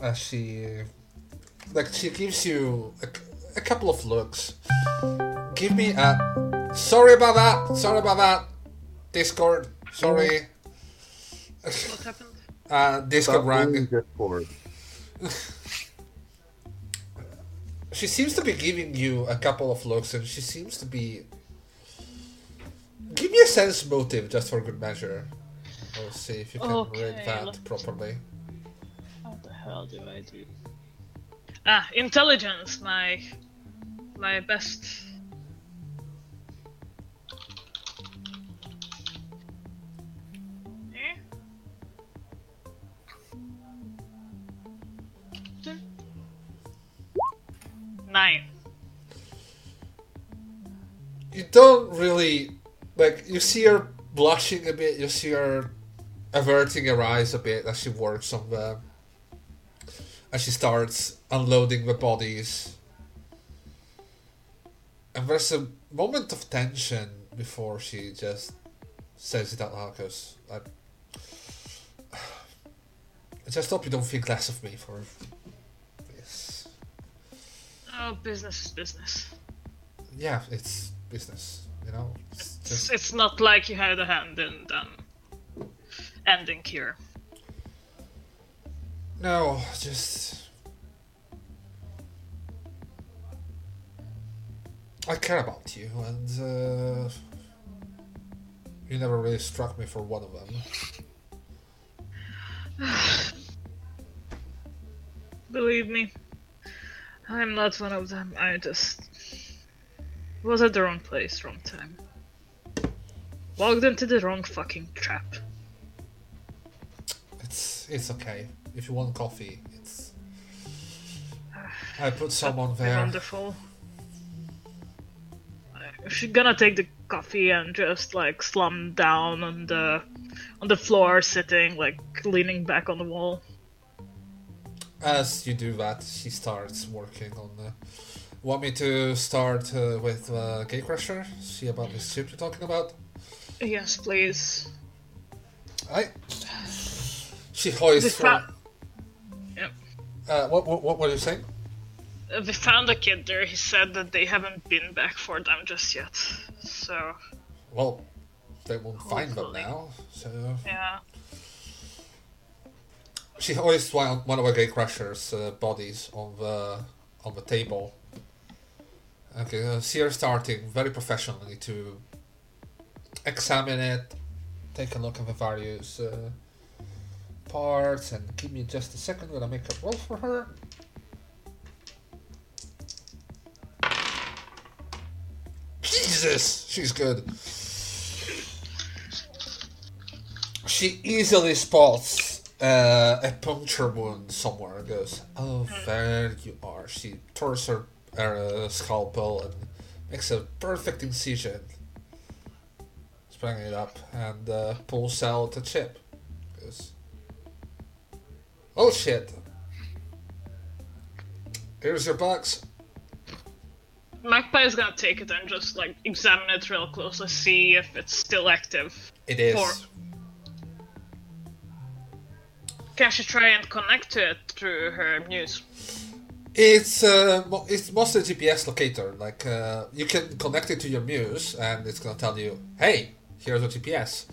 as she like she gives you a, a couple of looks. Give me a sorry about that. Sorry about that. Discord. Sorry. What happened? Uh, Discord rang. Discord. she seems to be giving you a couple of looks, and she seems to be. Give me a sense motive just for good measure. We'll see if you can Okay, read that properly. How the hell do I do? Ah, intelligence, my my best. Nine. You don't really like. You see her blushing a bit. You see her averting her eyes a bit as she works on the. As she starts unloading the bodies. And there's a moment of tension before she just says it out loud because I, I just hope you don't think less of me for this. Oh, business is business. Yeah, it's business, you know? It's It's, just, it's not like you had a hand in um, ending here. no, just. I care about you, and uh, you never really struck me for one of them. Believe me, I'm not one of them. I just was at the wrong place, wrong time. Walked into the wrong fucking trap. It's it's okay. If you want coffee, it's. I put someone there. Wonderful. She's gonna take the coffee and just like slump down on the on the floor, sitting like leaning back on the wall. As you do that, she starts working on the. Want me to start uh, with uh, Gatecrasher? See about this ship you're talking about? Yes, please. I. She hoists. The For, fa- Yep. uh, what, what what were you saying? Uh, We found a kid there. He said that they haven't been back for them just yet. So Well, they won't find them now. So yeah. she hoists one one of her Gatecrasher's uh, bodies on the on the table. Okay, uh, see her starting very professionally to examine it, take a look at the various uh, parts, and give me just a second. Gonna make a roll for her. Jesus, she's good. She easily spots uh, a puncture wound somewhere and goes, Oh, there you are. She tears her uh, scalpel and makes a perfect incision. Sprang it up and uh, pulls out a chip. Oh shit. Here's your box. Magpie is gonna take it and just like examine it real closely, see if it's still active. It is. For- Can she try and connect to it through her muse? It's uh, it's mostly GPS locator. Like uh, you can connect it to your Muse, and it's gonna tell you, "Hey, here's a GPS."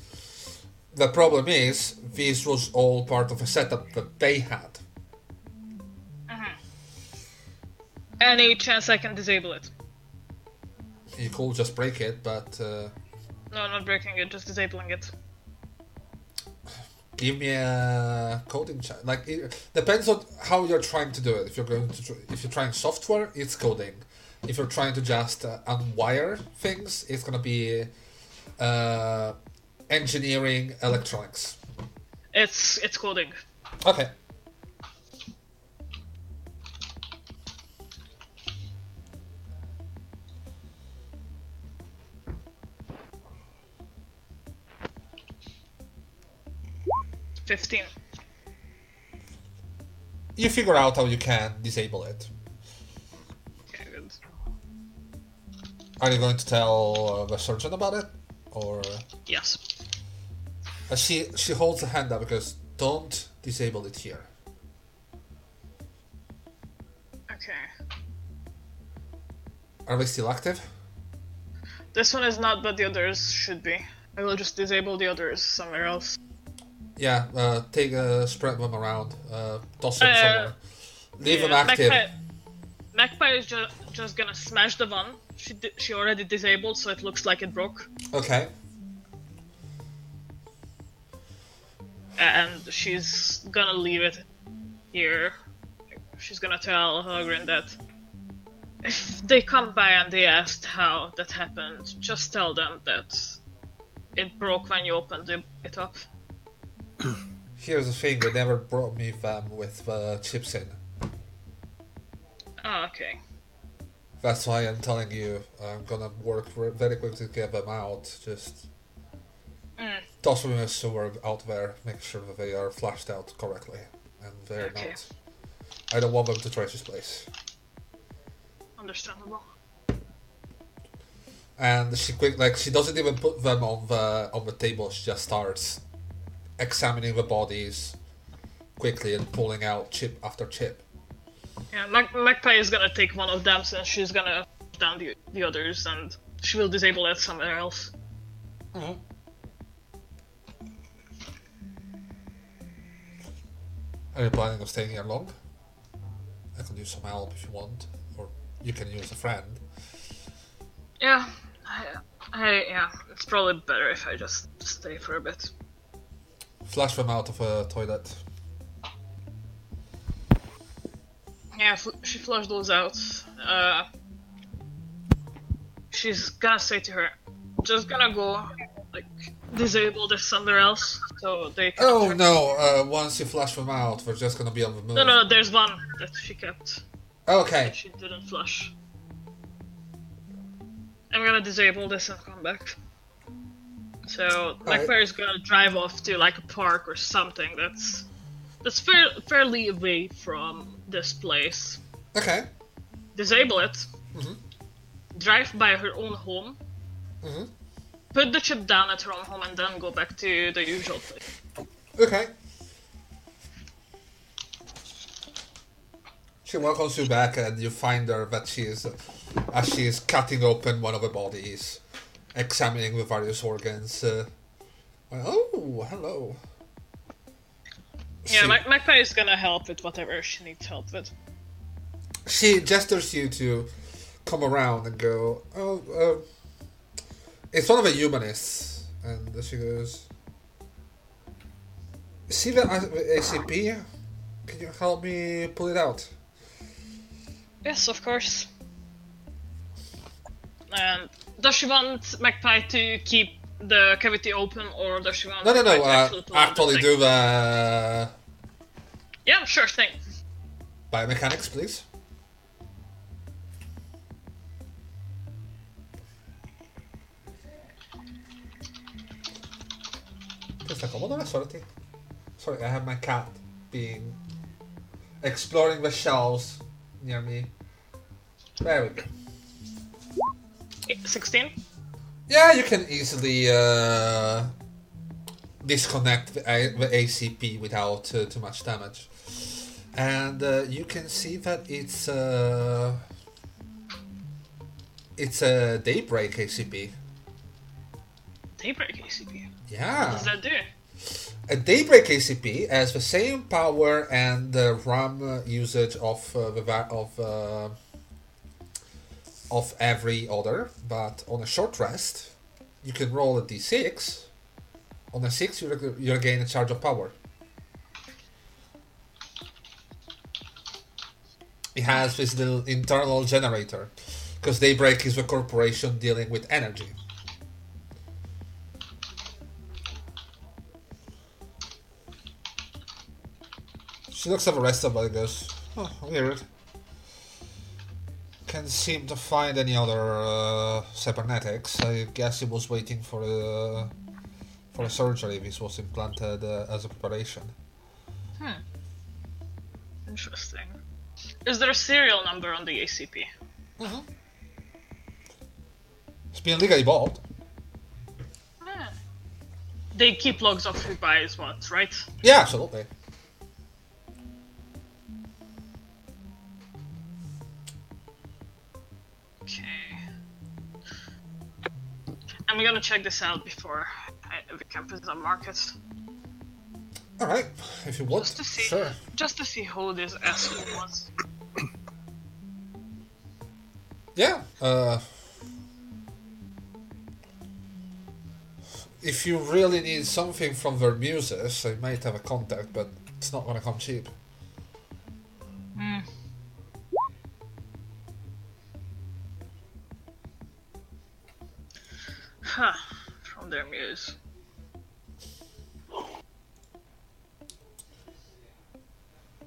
The problem is, this was all part of a setup that they had. Any chance I can disable it? You could just break it, but uh, No, not breaking it, just disabling it. give me a coding check. Like it depends on how you're trying to do it. If you're going to, tr- if you're trying software, it's coding. If you're trying to just uh, unwire things, it's gonna be uh, engineering electronics. It's it's coding. Okay. Fifteen. You figure out how you can disable it. Okay, good. Are you going to tell the surgeon about it, or Yes. Uh, she she holds a hand up because don't disable it here. Okay. Are they still active? This one is not, but the others should be. I will just disable the others somewhere else. Yeah. Uh, take uh, spread them around. Uh, toss them Uh, somewhere. Leave them active. Magpie, Magpie is ju- just gonna smash the one. She di- she already disabled, so it looks like it broke. Okay. And she's gonna leave it here. She's gonna tell Hagrid that if they come by and they ask how that happened, just tell them that it broke when you opened it- up. Here's the thing, they never brought me them with uh, chips in. Oh, okay. That's why I'm telling you, I'm gonna work very quickly to get them out. Just Mm. toss them in a sewer out there, make sure that they are flashed out correctly, and they're Okay. not. I don't want them to trash this place. Understandable. And she quick like she doesn't even put them on the on the table. She just starts examining the bodies quickly and pulling out chip after chip. Yeah, Mag- Magpie is gonna take one of them since she's gonna down the, the others and she will disable it somewhere else. Are you planning on staying here long? I can use some help if you want, or you can use a friend. Yeah, I, I yeah, it's probably better if I just stay for a bit. Flush them out of a toilet. Yeah, fl- she flushed those out. Uh, she's gonna say to her, just gonna go, like, disable this somewhere else, so they can... Oh no! Uh, once you flush them out, we're just gonna be on the move. No, no, there's one that she kept. Okay. She didn't flush. I'm gonna disable this and come back. So, Magpie is gonna drive off to, like, a park or something that's... That's fair, fairly away from this place. Okay. disable it, Mhm. drive by her own home, Mhm. Put the chip down at her own home, and then go back to the usual place. Okay. She welcomes you back, and you find her that she is, as she is cutting open one of the bodies, examining the various organs. Uh, oh, hello. Yeah, She- Mag- Magpie is gonna help with whatever she needs help with. she gestures you to come around and go, oh, uh, it's one of the humanists. And she goes, see the ACP? Can you help me pull it out? Yes, of course. And does she want Magpie to keep the cavity open, or does she want No, no, no, uh, actually, do the Yeah, sure thing. biomechanics, please. Just a Commodore, sorry. Sorry, I have my cat being exploring the shelves near me. There we go. Eh, 16? Yeah, you can easily uh, disconnect the, A- the ACP without uh, too much damage. And uh, you can see that it's uh, it's a daybreak ACP. Daybreak ACP. Yeah. What does that do? a daybreak ACP has the same power and the RAM uh, usage of uh, the of uh, of every other, but on a short rest, you can roll a d6. On a six, you reg- you gain a charge of power. It has this little internal generator, because Daybreak is a corporation dealing with energy. She looks at the rest of it and goes, oh, weird. Can't seem to find any other uh, cybernetics. I guess he was waiting for a, for a surgery. This was implanted uh, as a preparation. Hmm. Interesting. Is there a serial number on the ACP? It's been legally bought. Ah. They keep logs of who buys what, right? Yeah, absolutely. Okay. I'm gonna check this out before I, the campus is on market. Alright, if you want. Just to see, Sure. just to see who this asshole was. Yeah. Uh, if you really need something from their muses, I might have a contact, but it's not gonna come cheap. Hmm. Huh. From their muse. I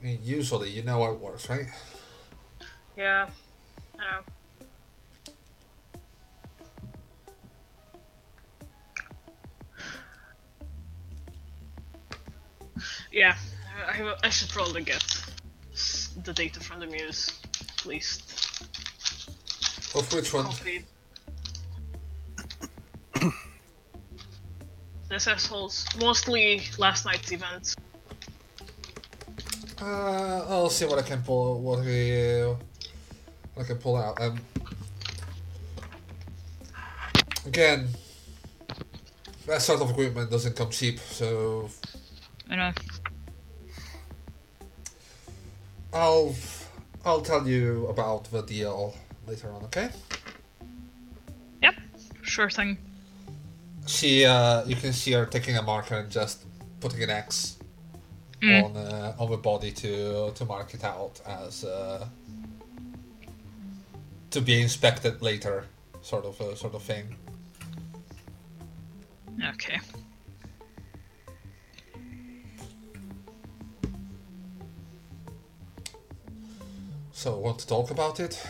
mean, usually you know how it works, right? Yeah. I know. Yeah, I, I should probably get the data from the muse, at least. Of which one? Complete. This assholes mostly last night's events. Uh, I'll see what I can pull. What I, what I can pull out. Um, again, that sort of equipment doesn't come cheap, so I know. I'll I'll tell you about the deal later on. Okay? Yep, sure thing. She, uh, you can see her taking a marker and just putting an X Mm. on uh, on the body to to mark it out as uh, to be inspected later, sort of uh, sort of thing. Okay. So, want to talk about it?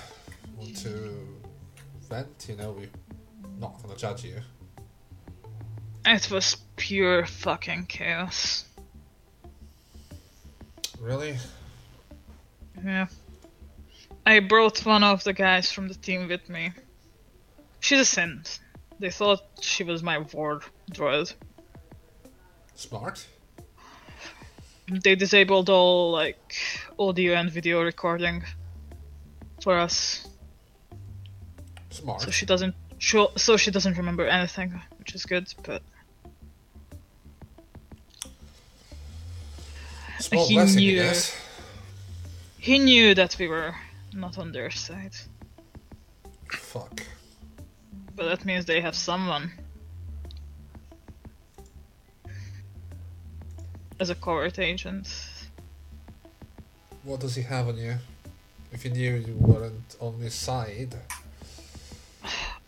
Want to vent? You know, we're not gonna judge you. It was pure fucking chaos. Really? Yeah. I brought one of the guys from the team with me. She's a synth. They thought she was my ward droid. Smart. They disabled all like audio and video recording for us, Smart. so she doesn't show, so she doesn't remember anything, which is good. But Small he blessing, knew- he knew that we were not on their side. Fuck. But that means they have someone as a covert agent. What does he have on you? If he knew you weren't on his side.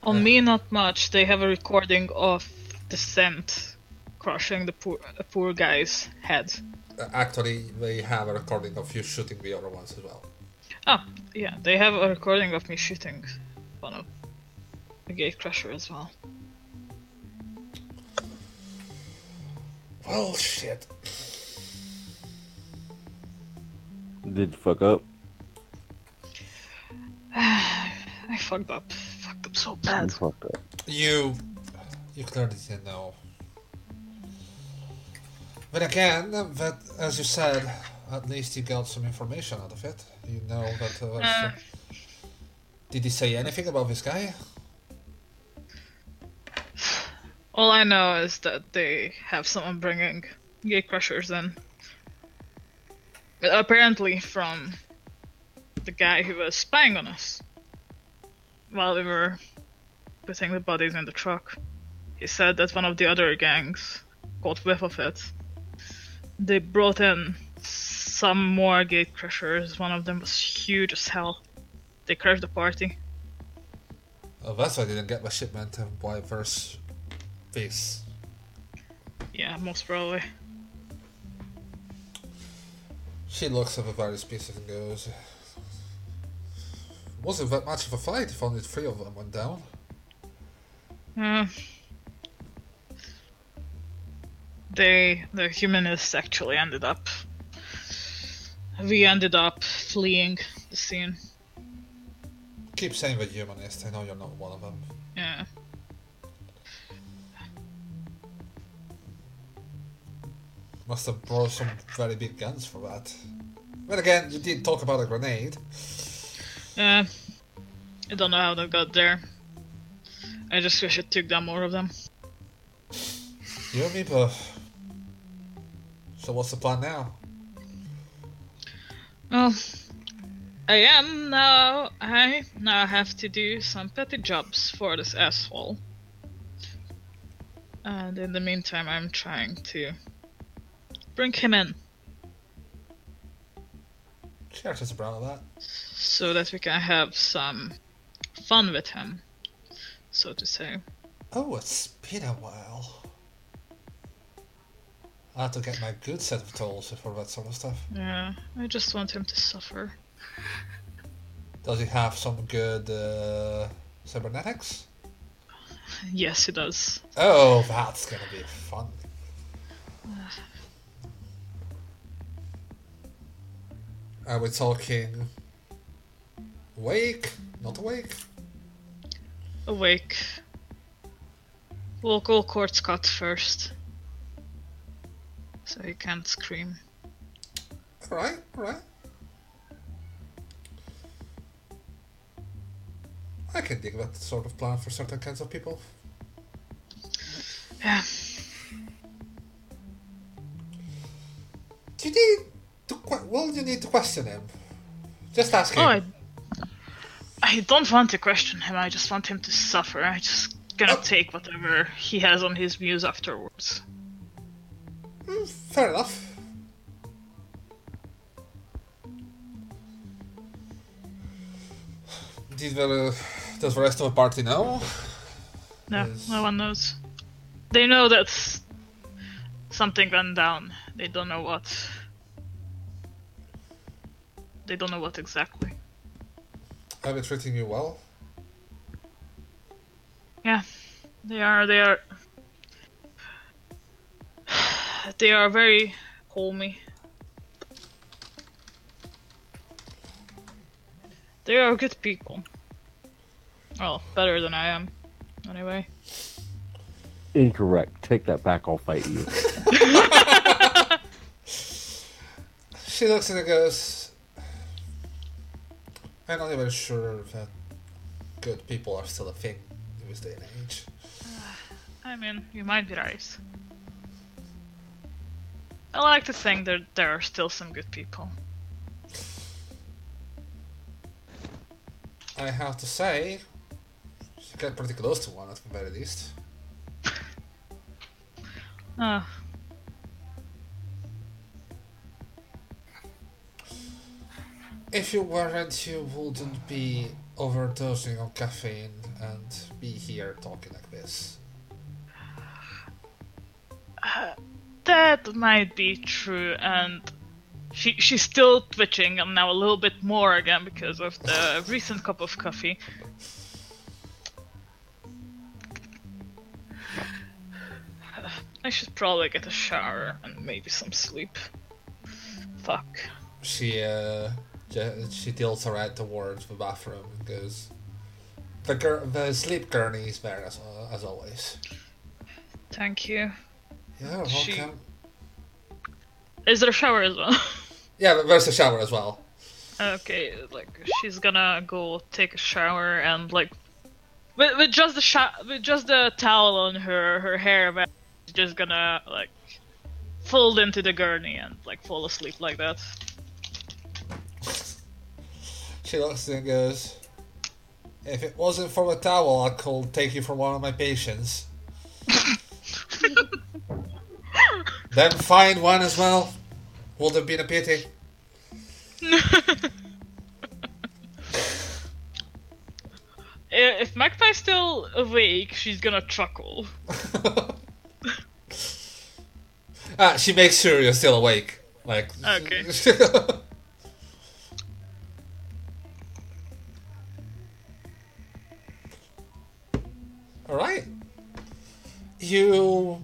On Yeah. me, not much. They have a recording of the synth crushing the poor, a poor guy's head. Uh, actually, they have a recording of you shooting the other ones as well. Oh, yeah, they have a recording of me shooting one of the gate crasher as well. Well, shit. Did you fuck up? I fucked up. Fucked up so You bad. fucked up. You, you clearly didn't know. But again, that as you said, at least you got some information out of it. You know that. Uh, Uh. did he say anything about this guy? All I know is that they have someone bringing gatecrashers in. Apparently, from the guy who was spying on us while we were putting the bodies in the truck. He said that one of the other gangs caught whiff of it. They brought in some more gatecrashers. One of them was huge as hell. They crashed the party. Oh, that's why I didn't get my shipment of by verse face. Yeah, most probably. She looks at the various pieces and goes, Wasn't that much of a fight if only three of them went down. Uh, they, the humanists actually ended up. We ended up fleeing the scene. Keep saying the humanist, I know you're not one of them. Yeah. Must have brought some very big guns for that. But again, you did talk about a grenade. Yeah. I don't know how they got there. I just wish it took down more of them. You and me both. So what's the plan now? Well, I am now. I now have to do some petty jobs for this asshole. And in the meantime, I'm trying to bring him in Sure, just of that. so that we can have some fun with him, so to say. Oh, it's been a while. I have to get my good set of tools for that sort of stuff. Yeah, I just want him to suffer. Does he have some good uh, cybernetics? Yes, he does. Oh, that's gonna be fun. Are we talking awake? Not awake? Awake. We'll go court cut first. So he can't scream. Alright, alright. I can dig that sort of plan for certain kinds of people. Yeah. Do you need to que- well you need to question him? Just ask him. Oh, I, I don't want to question him. I just want him to suffer. I just gonna Oh. take whatever he has on his muse afterwards. Mm, fair enough. Did the, does the rest of the party know? No, Yes. no one knows. They know that something went down. They don't know what. They don't know what exactly. Are they treating you well? Yeah, they are. They are. They are very homey. They are good people. Well, better than I am, anyway. Incorrect. Take that back. I'll fight you. She looks and goes, I'm not even sure that good people are still a thing in this day and age. I mean, you might be right. I like to think that there are still some good people. I have to say, you get pretty close to one at the very least. Uh, If you weren't, you wouldn't be overdosing on caffeine and be here talking like this. that might be true, and she she's still twitching, and now a little bit more again because of the recent cup of coffee. I should probably get a shower and maybe some sleep. Fuck. She uh, she tilts her head towards the bathroom and goes, "The gur- the sleep gurney is there as, uh, as always." Thank you. Yeah, She- welcome. Is there a shower as well? Yeah, but there's a shower as well. Okay, like she's gonna go take a shower and like with, with just the sho- with just the towel on her her hair, but she's just gonna like fold into the gurney and like fall asleep like that. She looks and goes, "If it wasn't for the towel, I could take you for one of my patients." then find one as well. Would have been a pity. If Magpie's still awake, she's gonna chuckle. Ah, she makes sure you're still awake. Like. Okay. All right. You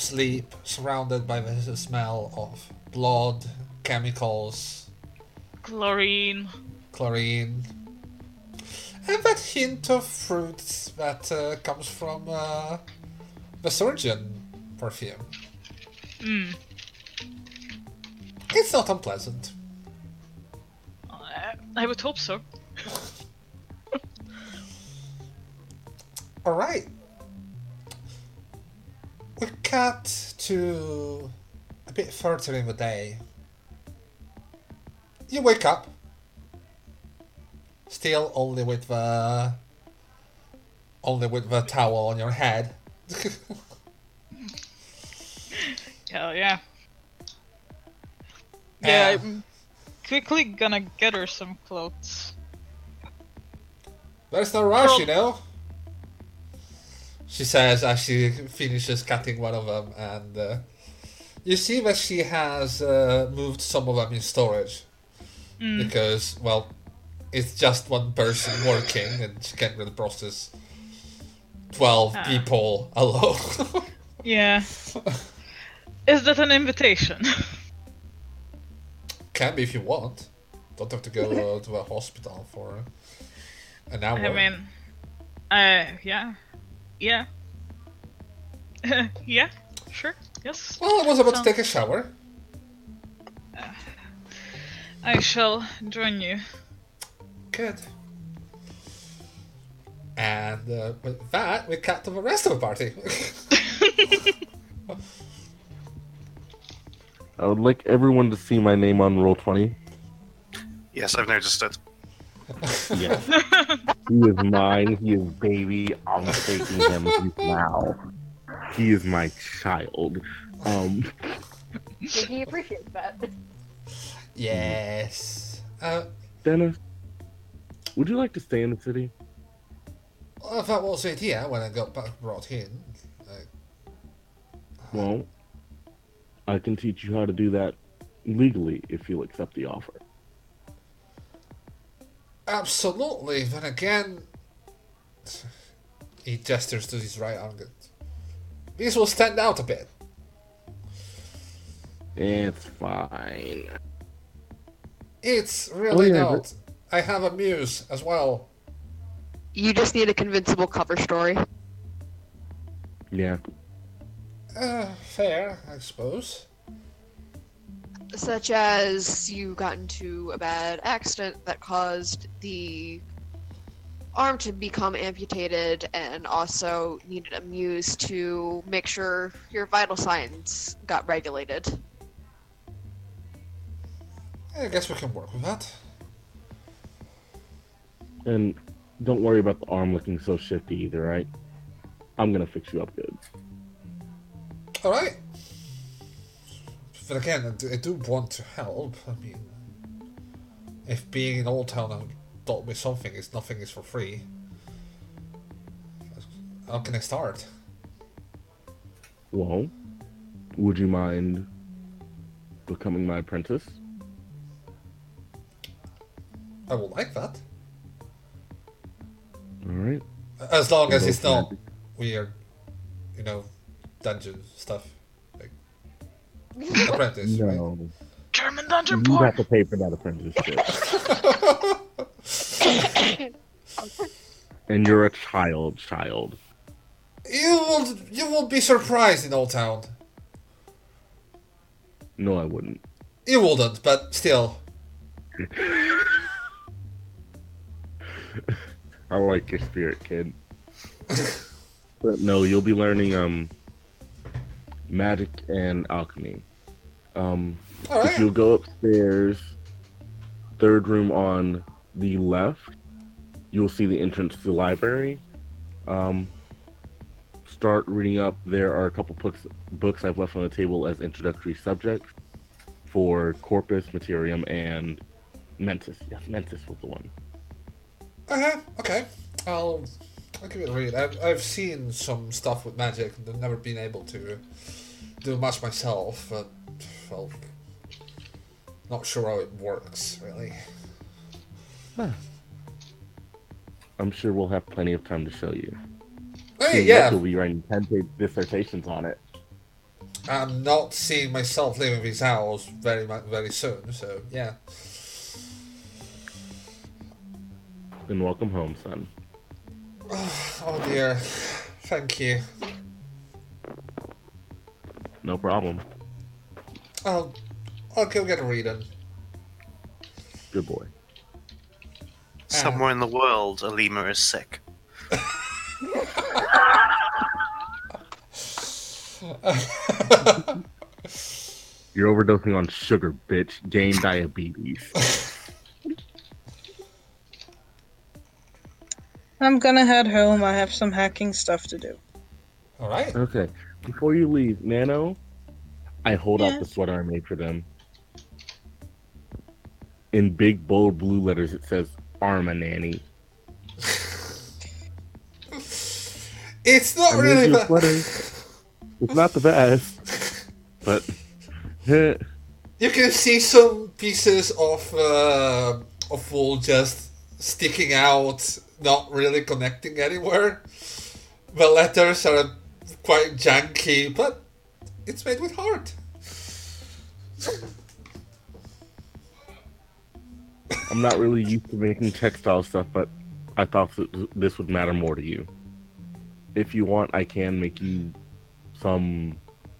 sleep surrounded by the smell of blood, chemicals, Chlorine. chlorine, and that hint of fruits that uh, comes from uh, the surgeon perfume. Mm. It's not unpleasant. I, I would hope so. All right. We cut to a bit further in the day. You wake up still only with the only with the towel on your head. Hell yeah. Yeah, Uh, I'm quickly gonna get her some clothes. There's no rush, you know. She says as she finishes cutting one of them, and uh, you see that she has uh, moved some of them in storage because, well, it's just one person working, and she can't really process twelve Ah. people alone. Yeah. Is that an invitation? Can be if you want. Don't have to go uh, to a hospital for an hour. I mean, uh, yeah, yeah, yeah, sure, yes. well, I was about to take a shower. I shall join you. Good. And uh, with that, we cut to the rest of the party. I would like everyone to see my name on roll twenty. Yes, I've noticed it. Yes. he is mine. He is baby. I'm taking him now. He is my child. Um, Think he appreciate that. yes. Uh, Dennis, would you like to stay in the city? well, that was the idea when I got back brought in. Uh, Well, I can teach you how to do that legally if you'll accept the offer. Absolutely. Then again, he gestures to his right arm. These will stand out a bit. It's fine. It's really Oh, yeah, not. I have a muse as well. You just need a convincible cover story. Yeah. Uh, fair, I suppose. Such as you got into a bad accident that caused the arm to become amputated and also needed a muse to make sure your vital signs got regulated. I guess we can work with that. And don't worry about the arm looking so shifty either, right? I'm gonna fix you up good. All right. But again, I do, I do want to help. I mean, if being in Old Town and taught me something is nothing is for free. How can I start? Well, would you mind becoming my apprentice? I will like that, All right. as long as it's not weird, you know, dungeon stuff. Like apprentice, right? No, German dungeon you porn. have to pay for that apprenticeship. and you're a child, child. You will you will be surprised in Old Town. No, I wouldn't. You wouldn't, but still. I like your spirit, kid. but no, you'll be learning um magic and alchemy. Um, All if you'll go upstairs, third room on the left, you'll see the entrance to the library. Um, start reading up. There are a couple books books I've left on the table as introductory subjects for Corpus Materium and Mentis. Yes, Mentis was the one. Uh-huh, okay. I'll, I'll give it a read. I've, I've seen some stuff with magic and I've never been able to do much myself, but, well, not sure how it works, really. I'm sure we'll have plenty of time to show you. Hey, Soon yeah, We'll be writing 10 page dissertations on it. I'm not seeing myself leaving this house very very soon, so, yeah. Then welcome home, son. Oh dear. Thank you. No problem. I'll, I'll go get a reading. Good boy. Somewhere in the world, a lemur is sick. You're overdosing on sugar, bitch. Gain diabetes. I'm gonna head home. I have some hacking stuff to do. All right. Okay. Before you leave, Nano, I hold Yeah. out the sweater I made for them. In big bold blue letters, it says "Arma Nanny." It's not I really you a sweater. It's not the best, but You can see some pieces of uh, of wool just sticking out, not really connecting anywhere. The letters are quite janky, but it's made with heart. I'm not really used to making textile stuff, but I thought that this would matter more to you. If you want, I can make you some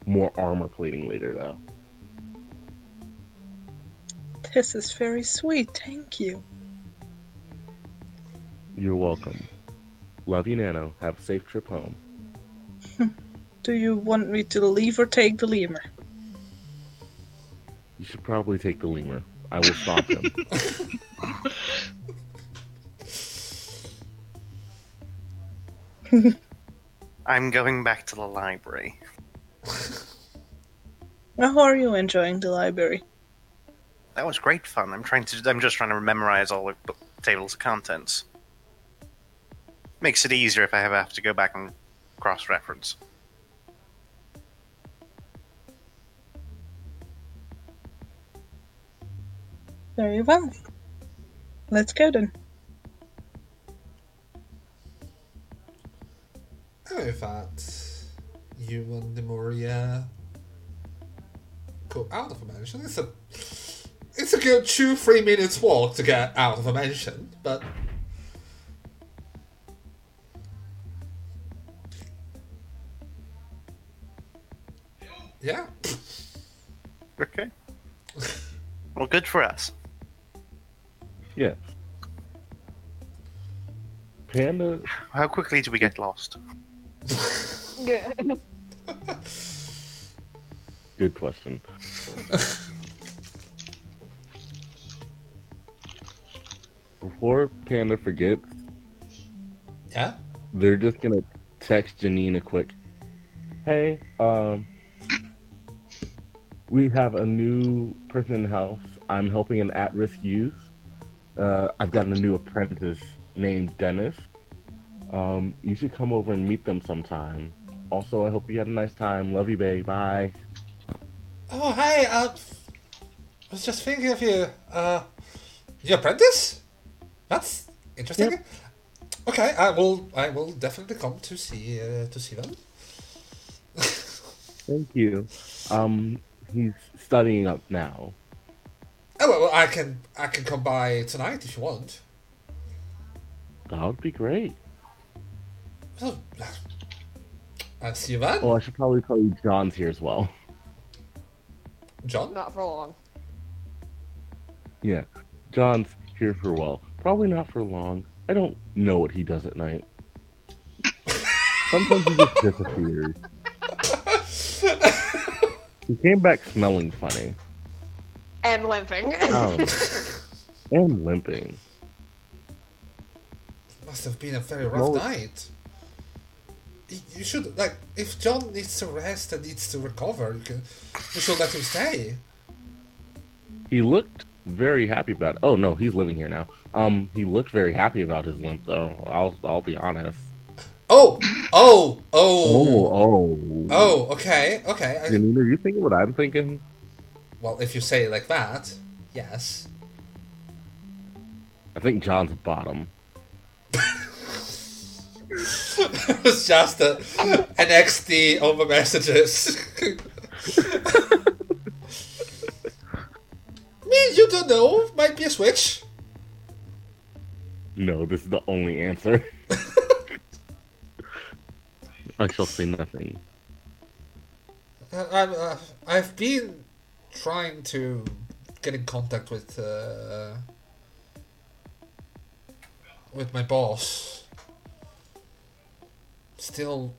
more armor plating later, though. This is very sweet. Thank you. You're welcome. Love you, Nano. Have a safe trip home. Do you want me to leave or take the lemur? You should probably take the lemur. I will stop him. I'm going back to the library. How are you enjoying the library? That was great fun. I'm trying to. I'm just trying to memorize all the book tables of contents. Makes it easier if I ever have to go back and cross-reference. Very well. Let's go then. With that, you and Demoria go out of a mansion. It's a it's a good two three minutes walk to get out of a mansion, but yeah, Okay. well, good for us. yes. Panda. How quickly do we get lost? Yeah. Good question. Before Panda forgets, yeah. they're just gonna text Janine a quick, "Hey, um, we have a new person in the house. I'm helping an at-risk youth. Uh, I've gotten a new apprentice named Dennis. Um, you should come over and meet them sometime. Also, I hope you had a nice time. Love you, babe. Bye." Oh hey, uh, I was just thinking of you. Uh, your apprentice? That's interesting. Okay, I will. I will definitely come to see uh, to see them. Thank you. Um, he's studying up now. Oh well, well, I can I can come by tonight if you want. That would be great. Well, I'll see you then, Oh, I should probably tell you John's here as well. John. Not for long. Yeah, John's here for a while. Probably not for long. I don't know what he does at night. Sometimes he just disappears. he came back smelling funny. And limping. Oh. and limping. Must have been a very rough Well- night. You should like if John needs to rest and needs to recover, you can you should let him stay. He looked very happy about it. Oh no, he's living here now. Um, he looked very happy about his limp though. I'll I'll be honest. Oh, oh, oh, Oh, oh. oh. Okay, okay. I, are you thinking what I'm thinking? well, if you say it like that, yes. I think John's bottom. it was just a, an XD over messages. Me, you don't know. Might be a switch. No, this is the only answer. I shall say nothing. Uh, I'm, uh, I've been trying to get in contact with uh, with my boss. Still,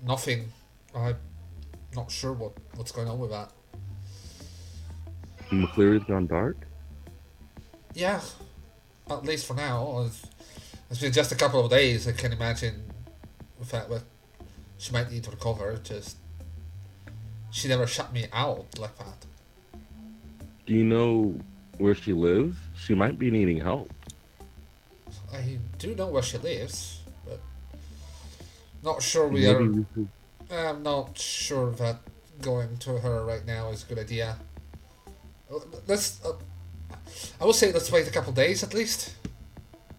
nothing. I'm not sure what what's going on with that. McCleary's gone dark? Yeah, at least for now. It's been just a couple of days. I can imagine the fact that she might need to recover. Just she never shut me out like that. Do you know where she lives? She might be needing help. I do know where she lives, but not sure we Maybe are. we I'm not sure that going to her right now is a good idea. Let's. Uh, I would say let's wait a couple days at least.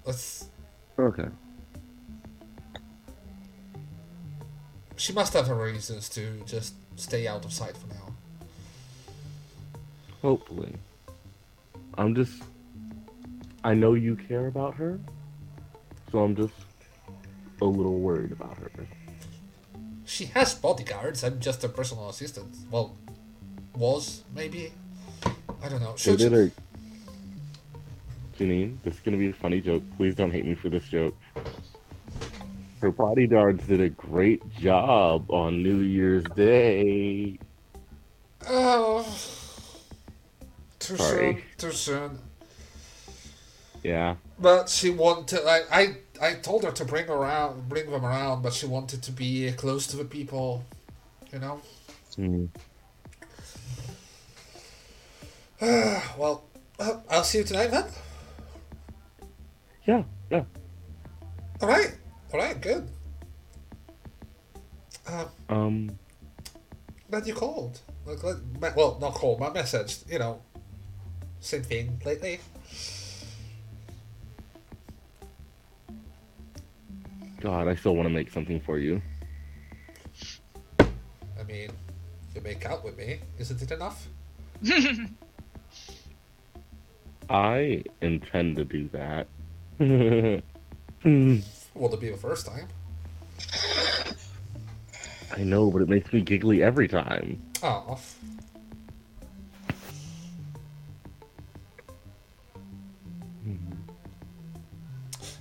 Let's. Okay. She must have her reasons to just stay out of sight for now. Hopefully. I'm just. I know you care about her, so I'm just a little worried about her. She has bodyguards. I'm just a personal assistant. Well, was maybe. I don't know. They Should did a. Janine, this is gonna be a funny joke. Please don't hate me for this joke. Her bodyguards did a great job on New Year's Day. Oh. Too Sorry. soon. Too soon. Yeah. But she wanted. I, I I told her to bring around, bring them around, but she wanted to be close to the people. You know. Hmm. well, uh, I'll see you tonight then. Yeah. Yeah. All right. All right. Good. Um, Um. glad you called. Like, well, not called. My message. You know. Same thing lately. God, I still want to make something for you. I mean, you make out with me, isn't it enough? I intend to do that. Will it be the first time? I know, but it makes me giggly every time. Oh.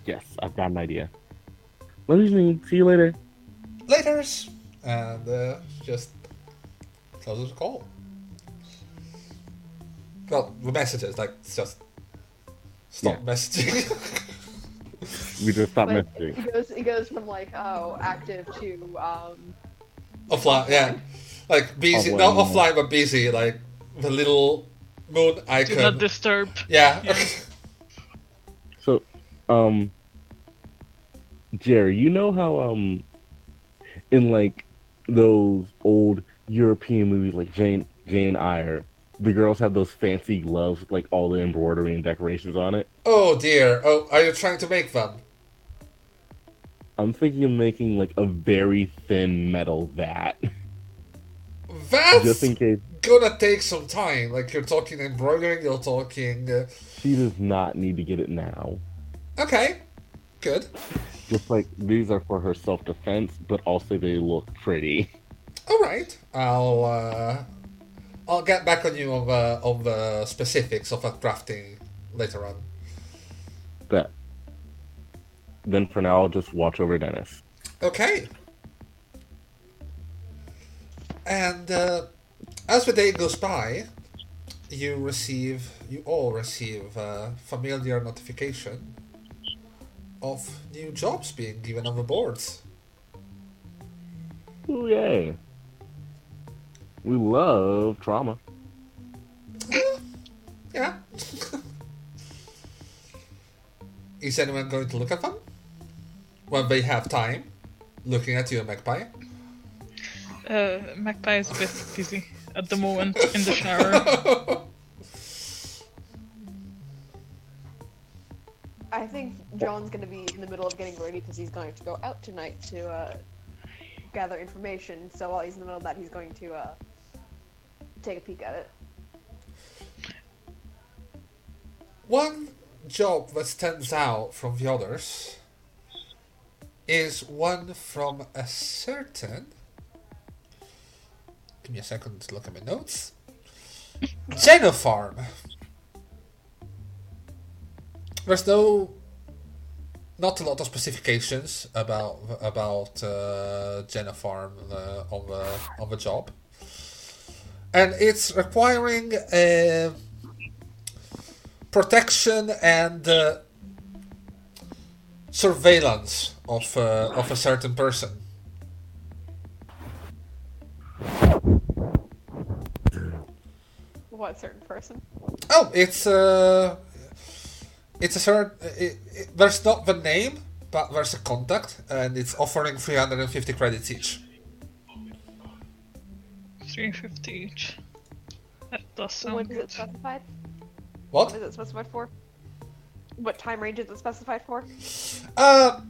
Yes, I've got an idea. Love you, See you later. Laters! And uh, just closes the call. Well, the messages, like, just stop Yeah. messaging. We just stopped But messaging. it goes it goes from like oh active to um offline, yeah. Like, busy, Offline, not yeah. offline, but busy, like, the little moon Do icon. not disturb. yeah. Yeah. So, um, Jerry, you know how um, in like those old European movies like Jane Jane Eyre, the girls have those fancy gloves with like all the embroidery and decorations on it. oh dear. Oh, are you trying to make them? I'm thinking of making like a very thin metal vat, That's just in case gonna take some time. Like, you're talking embroidering, you're talking. Uh, she does not need to get it now. okay. Good. Just like these are for her self defense, but also they look pretty. All right, I'll uh, I'll get back on you on the uh, on the uh, specifics of that crafting later on. But then for now, I'll just watch over Dennis. Okay. And uh, as the day goes by, you receive you all receive a familiar notification of new jobs being given on the boards. Ooh, yay. We love trauma. Yeah. Is anyone going to look at them when they have time? Looking at you, Magpie. Uh, Magpie is a bit busy at the moment in the shower. I think John's gonna be in the middle of getting ready because he's going to go out tonight to uh, gather information. So while he's in the middle of that, he's going to uh, take a peek at it. One job that stands out from the others is one from a certain. Give me a second to look at my notes. Genofarm. There's no, not a lot of specifications about about uh, Genofarm uh, on the on the job, and it's requiring a protection and uh, surveillance of uh, of a certain person. What certain person? Oh, it's uh, it's a certain. It, it, there's not the name, but there's a contact, and it's offering 350 credits each. 350 each. That does sound What is good. it specified? What? What is it specified for? What time range is it specified for? Uh,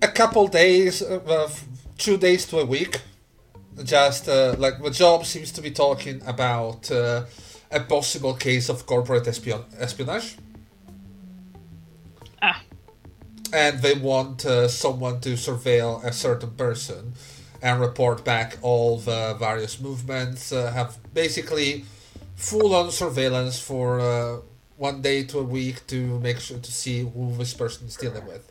a couple days, uh, uh, two days to a week. Just uh, like the job seems to be talking about uh, a possible case of corporate espion- espionage, Ah, and they want uh, someone to surveil a certain person and report back all the various movements. Uh, have basically full-on surveillance for uh, one day to a week to make sure to see who this person is dealing with.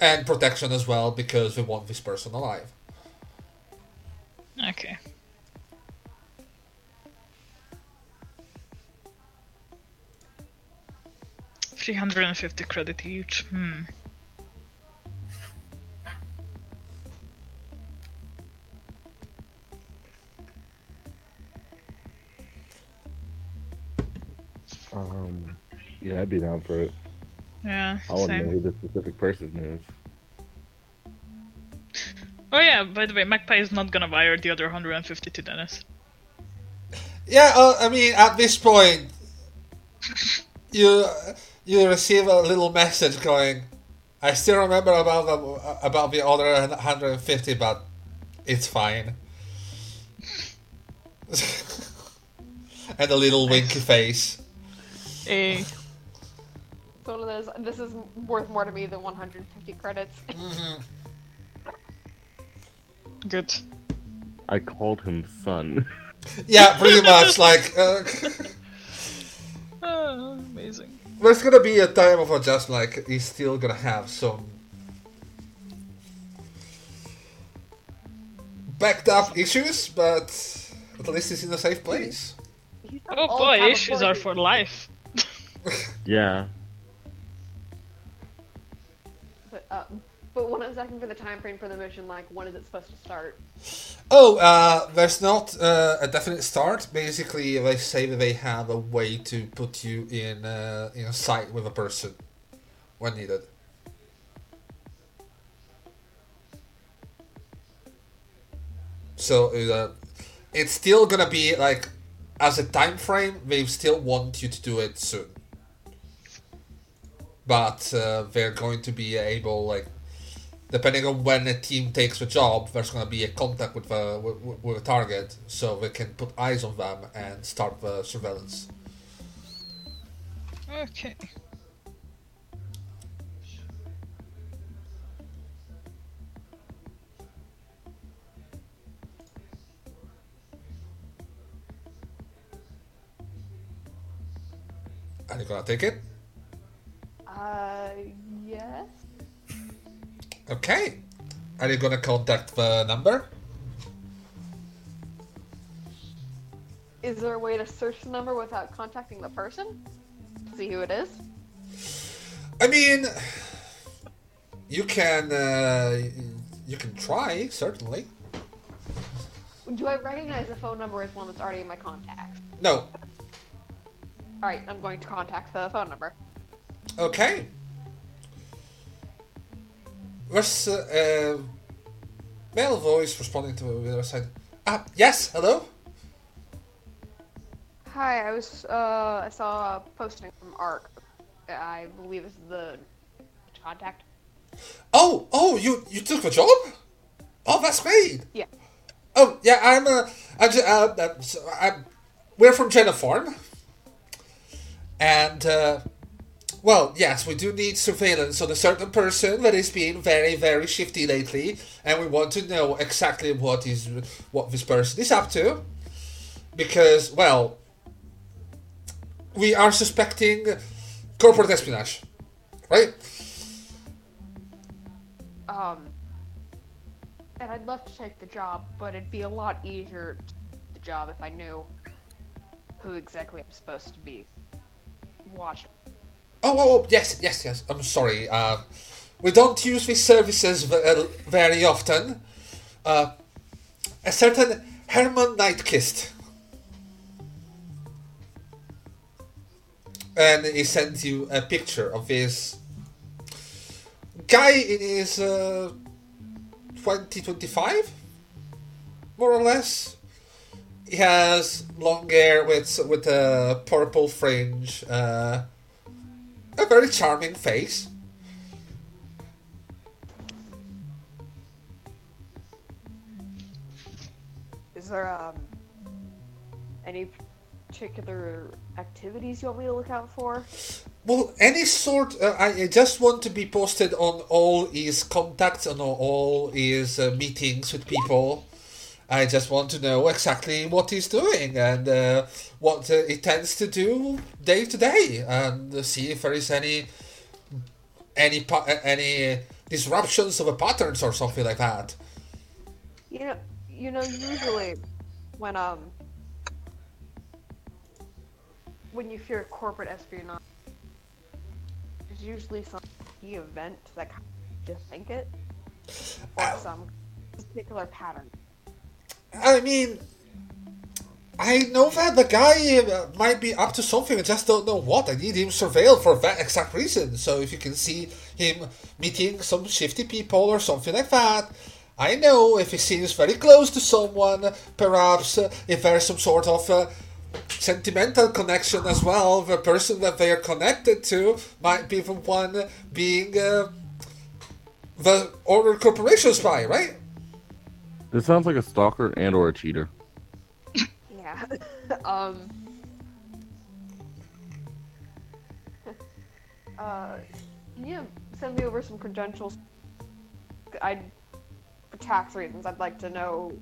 And protection as well because we want this person alive. okay. Three hundred and fifty credit each. Hmm. Um, yeah, I'd be down for it. Yeah. I want to know who the specific person is. Oh yeah. By the way, Magpie is not gonna wire the other 150 to Dennis. Yeah, uh, I mean, at this point, you you receive a little message going, "I still remember about the about the other 150, but it's fine." and a little winky face. Eh. It's one of those. This is worth more to me than 150 credits. Good. I called him son. Yeah, pretty much. Like, uh, Oh, amazing. there's gonna be a time of adjustment. Like, he's still gonna have some backed up issues, but at least he's in a safe place. He's Oh boy, issues are for life. Yeah. But, uh, but when I was asking for the time frame for the mission, like when is it supposed to start? Oh, uh, there's not uh, a definite start. Basically, they say that they have a way to put you in uh, in a sight with a person when needed. So uh, it's still gonna be like as a time frame. They still want you to do it soon, but uh, they're going to be able like depending on when a team takes the job, there's going to be a contact with the with, with a target, so they can put eyes on them and start the surveillance. Okay. Are you to take it? Uh, yes. Okay. Are you going to contact the number? Is there a way to search the number without contacting the person? See who it is? I mean, you can uh, you can try certainly. Do I recognize the phone number as one that's already in my contacts? No. Alright, I'm going to contact the phone number. Okay. Where's uh, uh, male voice responding to the other side? Ah, yes. Hello. Hi, I was, uh, I saw a posting from ARC. I believe is the contact. Oh, oh, you you took the job? Oh, that's great. Yeah. Oh, yeah, I'm uh, I'm, uh, uh, so I'm we're from Genofarm, and uh, well, yes, we do need surveillance on a certain person that is being very very shifty lately, and we want to know exactly what is what this person is up to, because well, we are suspecting corporate espionage, right? Um, and I'd love to take the job, but it'd be a lot easier the job if I knew who exactly I'm supposed to be watching. Oh, oh, oh, yes, yes, yes. I'm sorry. Uh, we don't use these services uh, very often. Uh, a certain Herman Nightkiss. And he sends you a picture of this guy in his uh, 2025, more or less. He has long hair with with a purple fringe, uh, a very charming face. Is there um any particular activities you want me to look out for? Well, any sort. Uh, I just want to be posted on all his contacts and all his uh, meetings with people. I just want to know exactly what he's doing and uh, what uh, he tends to do day to day, and see if there is any any uh, any disruptions of the patterns or something like that. You know, you know, usually when um when you fear corporate espionage, there's usually some key event that kind of just think it, or Ow. some particular pattern. I mean, I know that the guy uh, might be up to something. I just don't know what. I need him surveilled for that exact reason. So if you can see him meeting some shifty people or something like that, I know if he seems very close to someone, perhaps uh, if there's some sort of uh, sentimental connection as well, the person that they are connected to might be the one being uh, the Order Corporation spy, right? This sounds like a stalker and or a cheater. Yeah. um. Uh, can you send me over some credentials? I, for tax reasons, I'd like to know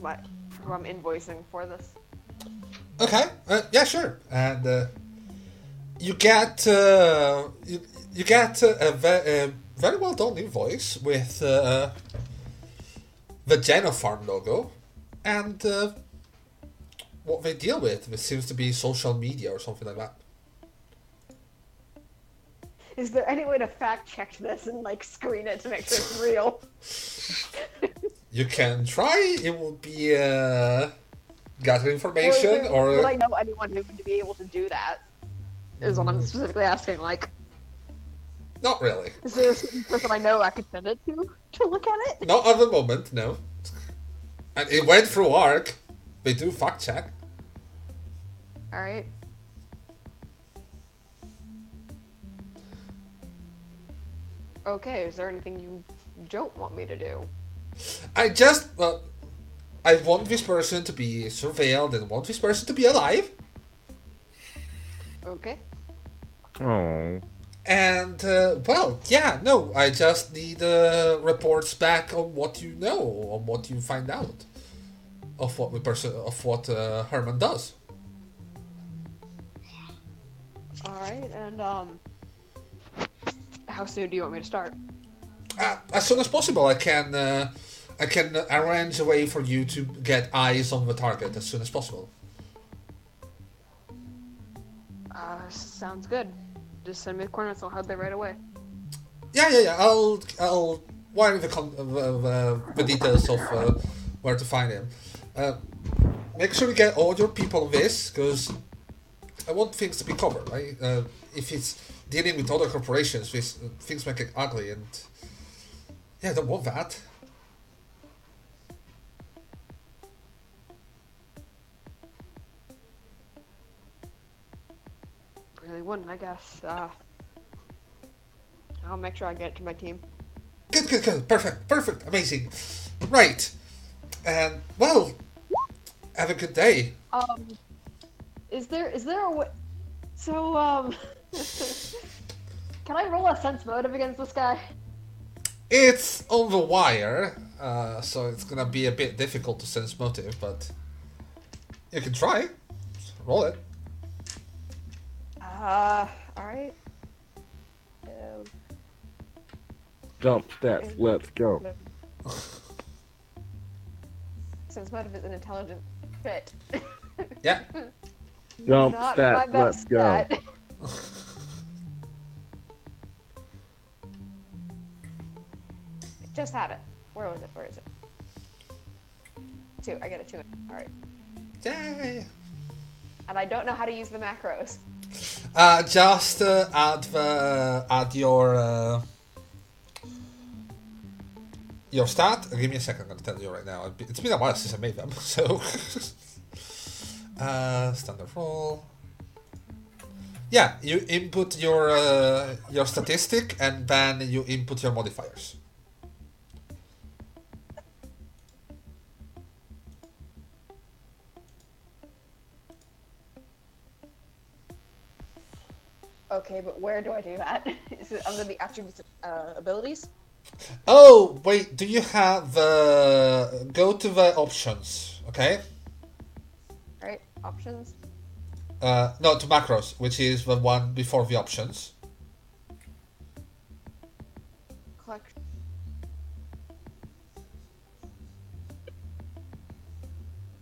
my who I'm invoicing for this. Okay, uh, yeah, sure. And uh, you get uh, you, you get uh, a, ve- a very well done invoice with uh, the Genofarm logo and uh, what they deal with. It seems to be social media or something like that. Is there any way to fact check this and like screen it to make sure it's real? You can try. It will be uh, gather Or, information there- or would I know anyone who would be able to do that? Is what I'm specifically asking. Like, not really. is there a certain person I know I could send it to to look at it? Not at the moment, no. And it went through ARC. They do fact check. All right. Okay, is there anything you don't want me to do? I just well, I want this person to be surveilled and want this person to be alive. Okay. Oh. And uh, well, yeah, no, I just need uh, reports back on what you know, on what you find out of what the person of what uh, Herman does. All right, and um, how soon do you want me to start? Uh, as soon as possible, I can uh, I can arrange a way for you to get eyes on the target as soon as possible. Uh, sounds good. Just send me the coordinates. I'll have that right away. Yeah, yeah, yeah. I'll I'll wire the con- uh, the, the details of uh, where to find him. Uh, make sure you get all your people this because I want things to be covered, right? Uh, if it's dealing with other corporations, this, uh, things might it ugly, and yeah, I don't want that. Wouldn't, I guess. Uh, I'll make sure I get it to my team. Good, good, good. Perfect, perfect, amazing. Right, and well, have a good day. Um, is there is there a way? So um, can I roll a sense motive against this guy? It's on the wire, uh, so it's gonna be a bit difficult to sense motive, but you can try. Roll it. Uh, Alright. Um, Jump, stats, let's go. Since motive is an intelligent fit. yeah. Jump, Not stats, let's stat. go. Just had it. Where was it? Where is it? Two. I got a two. Alright. Yay! And I don't know how to use the macros. Uh, just uh, add the add your uh, your stat. Give me a second. I'm gonna tell you right now. It's been a while since I made them, so uh, standard roll. Yeah, you input your uh, your statistic and then you input your modifiers. Okay, but where do I do that? Is it under the attributes uh, abilities? Oh wait, do you have uh, go to the options? Okay. Right? Options? Uh, no, to macros, which is the one before the options. Collect.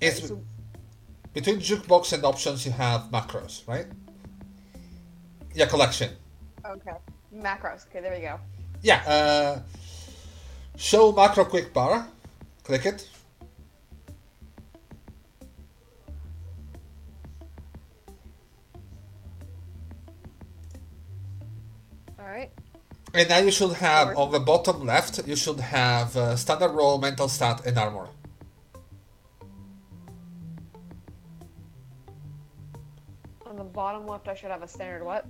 It's so- between jukebox and options. You have macros, right? Yeah, collection. Okay. Macros. Okay, there we go. Yeah. Uh, show macro quick bar. Click it. Alright. And now you should have on the bottom left. You should have uh, standard roll, mental stat, and armor. Bottom left, I should have a standard what?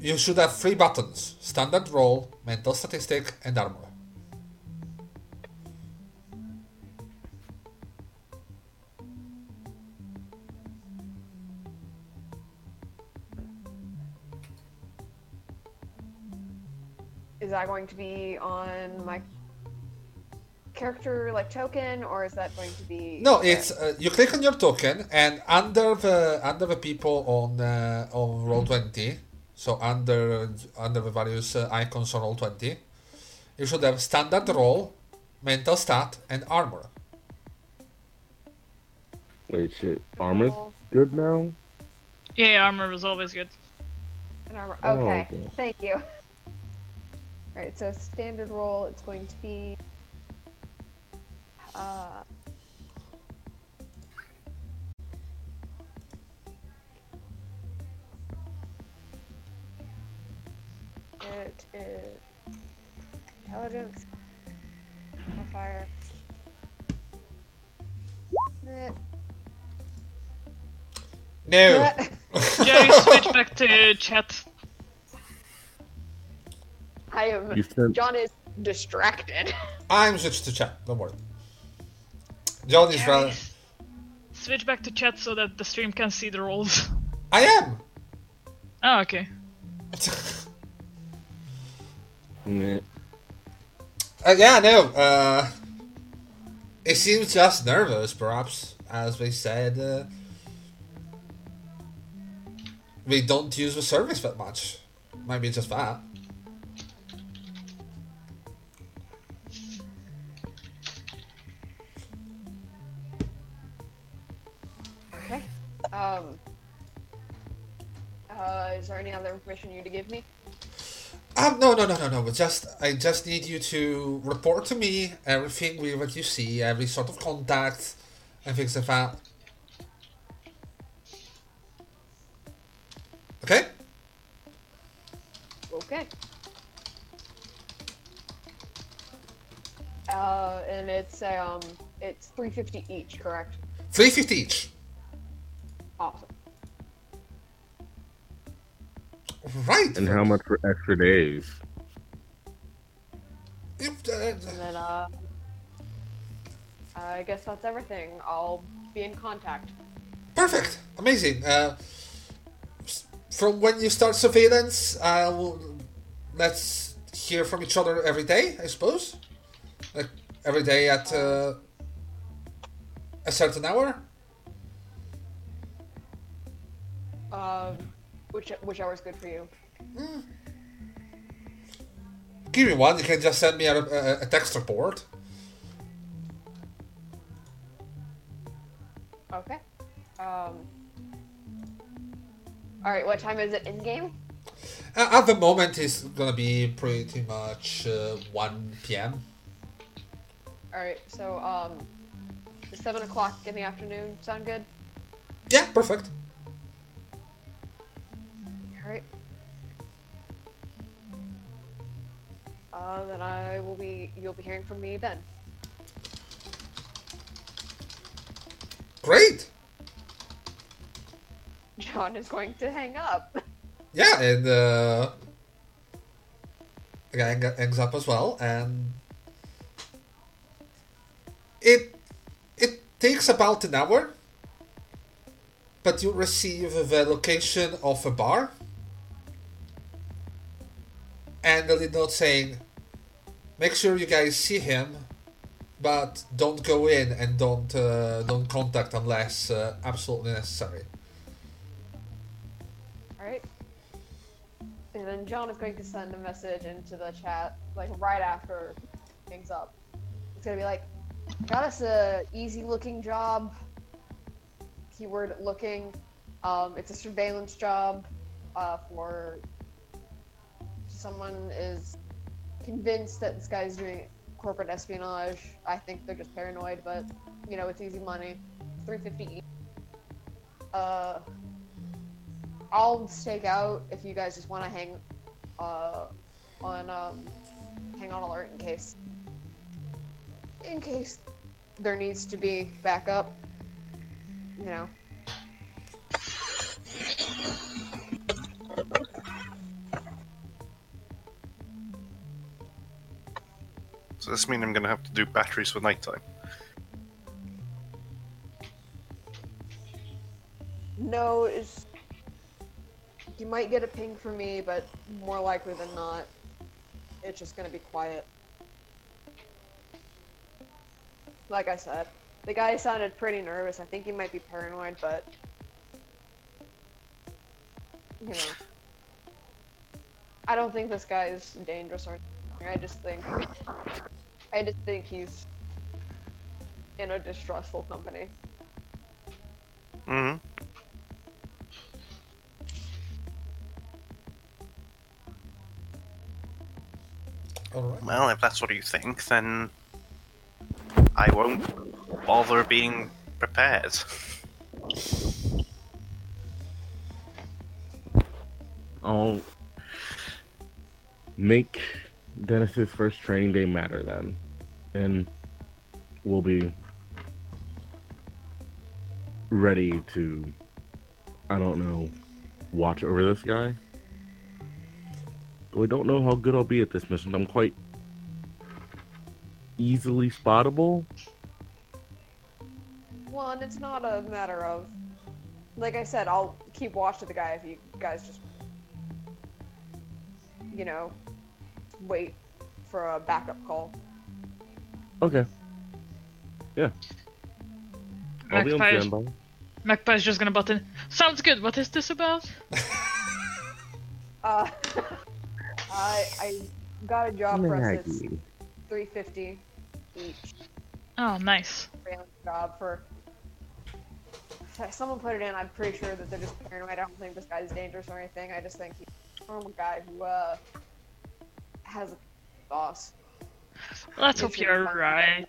You should have three buttons: standard roll, mental statistic, and armor. Is that going to be on my character like token, or is that going to be? No, okay. it's uh, you click on your token and under the under the people on uh, on roll twenty, so under under the various uh, icons on roll twenty, you should have standard roll, mental stat, and armor. Wait, shit. Armor's good now? Yeah, armor was always good. An armor. Oh, Okay, okay. thank you. Alright, so standard roll, it's going to be. Uh, it is intelligence, modifier. No. Jerry, switch back to chat. I am. You said John is distracted. I'm switched to chat. Don't worry. John is rather. switch back to chat so that the stream can see the rolls. I am. Oh, okay. Meh. Uh, yeah, no. Uh, it seems just nervous, perhaps, as we said. Uh, we don't use the service that much. Maybe just that. Um. Uh, is there any other information you need to give me? Um, no, no, no, no, no. But just I just need you to report to me everything we that you see, every sort of contact, and things like that. Okay. Okay. Uh, and it's um, it's three fifty each, correct? Three fifty each. Awesome. Right. And how much for extra days? If, uh, And then uh, I guess that's everything. I'll be in contact. Perfect. Amazing. Uh, from when you start surveillance, I'll let's hear from each other every day. I suppose, like every day at uh, a certain hour. Um, which which hour is good for you? Give me one. You can just send me a, a, a text report. Okay. Um. All right. What time is it in game? Uh, at the moment, it's gonna be pretty much uh, 1 p.m. Alright, so, um, 7 o'clock in the afternoon sound good? Yeah, perfect. Alright. Uh, then I will be, you'll be hearing from me then. Great. John is going to hang up. Yeah, and uh, the guy hangs up as well, and it it takes about an hour, but you receive the location of a bar and a little note saying, "Make sure you guys see him, but don't go in and don't uh, don't contact unless uh, absolutely necessary." Alright. And then John is going to send a message into the chat, like right after things up. It's gonna be like, got us a easy looking job. Keyword looking. Um, it's a surveillance job uh, for someone is convinced that this guy's doing corporate espionage. I think they're just paranoid, but you know, it's easy money. 350 each. Uh, I'll stake out if you guys just want to hang uh, on um, hang on alert in case in case there needs to be backup. You know. So this mean I'm gonna have to do batteries for nighttime. No, it's you might get a ping from me, but more likely than not, it's just gonna be quiet. Like I said, the guy sounded pretty nervous. I think he might be paranoid, but you know, I don't think this guy is dangerous or. I just think, I just think he's in a distrustful company. hmm All right. Well, if that's what you think, then I won't bother being prepared. I'll make Dennis's first training day matter then. And we'll be ready to, I don't know, watch over this guy. We don't know how good I'll be at this mission. I'm quite easily spottable. Well, and it's not a matter of, like I said, I'll keep watch of the guy if you guys just, you know, wait for a backup call. Okay. Yeah. I'll be on Magpie is- standby. Magpie's just gonna button. Sounds good. What is this about? Uh, I I got a job for us. It's Maggie. three fifty each Oh, nice. freelance job for. Someone put it in. I'm pretty sure that they're just paranoid. I don't think this guy's dangerous or anything. I just think he's a normal guy who uh has a boss. Let's hope you you're right.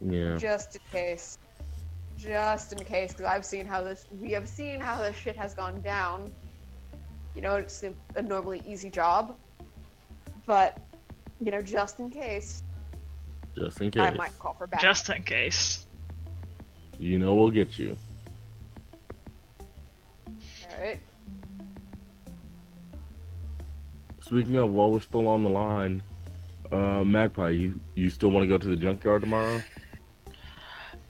Yeah. just in case just in case because i've seen how this we have seen how this shit has gone down you know it's a, a normally easy job but you know just in case Just in case. i might call for backup Just in case. You know we'll get you. all right Speaking of, while we're still on the line, uh, Magpie, you, you still want to go to the junkyard tomorrow?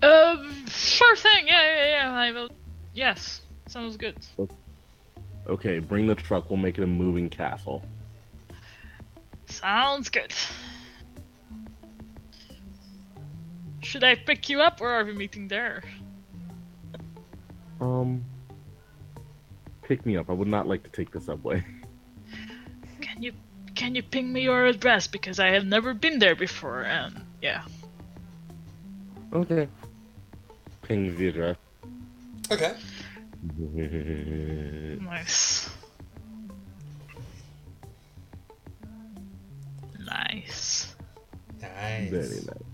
Um, sure thing. Yeah, yeah, yeah. I will. Yes, sounds good. Okay, bring the truck. We'll make it a moving castle. Sounds good. Should I pick you up, or are we meeting there? Um, pick me up. I would not like to take the subway. can you can you ping me your address because I have never been there before and yeah. Okay. Ping the address. Okay. nice. Nice. Nice. Very nice.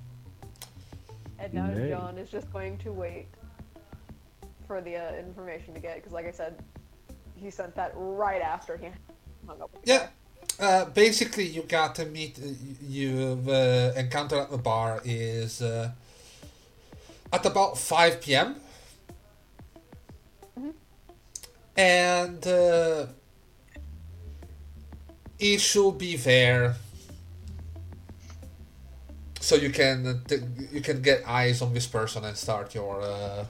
And now nice. John is just going to wait for the uh, information to get because, like I said, he sent that right after he hung up. yeah. Uh, basically, you got to meet. Uh, you've uh, encounter at the bar is uh, at about five p.m. and uh, he should be there, so you can uh, t- you can get eyes on this person and start your uh,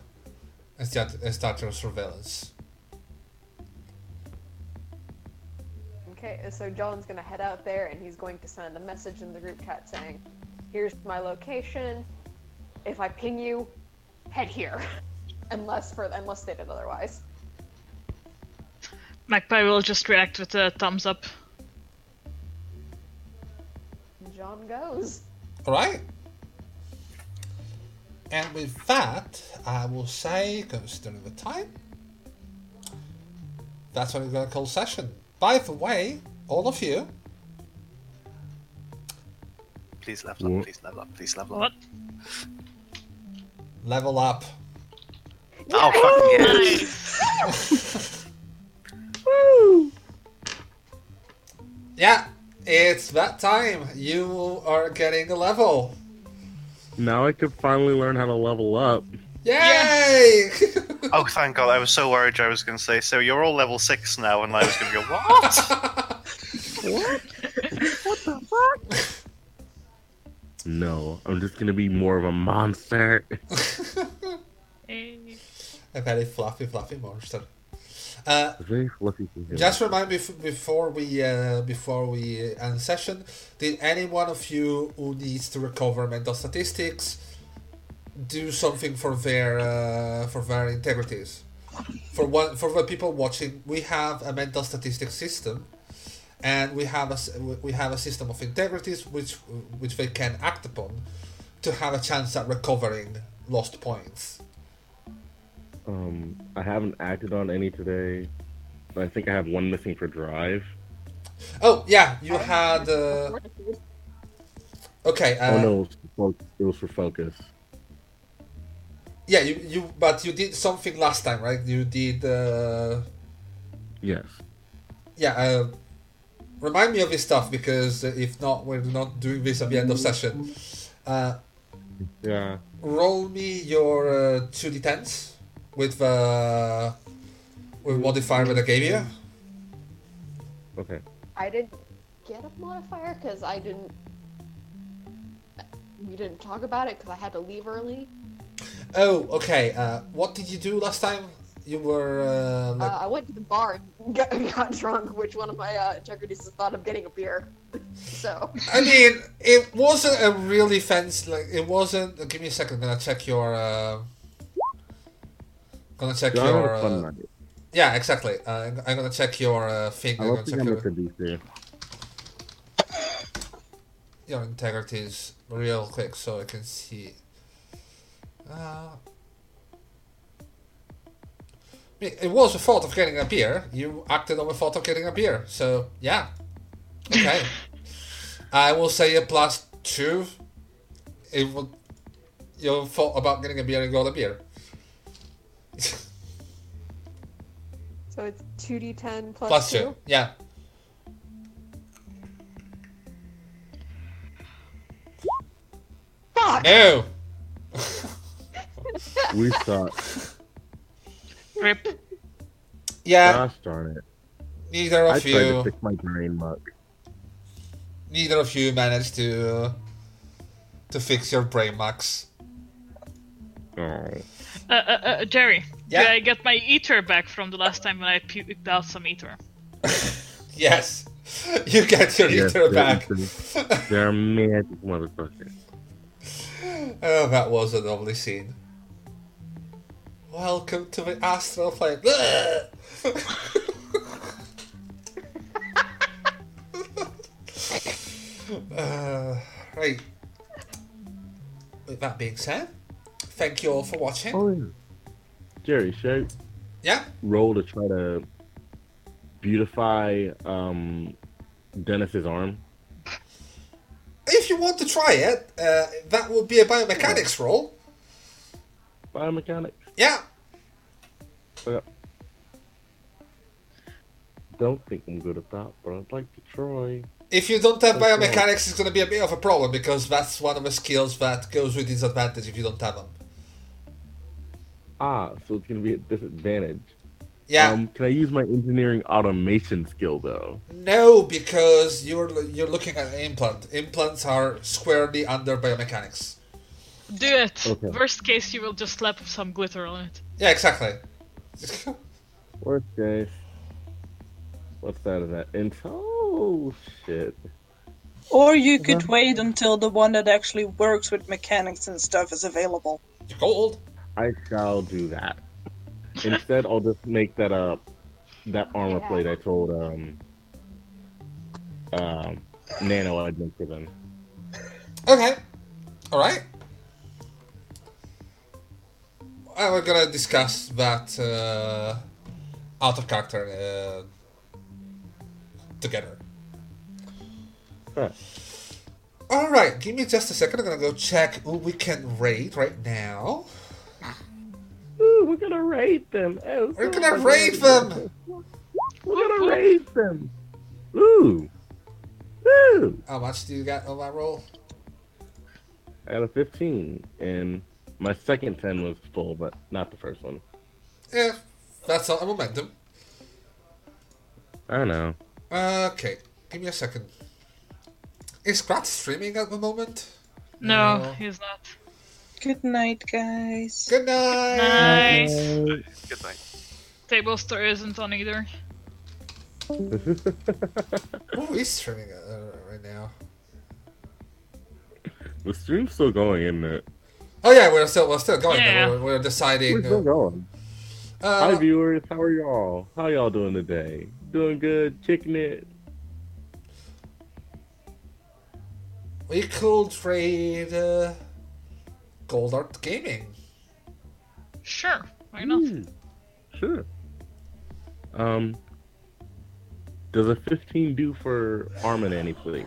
and start, and start your surveillance. Okay, so John's gonna head out there and he's going to send a message in the group chat saying, "Here's my location. If I ping you, head here." unless for unless stated otherwise. Magpie will just react with a thumbs up. John goes. All right. And with that, I will say, considering the time, that's what we're going to call session. By the way, all of you, Please level Yeah. up, please level up, please level up. What? level up. Oh, fucking yeah. Nice. Yeah, it's that time. You are getting a level. Now I could finally learn how to level up. Yay! Oh, thank God. I was so worried I was going to say, so you're all level 6 now, and I was going to go, what? What? What the fuck? No, I'm just gonna be more of a monster. Hey. a very fluffy, fluffy monster. Uh, very fluffy. Just remind me f- before we uh, before we end session. Did any one of you who needs to recover mental statistics do something for their uh, for their integrities? For one for the people watching, we have a mental statistics system, and we have a we have a system of integrities which which they can act upon to have a chance at recovering lost points. Um, I haven't acted on any today. but I think I have one missing for drive. Oh yeah, you had. Uh, okay. Uh, oh no, it was, for, fo- it was for focus. Yeah, you, you but you did something last time, right? You did uh Yes. yeah, uh remind me of this stuff because uh, if not we're not doing this at the end of session. Uh Yeah. roll me your uh, 2d10s with uh with modifier that I gave you. Okay. I didn't get a modifier because I didn't. We didn't talk about it because I had to leave early. Oh, okay. Uh what did you do last time? You were uh, like Uh, I went to the bar and got, got drunk, which one of my uh, integrities thought of getting a beer. so I mean, it wasn't a really fancy. Like it wasn't. Give me a second. I'm gonna check your. Uh, gonna check John had your. Uh, yeah, exactly. Uh, I'm- I'm gonna check your uh, thing. I I'm gonna check I'm your, a DC. your integrities real quick so I can see. Uh, it was a thought of getting a beer. You acted on the thought of getting a beer. So yeah. Okay. I will say a plus two. It will. You thought about getting a beer and got a beer. so it's two d ten plus, plus two. two. Yeah. Fuck! No. We suck. Rip. Yeah. Gosh darn it. Neither I of tried to you. fix my brain muck. Neither of you managed to. To fix your brain max. Oh. Uh, uh, uh, Jerry, Yeah? did I get my ether back from the last time when I puked out some ether? Yes. You get your Yes, ether back. eating- They're magic motherfuckers. Oh, that was a lovely scene. Welcome to the astral plane. uh, right. With that being said, thank you all for watching. Oh yeah. Jerry, should Yeah. roll to try to beautify um Dennis's arm? If you want to try it, uh, that would be a biomechanics roll. Biomechanics. Yeah. Yeah. Don't think I'm good at that, but I'd like to try. If you don't have Okay. biomechanics, it's going to be a bit of a problem because that's one of the skills that goes with disadvantage if you don't have them. Ah, so it's gonna be a disadvantage. Yeah. Um, can I use my engineering automation skill though? no, because you're you're looking at an implant. Implants are squarely under biomechanics. Do it. Okay. Worst case, you will just slap some glitter on it. Yeah, exactly. Worst case. What's that? Is that int? Oh shit. Or you could wait until the one that actually works with mechanics and stuff is available. You're gold. I shall do that. Instead, I'll just make that uh that armor Yeah. plate I told um um Nano I'd make for them. Okay. All right. Uh, we're gonna discuss that uh, out of character uh, together. Huh. All right. Give me just a second. I'm gonna go check who we can raid right now. Ooh, we're gonna raid them. Oh, We're so gonna raid them. We're gonna raid them. Ooh. Ooh. How much do you got on that roll? I had a 15, and my second 10 was full, but not the first one. Yeah, that's all. Momentum. I don't know. Okay. Give me a second. Is Krat streaming at the moment? No, No. he's not. Good night, guys. Good night. Nice. Good night. Table store isn't on either. Who is streaming uh, right now? the stream's still going, isn't it? Oh yeah, we're still we're still going. Yeah. We're, we're deciding. We're still Uh, going. Hi, uh, viewers. How are y'all? How y'all doing today? Doing good? chicken it? we could trade uh, Gold Art Gaming. Sure, why not? Ooh, sure. Um, does a 15 do for Armin anything?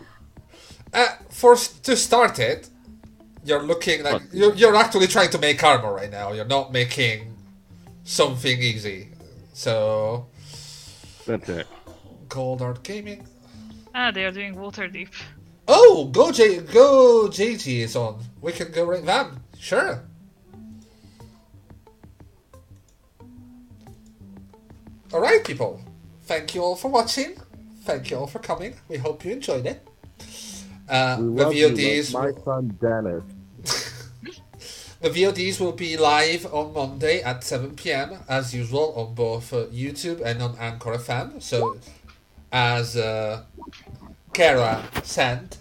Uh, for to start it, you're looking like What? you're, you're actually trying to make armor right now. You're not making something easy. So That's it. Gold Art Gaming. Ah, they are doing Waterdeep. Oh, go J go JG is on. We can go right then. Sure. All right, people. Thank you all for watching. Thank you all for coming. We hope you enjoyed it. Uh, We the love you, my son Dennis. The VODs will be live on Monday at 7 p.m. as usual on both uh, YouTube and on Anchor FM. So, as uh, Kara said,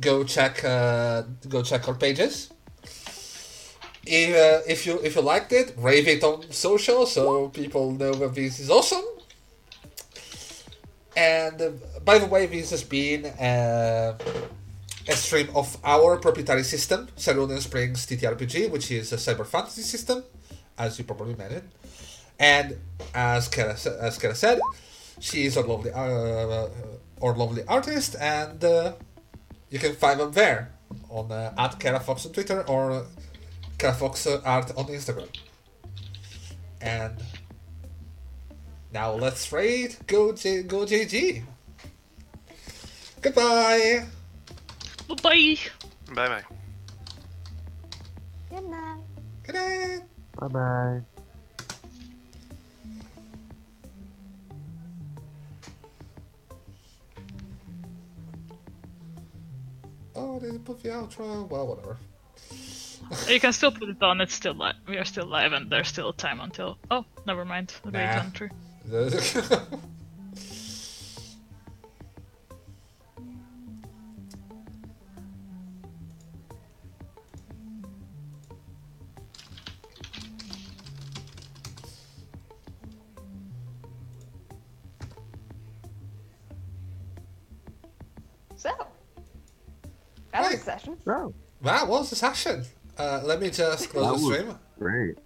go check uh, go check our pages. If, uh, if you if you liked it, rave it on social so people know that this is awesome. And uh, by the way, this has been uh, a stream of our proprietary system, Cerulean Springs TTRPG, which is a cyber fantasy system, as you probably imagine. And as Kara, as Kara said, she is our lovely, uh, our lovely artist, and uh, you can find them there on uh, at Kara Fox on Twitter or uh, Kara Fox uh, Art on Instagram. And now let's raid. Go J- go JG. Goodbye. Bye. Bye bye. Good night. Good night. Bye bye. Oh, they didn't put the outro. Well, whatever. You can still put it on. It's still live. We are still live, and there's still time until. Oh, never mind. The Nah. raid's on That oh. was a session. No. That was a session. Uh, let me just close the stream. Great.